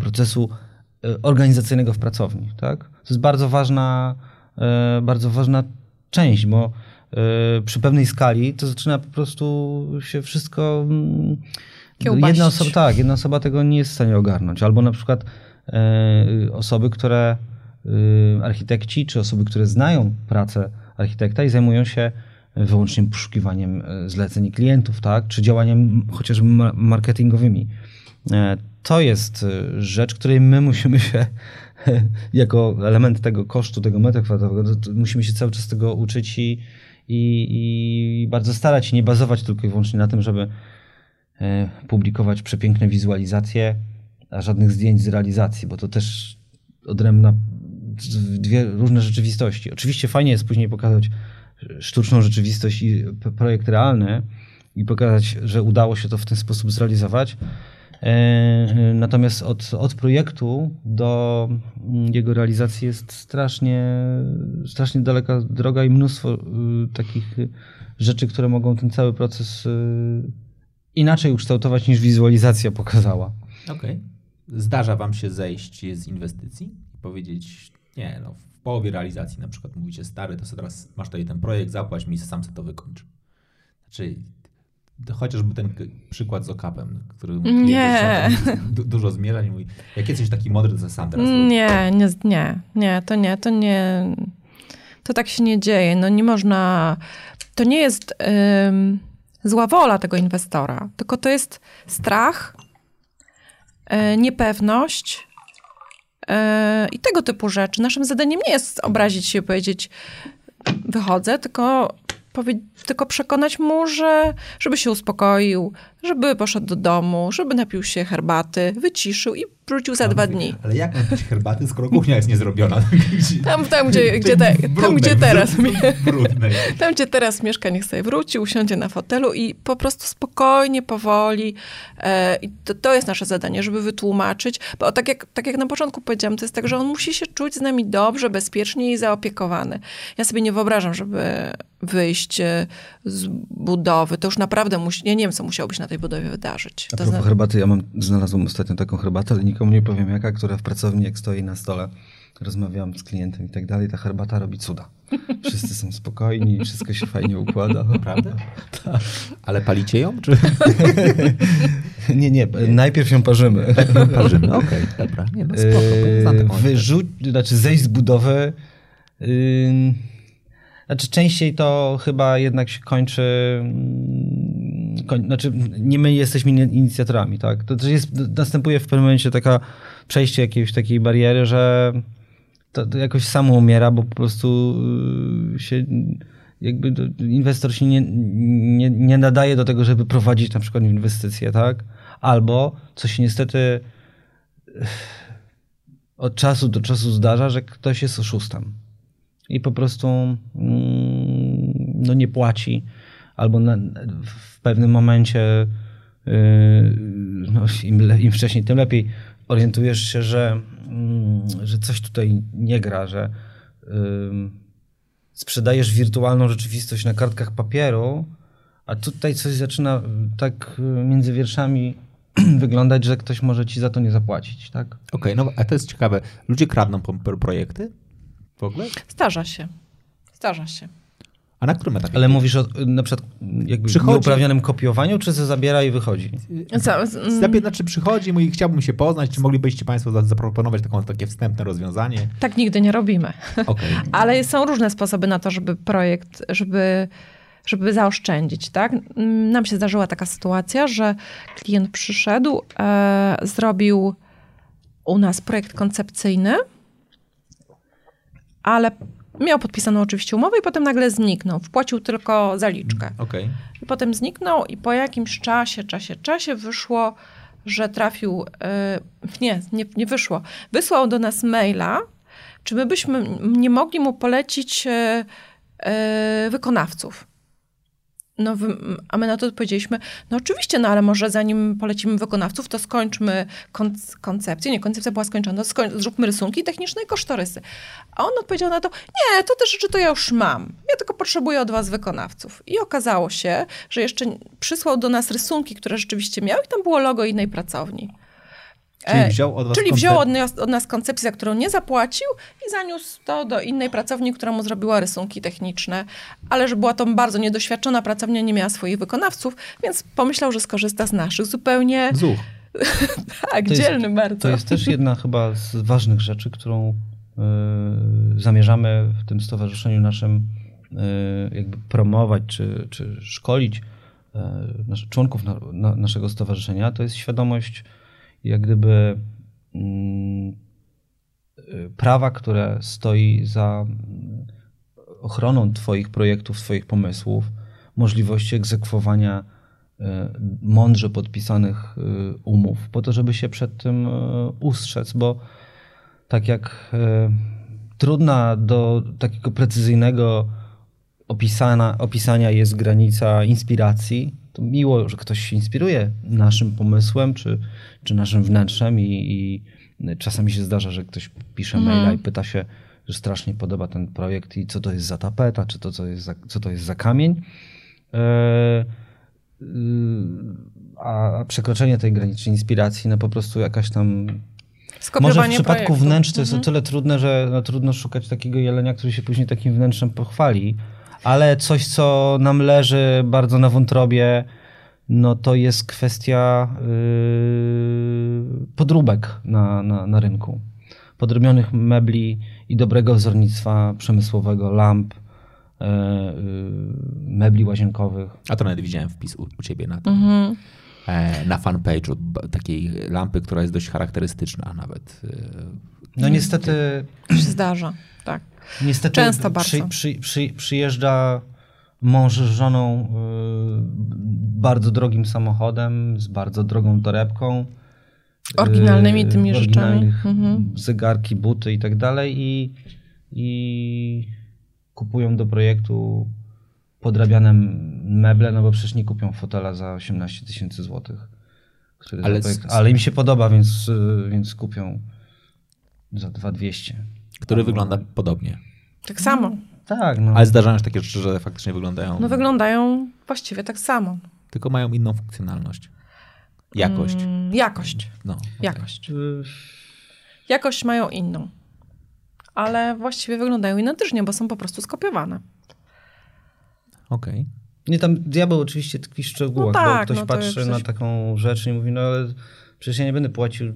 procesu y, organizacyjnego w pracowni. Tak? To jest bardzo ważna, y, bardzo ważna część, bo przy pewnej skali to zaczyna po prostu się wszystko. Mm. Jedna osoba, tak, jedna osoba tego nie jest w stanie ogarnąć. Albo na przykład osoby, które, architekci, czy osoby, które znają pracę architekta i zajmują się wyłącznie poszukiwaniem e, zleceń klientów, tak? czy działaniem chociażby marketingowymi. E, to jest e, rzecz, której my musimy się jako element tego kosztu, tego metra kwadratowego, musimy się cały czas tego uczyć i, i, i bardzo starać się nie bazować tylko i wyłącznie na tym, żeby publikować przepiękne wizualizacje, a żadnych zdjęć z realizacji, bo to też odrębna dwie różne rzeczywistości. Oczywiście fajnie jest później pokazać sztuczną rzeczywistość i projekt realny i pokazać, że udało się to w ten sposób zrealizować. E, natomiast od, od projektu do jego realizacji jest strasznie, strasznie daleka droga i mnóstwo y, takich rzeczy, które mogą ten cały proces y, inaczej ukształtować niż wizualizacja pokazała. Okej. Okay. Zdarza wam się zejść z inwestycji i powiedzieć, nie, no połowie realizacji na przykład mówicie, stary, to teraz masz tutaj ten projekt, zapłać mi, sam sobie to wykończ. Czyli to chociażby ten przykład z okapem, który Nie. du- dużo zmierza i mówi, jak jesteś taki mądry, to sam teraz. Nie, nie, nie, nie, to nie, to nie, to tak się nie dzieje. No nie można, to nie jest ym, zła wola tego inwestora, tylko to jest strach, y, niepewność i tego typu rzeczy. Naszym zadaniem nie jest obrazić się i powiedzieć wychodzę, tylko, powie, tylko przekonać mu, że żeby się uspokoił, żeby poszedł do domu, żeby napił się herbaty, wyciszył i wrócił za dwa dni. Ale jak napić herbaty, skoro kuchnia jest niezrobiona? Tam, tam, gdzie, gdzie, te, tam, gdzie teraz Brudnej. tam, gdzie teraz mieszka, niech sobie wróci, usiądzie na fotelu i po prostu spokojnie, powoli. E, I to, to jest nasze zadanie, żeby wytłumaczyć, bo tak jak, tak jak na początku powiedziałam, to jest tak, że on musi się czuć z nami dobrze, bezpiecznie i zaopiekowany. Ja sobie nie wyobrażam, żeby wyjść e, z budowy. To już naprawdę musi, ja nie wiem, co musiało być na tej budowie wydarzyć. A To propos zna- herbaty, ja mam, znalazłem ostatnio taką herbatę, ale nikomu nie powiem jaka, która w pracowni jak stoi na stole, rozmawiam z klientem i tak dalej, ta herbata robi cuda. Wszyscy są spokojni, wszystko się fajnie układa. Prawda? Ale palicie ją, czy Nie, nie, najpierw ją parzymy. parzymy? Okej, dobra. Nie, no spoko. Yy, Wyrzuć, znaczy zejść z budowy. Yy, znaczy częściej to chyba jednak się kończy. Znaczy nie my jesteśmy in- inicjatorami, tak? To też jest, następuje w pewnym momencie taka przejście jakiejś takiej bariery, że to, to jakoś samo umiera, bo po prostu yy, się jakby inwestor się nie, nie, nie nadaje do tego, żeby prowadzić na przykład inwestycje, tak? Albo, co się niestety od czasu do czasu zdarza, że ktoś jest oszustem i po prostu mm, no nie płaci albo na, w pewnym momencie yy, no, im, le, im wcześniej, tym lepiej orientujesz się, że, mm, że coś tutaj nie gra, że ym, sprzedajesz wirtualną rzeczywistość na kartkach papieru, a tutaj coś zaczyna tak y, między wierszami wyglądać, że ktoś może ci za to nie zapłacić, tak? Okej, no a to jest ciekawe. Ludzie kradną projekty? W ogóle? Zdarza się. Zdarza się. A na którym etapie? Ale mówisz o na przykład jakby Przychodzi- nieuprawnionym kopiowaniu, czy ze zabiera i wychodzi? Za, z, mm, Zapyta, czy przychodzi i mówi, chciałbym się poznać, czy moglibyście Państwo za- zaproponować taką, takie wstępne rozwiązanie? tak nigdy nie robimy. Okej. Ale są różne sposoby na to, żeby projekt, żeby, żeby zaoszczędzić, tak? Nam się zdarzyła taka sytuacja, że klient przyszedł, e, zrobił u nas projekt koncepcyjny, ale miał podpisaną oczywiście umowę i potem nagle zniknął. Wpłacił tylko zaliczkę. Okej. I potem zniknął i po jakimś czasie, czasie, czasie wyszło, że trafił, e, nie, nie, nie wyszło, wysłał do nas maila, czy my byśmy nie mogli mu polecić e, e, wykonawców. No, a my na to odpowiedzieliśmy, no oczywiście, no ale może zanim polecimy wykonawców, to skończmy konc- koncepcję. Nie, koncepcja była skończona, skoń- zróbmy rysunki techniczne i kosztorysy. A on odpowiedział na to, nie, to te rzeczy to ja już mam. Ja tylko potrzebuję od was wykonawców. I okazało się, że jeszcze przysłał do nas rysunki, które rzeczywiście miał i tam było logo innej pracowni. Czyli E, wziął od Czyli wziął od nas, od nas koncepcję, za którą nie zapłacił i zaniósł to do innej pracowni, która mu zrobiła rysunki techniczne, ale że była to bardzo niedoświadczona pracownia, nie miała swoich wykonawców, więc pomyślał, że skorzysta z naszych zupełnie. Zuch. Tak, To jest- dzielny bardzo. To jest też jedna chyba z ważnych rzeczy, którą y, zamierzamy w tym stowarzyszeniu naszym y, jakby promować czy, czy szkolić y, nasz, członków na, na, naszego stowarzyszenia. To jest świadomość jak gdyby mm, y, prawa, które stoi za mm, ochroną Twoich projektów, Twoich pomysłów, możliwości egzekwowania e, mądrze podpisanych e, umów, po to, żeby się przed tym ustrzec, bo tak jak trudna do takiego precyzyjnego opisana, opisania jest granica inspiracji, to miło, że ktoś się inspiruje naszym pomysłem czy, czy naszym wnętrzem i, i czasami się zdarza, że ktoś pisze Mhm. maila i pyta się, że strasznie podoba ten projekt i co to jest za tapeta, czy to co, jest za, co to jest za kamień. E, y, a przekroczenie tej granicy inspiracji, no po prostu jakaś tam może w przypadku projektu. wnętrz to jest Mhm. o tyle trudne, że no, trudno szukać takiego jelenia, który się później takim wnętrzem pochwali, Ale coś, co nam leży bardzo na wątrobie, no to jest kwestia yy, podróbek na, na, na rynku. Podrobionych mebli i dobrego wzornictwa przemysłowego, lamp, yy, mebli łazienkowych. A to nawet widziałem wpis u, u ciebie na tym. Mhm. E, na fanpage'u takiej lampy, która jest dość charakterystyczna nawet. E, no niestety... się zdarza, tak. Niestety Często przy, bardzo. Przy, przy, przyjeżdża mąż z żoną y, bardzo drogim samochodem, z bardzo drogą torebką. Oryginalnymi tymi y, rzeczami. Mhm. Zegarki, buty i tak dalej i, i kupują do projektu podrabiane meble, no bo przecież nie kupią fotela za 18 tysięcy złotych. Ale, ale, im się podoba, więc, y, więc kupią za 2200. Który wygląda podobnie. Tak samo. Tak, no. Ale zdarzają się takie rzeczy, że faktycznie wyglądają. No wyglądają właściwie tak samo. Tylko mają inną funkcjonalność. Jakość. Mm, jakość. No, okay. Jakość. Jakość mają inną. Ale właściwie wyglądają identycznie, bo są po prostu skopiowane. Okej. Okay. Nie, tam diabeł oczywiście tkwi w szczegółach, no tak, bo ktoś no patrzy coś... na taką rzecz i mówi, no ale przecież ja nie będę płacił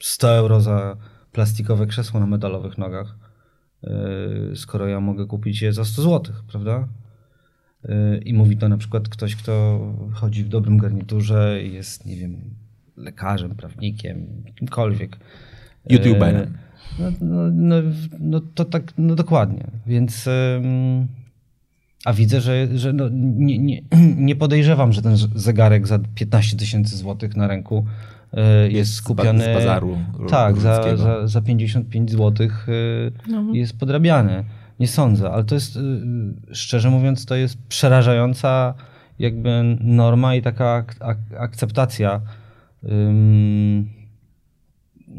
100 euro za plastikowe krzesło na medalowych nogach, yy, skoro ja mogę kupić je za 100 zł, prawda? Yy, I mówi to na przykład ktoś, kto chodzi w dobrym garniturze i jest, nie wiem, lekarzem, prawnikiem, kimkolwiek. YouTuberem. No, no, no, no, to tak, no dokładnie. Więc... A widzę, że, że no, nie, nie, nie podejrzewam, że ten zegarek za 15 tysięcy złotych na ręku y, jest skupiony. Z bazaru. Tak, za, za, za 55 złotych y, no. jest podrabiany. Nie sądzę, ale to jest, y, szczerze mówiąc, to jest przerażająca jakby norma i taka ak ak akceptacja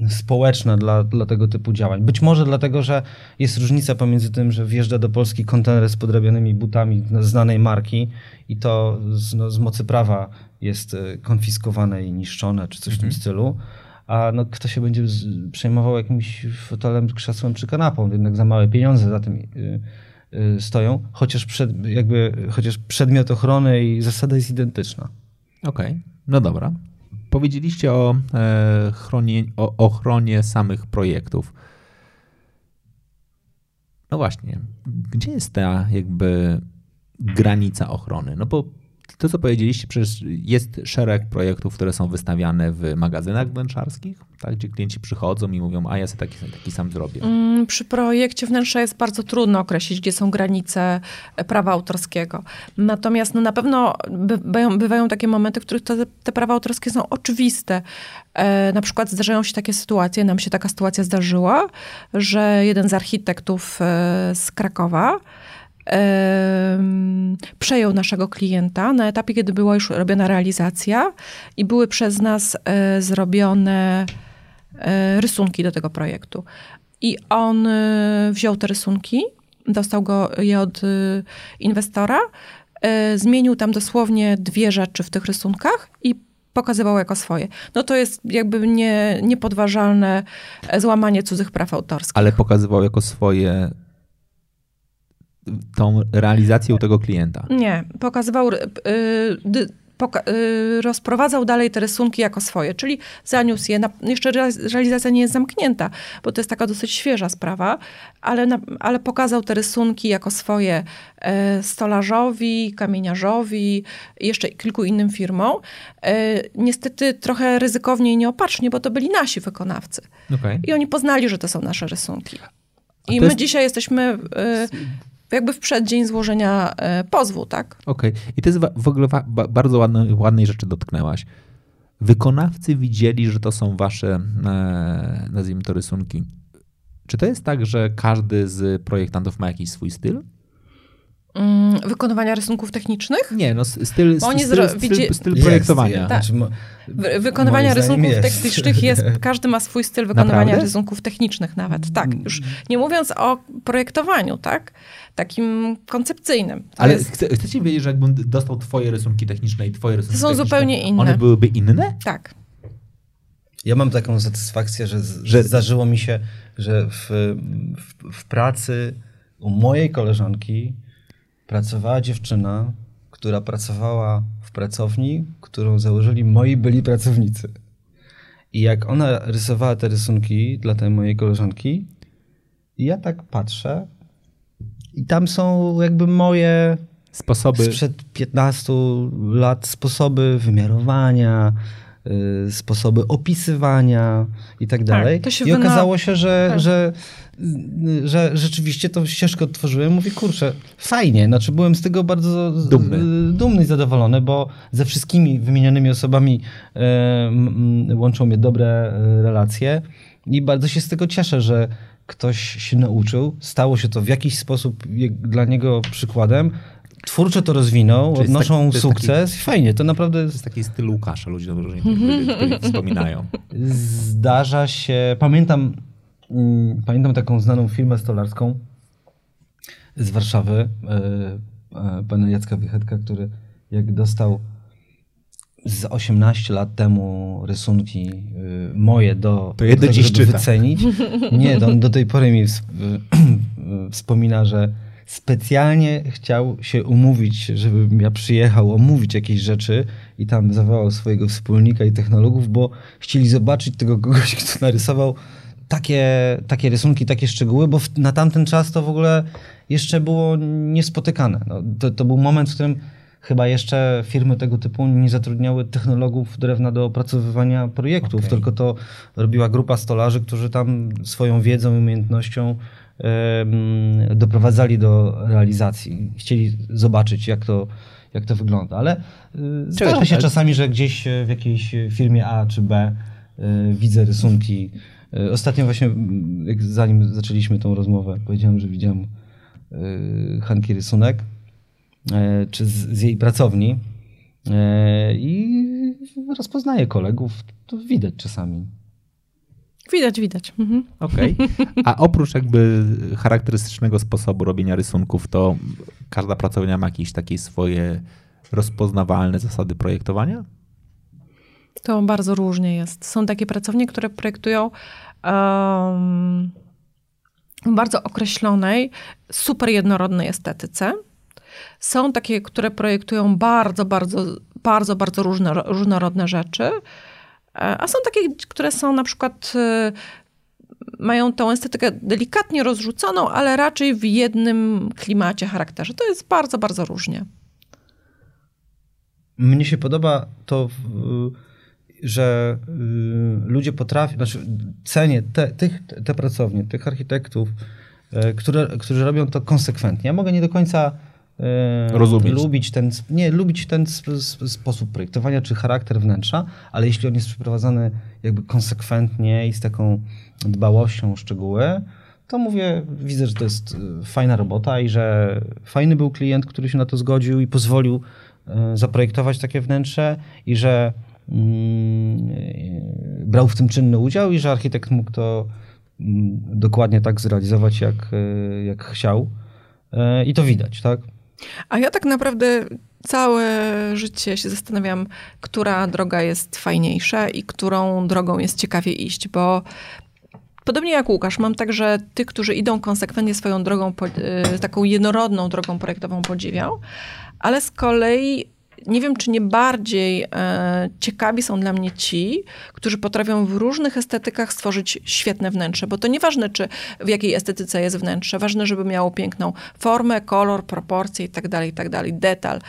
społeczna dla, dla tego typu działań. Być może dlatego, że jest różnica pomiędzy tym, że wjeżdża do Polski kontener z podrabianymi butami znanej marki i to z, no, z mocy prawa jest e, konfiskowane i niszczone, czy coś w tym mhm. stylu, a no, kto się będzie przejmował jakimś fotelem, krzesłem czy kanapą, jednak za małe pieniądze za tym y, y, stoją, chociaż, przed, jakby, chociaż przedmiot ochrony i zasada jest identyczna. Okej, okay. no dobra. Powiedzieliście o, e, chronie, o ochronie samych projektów. No właśnie, gdzie jest ta jakby granica ochrony? No bo to, co powiedzieliście, przecież jest szereg projektów, które są wystawiane w magazynach wnętrzarskich, tak, gdzie klienci przychodzą i mówią, a ja sobie taki, taki sam zrobię. Mm, przy projekcie wnętrza jest bardzo trudno określić, gdzie są granice prawa autorskiego. Natomiast no, na pewno bywają, bywają takie momenty, w których te, te prawa autorskie są oczywiste. E, na przykład zdarzają się takie sytuacje, nam się taka sytuacja zdarzyła, że jeden z architektów e, z Krakowa przejął naszego klienta na etapie, kiedy była już robiona realizacja i były przez nas e, zrobione e, rysunki do tego projektu. I on e, wziął te rysunki, dostał go je od inwestora, zmienił tam dosłownie dwie rzeczy w tych rysunkach i pokazywał jako swoje. No to jest jakby nie, niepodważalne złamanie cudzych praw autorskich. Ale pokazywał jako swoje tą realizację u tego klienta. Nie, pokazywał, yy, poka- yy, rozprowadzał dalej te rysunki jako swoje, czyli zaniósł je. Na, jeszcze realizacja nie jest zamknięta, bo to jest taka dosyć świeża sprawa, ale, na, ale pokazał te rysunki jako swoje yy, stolarzowi, kamieniarzowi, jeszcze kilku innym firmom. Y, niestety trochę ryzykownie i nieopatrznie, bo to byli nasi wykonawcy. Okay. I oni poznali, że to są nasze rysunki. I my jest... dzisiaj jesteśmy y, jakby w przeddzień złożenia e, pozwu, tak? Okej. Okay. I ty w ogóle bardzo ładne, ładnej rzeczy dotknęłaś. Wykonawcy widzieli, że to są wasze, e, nazwijmy to, rysunki. Czy to jest tak, że każdy z projektantów ma jakiś swój styl? Mm, wykonywania rysunków technicznych? Nie, no styl, styl, styl, styl, styl projektowania. Tak. Znaczy, wykonywania rysunków jest. technicznych jest, każdy ma swój styl wykonywania Naprawdę? rysunków technicznych nawet, tak. Już nie mówiąc o projektowaniu, tak? Takim koncepcyjnym. To Ale jest... chce, chcecie wiedzieć, że jakbym dostał twoje rysunki techniczne i twoje rysunki To są zupełnie inne. One byłyby inne? Tak. Ja mam taką satysfakcję, że, że zdarzyło mi się, że w, w, w pracy u mojej koleżanki pracowała dziewczyna, która pracowała w pracowni, którą założyli moi byli pracownicy. I jak ona rysowała te rysunki dla tej mojej koleżanki, ja tak patrzę i tam są jakby moje Sposoby. sprzed 15 lat sposoby wymiarowania, y, sposoby opisywania i tak dalej. to się I wyna- okazało się, że, Tak. że, że rzeczywiście tą ścieżkę odtworzyłem. Mówię, kurczę, fajnie. Znaczy byłem z tego bardzo Dumny. y, dumny i zadowolony, bo ze wszystkimi wymienionymi osobami y, łączą mnie dobre relacje i bardzo się z tego cieszę, że ktoś się nauczył, stało się to w jakiś sposób dla niego przykładem, twórczo to rozwinął, Czyli odnoszą taki- to jest sukces i fajnie, to naprawdę To jest taki styl Łukasza, ludzie dobrze wspominają. zdarza się, pamiętam, mm, pamiętam taką znaną firmę stolarską z Warszawy, e, e, pana Jacka Wychetka, który jak dostał z 18 lat temu rysunki y, moje do, To je do tego, dziś żeby czyta. wycenić. Nie, do, do tej pory mi ws- wspomina, że specjalnie chciał się umówić, żebym ja przyjechał omówić jakieś rzeczy i tam zawołał swojego wspólnika i technologów, bo chcieli zobaczyć tego kogoś, kto narysował takie, takie rysunki, takie szczegóły, bo w, na tamten czas to w ogóle jeszcze było niespotykane. No, to, to był moment, w którym chyba jeszcze firmy tego typu nie zatrudniały technologów drewna do opracowywania projektów, Okej. tylko to robiła grupa stolarzy, którzy tam swoją wiedzą i umiejętnością doprowadzali do realizacji. Chcieli zobaczyć, jak to, jak to wygląda. Ale y, zdarza się czasami, że gdzieś e, w jakiejś firmie A czy B y, widzę rysunki. Y, Ostatnio właśnie, zanim zaczęliśmy tą rozmowę, powiedziałem, że widziałem Hanki rysunek, e, czy z, z jej pracowni e, i rozpoznaję kolegów. To widać czasami. Widać, widać. Mhm. Okej. A oprócz jakby charakterystycznego sposobu robienia rysunków, to każda pracownia ma jakieś takie swoje rozpoznawalne zasady projektowania? To bardzo różnie jest. Są takie pracownie, które projektują w bardzo określonej, super jednorodnej estetyce. Są takie, które projektują bardzo, bardzo, bardzo, bardzo różne, różnorodne rzeczy. E, A są takie, które są na przykład e, mają tą estetykę delikatnie rozrzuconą, ale raczej w jednym klimacie, charakterze. To jest bardzo, bardzo różnie. Mnie się podoba to, że y, ludzie potrafią, znaczy cenię te, tych, te pracownie, tych architektów, e, które, którzy robią to konsekwentnie. Ja mogę nie do końca Rozumieć. lubić ten, nie, lubić ten sp- sp- sposób projektowania czy charakter wnętrza, ale jeśli on jest przeprowadzany jakby konsekwentnie i z taką dbałością o szczegóły, to mówię, widzę, że to jest y, fajna robota i że fajny był klient, który się na to zgodził i pozwolił y, zaprojektować takie wnętrze i że mm, brał w tym czynny udział i że architekt mógł to mm, dokładnie tak zrealizować, jak, jak chciał. I to widać, tak? A ja tak naprawdę całe życie się zastanawiam, która droga jest fajniejsza i którą drogą jest ciekawie iść, bo podobnie jak Łukasz, mam także tych, którzy idą konsekwentnie swoją drogą, y, taką jednorodną drogą projektową podziwiam, ale z kolei nie wiem, czy nie bardziej e, ciekawi są dla mnie ci, którzy potrafią w różnych estetykach stworzyć świetne wnętrze, bo to nieważne, czy w jakiej estetyce jest wnętrze, ważne, żeby miało piękną formę, kolor, proporcje i tak dalej, i tak detal.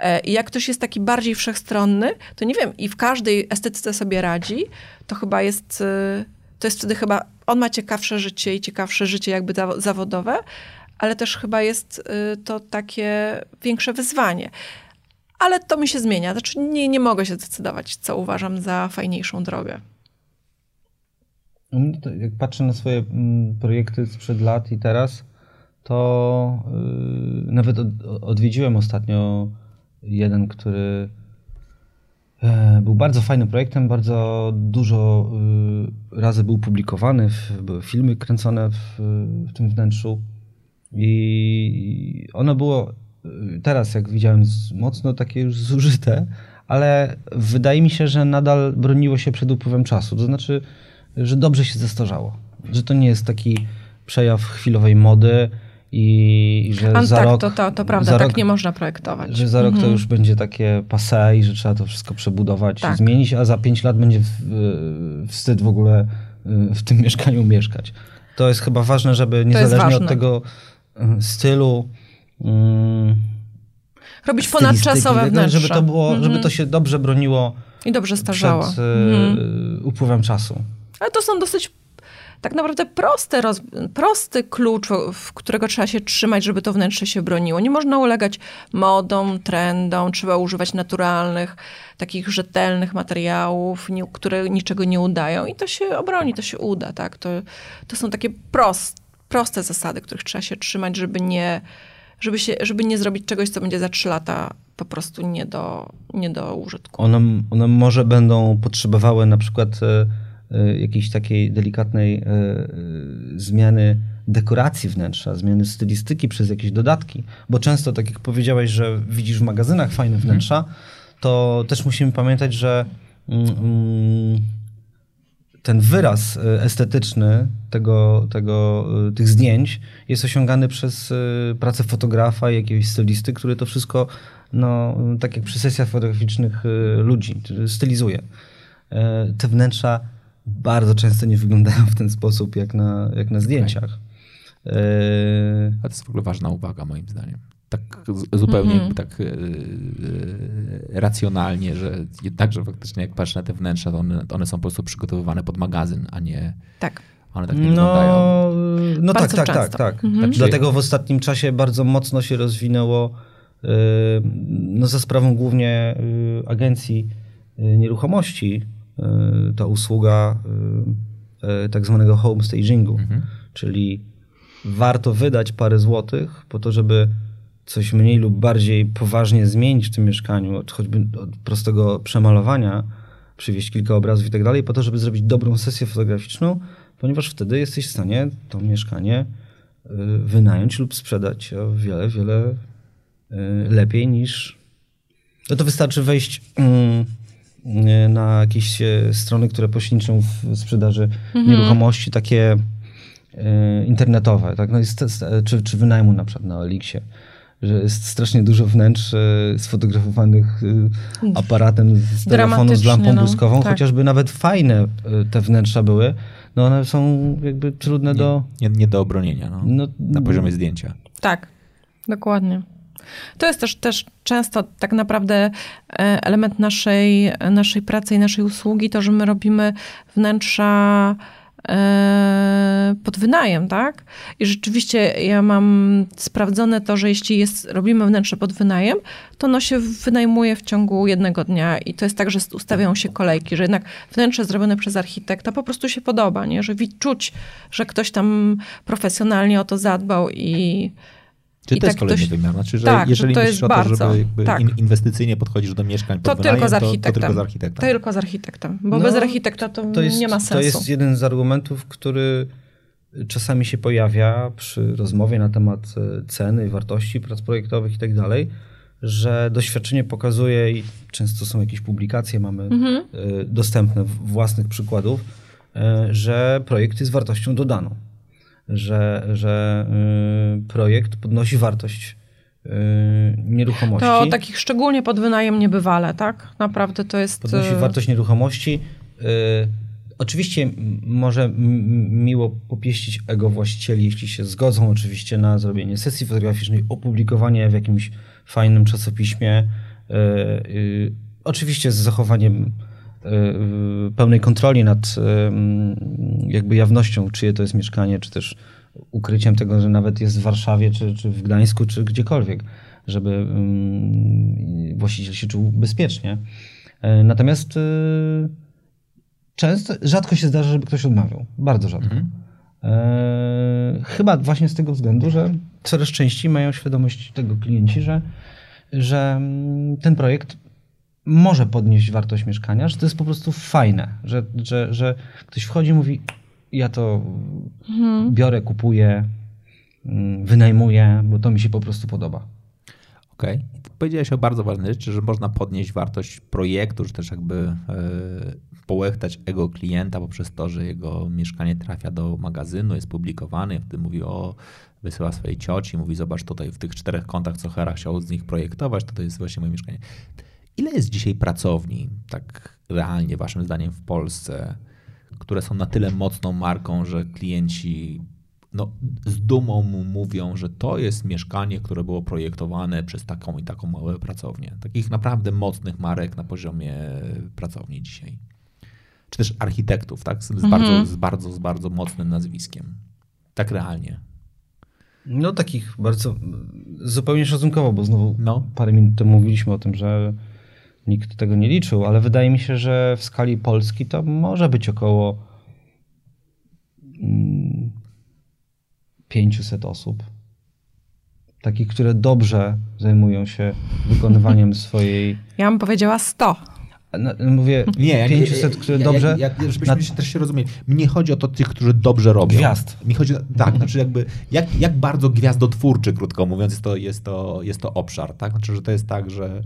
E, I jak ktoś jest taki bardziej wszechstronny, to nie wiem, i w każdej estetyce sobie radzi, to chyba jest, e, to jest wtedy chyba, on ma ciekawsze życie i ciekawsze życie jakby zawo- zawodowe, ale też chyba jest e, to takie większe wyzwanie. Ale to mi się zmienia. Znaczy nie, nie mogę się zdecydować, co uważam za fajniejszą drogę. Jak patrzę na swoje mm, projekty sprzed lat i teraz, to yy, nawet od, odwiedziłem ostatnio jeden, który e, był bardzo fajnym projektem, bardzo dużo y, razy był publikowany, były filmy kręcone w, w tym wnętrzu i ono było y, teraz, jak widziałem, mocno takie już zużyte, ale wydaje mi się, że nadal broniło się przed upływem czasu. To znaczy, że dobrze się zestarzało. Że to nie jest taki przejaw chwilowej mody i, i że za tak, rok... to, to, to prawda, tak rok, nie można projektować. Że za rok to Mhm. już będzie takie passé i że trzeba to wszystko przebudować, Tak. zmienić, a za pięć lat będzie w, wstyd w ogóle y, w tym mieszkaniu mieszkać. To jest chyba ważne, żeby niezależnie od tego y, stylu... mm, Robić ponadczasowe wnętrza. Żeby to, było, żeby Mhm. to się dobrze broniło I dobrze starzało. przed Mhm. upływem czasu. Ale to są dosyć tak naprawdę proste roz... prosty klucz, którego trzeba się trzymać, żeby to wnętrze się broniło. Nie można ulegać modom, trendom, trzeba używać naturalnych, takich rzetelnych materiałów, nie, które niczego nie udają i to się obroni, to się uda. Tak? To, to są takie prost, proste zasady, których trzeba się trzymać, żeby nie, żeby, się, żeby nie zrobić czegoś, co będzie za trzy lata po prostu nie do, nie do użytku. One, one może będą potrzebowały na przykład e, jakiejś takiej delikatnej e, e, zmiany dekoracji wnętrza, zmiany stylistyki przez jakieś dodatki, bo często, tak jak powiedziałeś, że widzisz w magazynach fajne wnętrza, to też musimy pamiętać, że mm, mm, ten wyraz e, estetyczny tego, tego, e, tych zdjęć jest osiągany przez e, pracę fotografa i jakiegoś stylisty, który to wszystko, no, tak jak przy sesjach fotograficznych ludzi, stylizuje. E, Te wnętrza bardzo często nie wyglądają w ten sposób, jak na, jak na zdjęciach. E, A to jest w ogóle ważna uwaga moim zdaniem. Tak zupełnie Mhm. tak e, e, racjonalnie, że jednakże faktycznie jak patrzę na te wnętrza, to one, one są po prostu przygotowywane pod magazyn, a nie Tak. one tak nie wyglądają. No, no tak, tak, tak, tak. Mhm. Znaczy- Dlatego w ostatnim czasie bardzo mocno się rozwinęło yy, no za sprawą głównie agencji nieruchomości ta usługa tak zwanego home stagingu, Mhm. czyli warto wydać parę złotych po to, żeby coś mniej lub bardziej poważnie zmienić w tym mieszkaniu, od choćby od prostego przemalowania, przywieźć kilka obrazów i tak dalej, po to, żeby zrobić dobrą sesję fotograficzną, ponieważ wtedy jesteś w stanie to mieszkanie y, wynająć lub sprzedać o wiele, wiele y, lepiej niż... No to wystarczy wejść mm, y, na jakieś strony, które pośredniczą w sprzedaży nieruchomości, takie internetowe, tak? no jest, jest, czy, czy wynajmu na przykład na Elixie, że jest strasznie dużo wnętrz y, sfotografowanych y, aparatem z telefonu z lampą no. błyskową, Tak. chociażby nawet fajne y, te wnętrza były, no one są jakby trudne do... Nie, nie do obronienia no, No, na poziomie zdjęcia. Tak, dokładnie. To jest też, też często tak naprawdę e, element naszej, naszej pracy i naszej usługi, to, że my robimy wnętrza pod wynajem, tak? I rzeczywiście ja mam sprawdzone to, że jeśli jest, robimy wnętrze pod wynajem, to ono się wynajmuje w ciągu jednego dnia i to jest tak, że ustawiają się kolejki, że jednak wnętrze zrobione przez architekta po prostu się podoba, nie? Że czuć, że ktoś tam profesjonalnie o to zadbał i Czy I to jest tak kolejny ktoś- wymiar? Znaczy, że tak, jeżeli to myślisz jest o to, bardzo, żeby jakby tak. in, inwestycyjnie podchodzisz do mieszkań To pod tylko wynajem, z to, to architektem. tylko z architektem. Tylko z architektem, bo No, bez architekta to, To jest, nie ma to sensu. jest jeden z argumentów, który czasami się pojawia przy rozmowie na temat e, ceny, wartości prac projektowych i tak dalej, że doświadczenie pokazuje i często są jakieś publikacje, mamy Mhm. e, dostępne własnych przykładów, e, że projekt jest wartością dodaną, że, że e, projekt podnosi wartość e, nieruchomości. To takich szczególnie pod wynajem niebywale, tak? Naprawdę to jest... podnosi e, wartość nieruchomości. Y, oczywiście może miło popieścić ego właścicieli, jeśli się zgodzą oczywiście na zrobienie sesji fotograficznej, opublikowanie w jakimś fajnym czasopiśmie. Y, y, oczywiście z zachowaniem y, pełnej kontroli nad y, m, jakby jawnością, czyje to jest mieszkanie, czy też ukryciem tego, że nawet jest w Warszawie, czy, czy w Gdańsku, czy gdziekolwiek, żeby mm, właściciel się czuł bezpiecznie. E, Natomiast y, często, rzadko się zdarza, żeby ktoś odmawiał. Bardzo rzadko. Mhm. E, chyba właśnie z tego względu, że coraz częściej mają świadomość tego klienci, że, że mm, ten projekt może podnieść wartość mieszkania, że to jest po prostu fajne, że, że, że ktoś wchodzi i mówi, ja to Mhm. biorę, kupuję, mm, wynajmuję, bo to mi się po prostu podoba. Okej. powiedziałeś o bardzo ważnej rzeczy, że można podnieść wartość projektu, czy też jakby e, połechtać ego klienta poprzez to, że jego mieszkanie trafia do magazynu, jest publikowany, wtedy mówi o, wysyła swojej cioci, mówi zobacz tutaj w tych czterech kątach, co Hera chciał z nich projektować, to to jest właśnie moje mieszkanie. Ile jest dzisiaj pracowni, tak realnie waszym zdaniem w Polsce, które są na tyle mocną marką, że klienci no, z dumą mu mówią, że to jest mieszkanie, które było projektowane przez taką i taką małą pracownię. Takich naprawdę mocnych marek na poziomie pracowni dzisiaj. Czy też architektów, tak? Z, Mhm. bardzo, z, bardzo, z bardzo mocnym nazwiskiem. Tak realnie. No takich bardzo, zupełnie szacunkowo, bo znowu No. parę minut temu mówiliśmy o tym, że nikt tego nie liczył, ale wydaje mi się, że w skali Polski to może być około mm, 500 osób. Takich, które dobrze zajmują się wykonywaniem swojej. Ja bym powiedziała 100. No, mówię, 500, które dobrze. Jak, jak, żebyśmy na- się też się rozumieli. Mnie chodzi o to tych, którzy dobrze robią. Gwiazd. Mi chodzi, tak, znaczy jakby, jak, jak bardzo gwiazdotwórczy, krótko mówiąc, jest to, jest, to, jest to obszar, tak? Znaczy, że to jest tak, że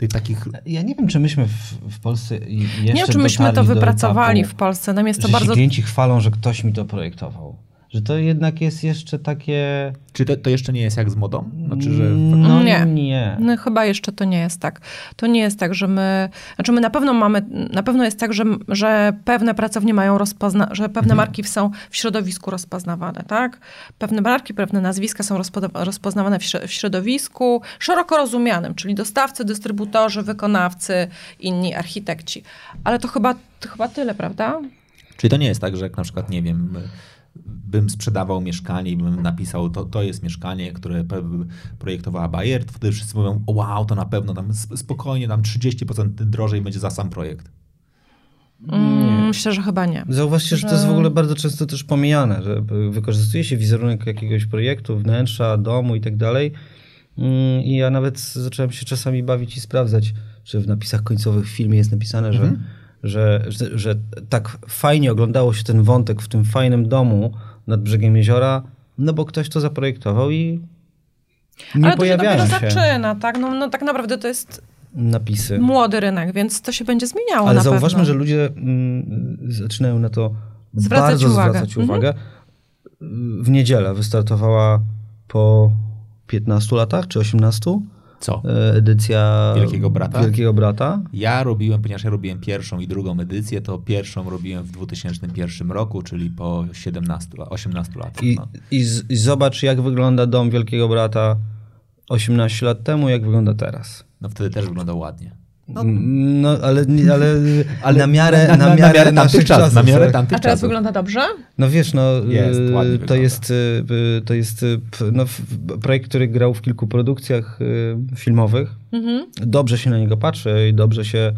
tych takich... Ja nie wiem, czy myśmy w, w Polsce jeszcze Nie wiem, czy myśmy to wypracowali etapu, w Polsce. Nam jest to że bardzo klienci chwalą, że ktoś mi to projektował. Że to jednak jest jeszcze takie... Czy to, to jeszcze nie jest jak z modą? Znaczy, że... No Nie. nie. No, chyba jeszcze to nie jest tak. To nie jest tak, że my. Znaczy, my na pewno mamy. Na pewno jest tak, że, że pewne pracownie mają rozpozna, że pewne marki są w środowisku rozpoznawane, tak? Pewne marki, pewne nazwiska są rozpoznawane w środowisku szeroko rozumianym, czyli dostawcy, dystrybutorzy, wykonawcy, inni architekci. Ale to chyba, to chyba tyle, prawda? Czyli to nie jest tak, że jak na przykład, nie wiem, bym sprzedawał mieszkanie i bym napisał, to, to jest mieszkanie, które projektowała Bayer, to wtedy wszyscy mówią, o, wow, to na pewno tam sp- spokojnie, tam 30% drożej będzie za sam projekt. Mm, Myślę, że chyba nie. Zauważcie, że to jest w ogóle bardzo często też pomijane, że wykorzystuje się wizerunek jakiegoś projektu, wnętrza, domu i tak dalej. Mm, I ja nawet zacząłem się czasami bawić i sprawdzać, czy w napisach końcowych w filmie jest napisane, że, że, że, że tak fajnie oglądało się ten wątek w tym fajnym domu nad brzegiem jeziora, no bo ktoś to zaprojektował i nie Ale to się się zaczyna, tak? No, no tak naprawdę to jest napisy. młody rynek, więc to się będzie zmieniało Ale zauważmy, pewno. że ludzie mm, zaczynają na to Zwracać bardzo uwagę. zwracać Mhm. uwagę. W niedzielę wystartowała po 15 latach czy 18 Co? e, edycja Wielkiego Brata? Wielkiego Brata. Ja robiłem, ponieważ ja robiłem pierwszą i drugą edycję, to pierwszą robiłem w 2001 roku, czyli po 17, la- 18 latach. I, No. i, z, I zobacz, jak wygląda dom Wielkiego Brata 18 lat temu, jak wygląda teraz. no wtedy też wyglądał ładnie. No, ale, nie- ale, Ale na miarę, na, na, na miarę miarę tamtych czasów. czasów. Na miarę tak? tamtych A teraz czasów. wygląda dobrze? No wiesz, no Jest, y, to wygląda. jest, y, y, to jest no, projekt, który grał w kilku produkcjach filmowych. Mhm. Dobrze się na niego patrzy i dobrze się,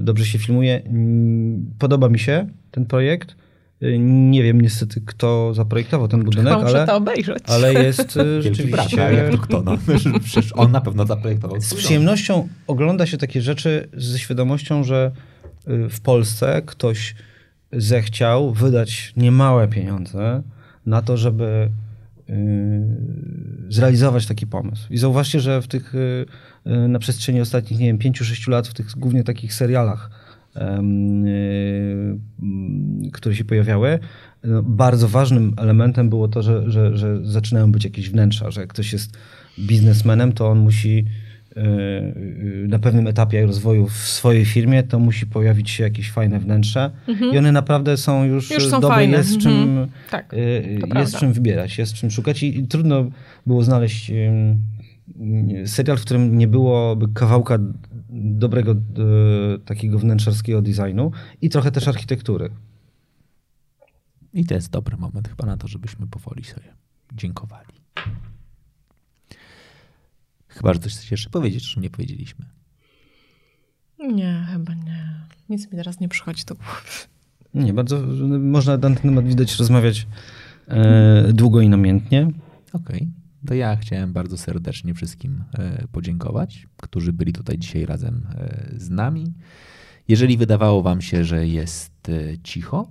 dobrze się filmuje. Mm, Podoba mi się ten projekt. Y, Nie wiem niestety, kto zaprojektował ten budynek, ale, to obejrzeć. ale jest y, brat, rzeczywiście... a jak to kto? No, przecież on na pewno zaprojektował Z przyjemnością ogląda się takie rzeczy ze świadomością, że y, w Polsce ktoś zechciał wydać niemałe pieniądze na to, żeby zrealizować taki pomysł. I zauważcie, że w tych na przestrzeni ostatnich, nie wiem, 5-6 lat w tych głównie takich serialach, które się pojawiały, no, bardzo ważnym elementem było to, że, że, że zaczynają być jakieś wnętrza, że jak ktoś jest biznesmenem, to on musi y, y, na pewnym etapie rozwoju w swojej firmie, to musi pojawić się jakieś fajne wnętrze i one naprawdę są już, Już są dobre, fajne. jest z czym Mhm. Tak, y, y, jest czym wybierać, jest czym szukać. I, i trudno było znaleźć y, serial, w którym nie byłoby kawałka dobrego y, takiego wnętrzarskiego designu i trochę też architektury. I to jest dobry moment chyba na to, żebyśmy powoli sobie dziękowali. Chyba, że coś chcecie jeszcze powiedzieć, czy nie powiedzieliśmy. Nie, chyba nie. Nic mi teraz nie przychodzi do głowy. Nie, bardzo można na ten temat widać rozmawiać e, długo i namiętnie. Okej. To ja chciałem bardzo serdecznie wszystkim e, podziękować, którzy byli tutaj dzisiaj razem e, z nami. Jeżeli wydawało wam się, że jest e, cicho,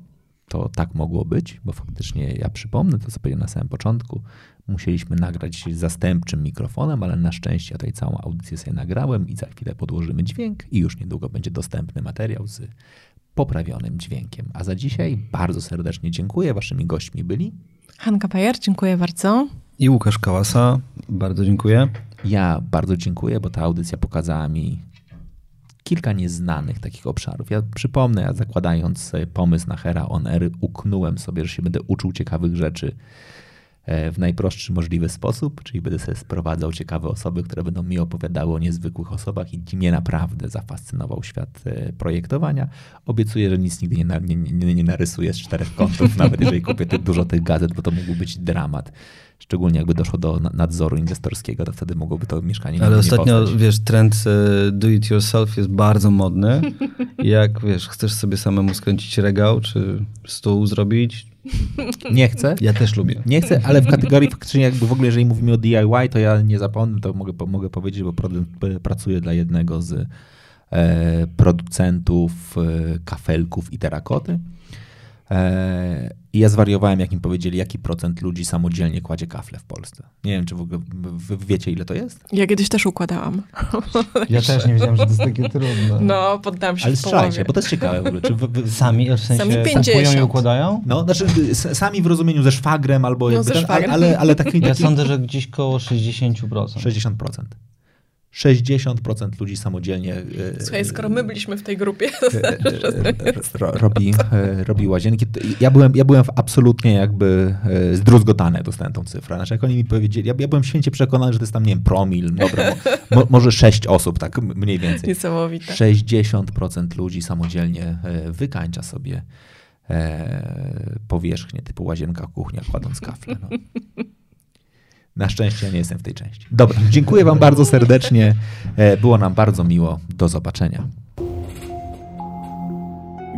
to tak mogło być, bo faktycznie ja przypomnę to, co powiedziałem na samym początku. Musieliśmy nagrać zastępczym mikrofonem, ale na szczęście ja tutaj całą audycję sobie nagrałem i za chwilę podłożymy dźwięk i już niedługo będzie dostępny materiał z poprawionym dźwiękiem. A za dzisiaj bardzo serdecznie dziękuję. Waszymi gośćmi byli Hanka Bajer, dziękuję bardzo. I Łukasz Kałasa, bardzo dziękuję. Ja bardzo dziękuję, bo ta audycja pokazała mi kilka nieznanych takich obszarów. Ja przypomnę, ja zakładając pomysł na Hera On Air, uknąłem sobie, że się będę uczył ciekawych rzeczy e, w najprostszy możliwy sposób, czyli będę sobie sprowadzał ciekawe osoby, które będą mi opowiadały o niezwykłych osobach i mnie naprawdę zafascynował świat e, projektowania. Obiecuję, że nic nigdy nie, nie, nie, nie narysuję z czterech kątów, nawet jeżeli kupię dużo tych gazet, bo to mógłby być dramat. Szczególnie jakby doszło do nadzoru inwestorskiego, to wtedy mogłoby to mieszkanie Ale nie ostatnio, powstać. wiesz, trend e, do it yourself jest bardzo modny. Jak, wiesz, chcesz sobie samemu skręcić regał, czy stół zrobić, Nie chcę. ja też lubię. Nie chcę, ale w kategorii faktycznie jakby w ogóle, jeżeli mówimy o DIY, to ja nie zapomnę, to mogę, mogę powiedzieć, bo pracuję dla jednego z e, producentów e, kafelków i terakoty. E, I ja zwariowałem, jak im powiedzieli, jaki procent ludzi samodzielnie kładzie kafle w Polsce. Nie wiem, czy w ogóle wy wiecie, ile to jest? Ja kiedyś też układałam. Ja też nie wiedziałem, że to jest takie trudne. No, poddam się Ale strzelajcie, bo to jest ciekawe w ogóle. Czy wy, wy, Sami, w sensie Sami kupują 50. i układają? no, znaczy s- sami w rozumieniu ze szwagrem albo No, jakby ze ten, szwagrem. ale, ale taki, Ja taki sądzę, że gdzieś koło 60%. 60%. 60% ludzi samodzielnie e, Słuchaj, skoro my byliśmy w tej grupie, e, e, ro, robi, robi łazienki. Ja byłem, ja byłem absolutnie jakby zdruzgotany, dostałem tą cyfrę. Znaczy, jak oni mi powiedzieli, ja, ja byłem święcie przekonany, że to jest tam, nie wiem, promil, dobra, mo, mo, może 6 osób, tak mniej więcej. niesamowite. 60% ludzi samodzielnie wykańcza sobie powierzchnię typu łazienka, kuchnia, kładąc kafle. No. Na szczęście ja nie jestem w tej części. Dobra, dziękuję wam bardzo serdecznie. E, Było nam bardzo miło. Do zobaczenia.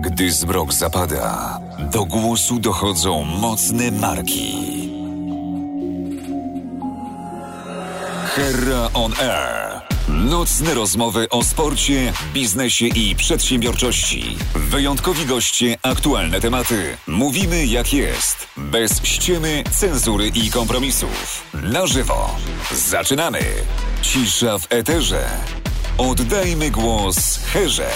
Gdy zmrok zapada, do głosu dochodzą mocne marki. Herra on Air. Nocne rozmowy o sporcie, biznesie i przedsiębiorczości. Wyjątkowi goście, aktualne tematy. Mówimy jak jest. Bez ściemy, cenzury i kompromisów. Na żywo. Zaczynamy. Cisza w eterze. Oddajmy głos Herze.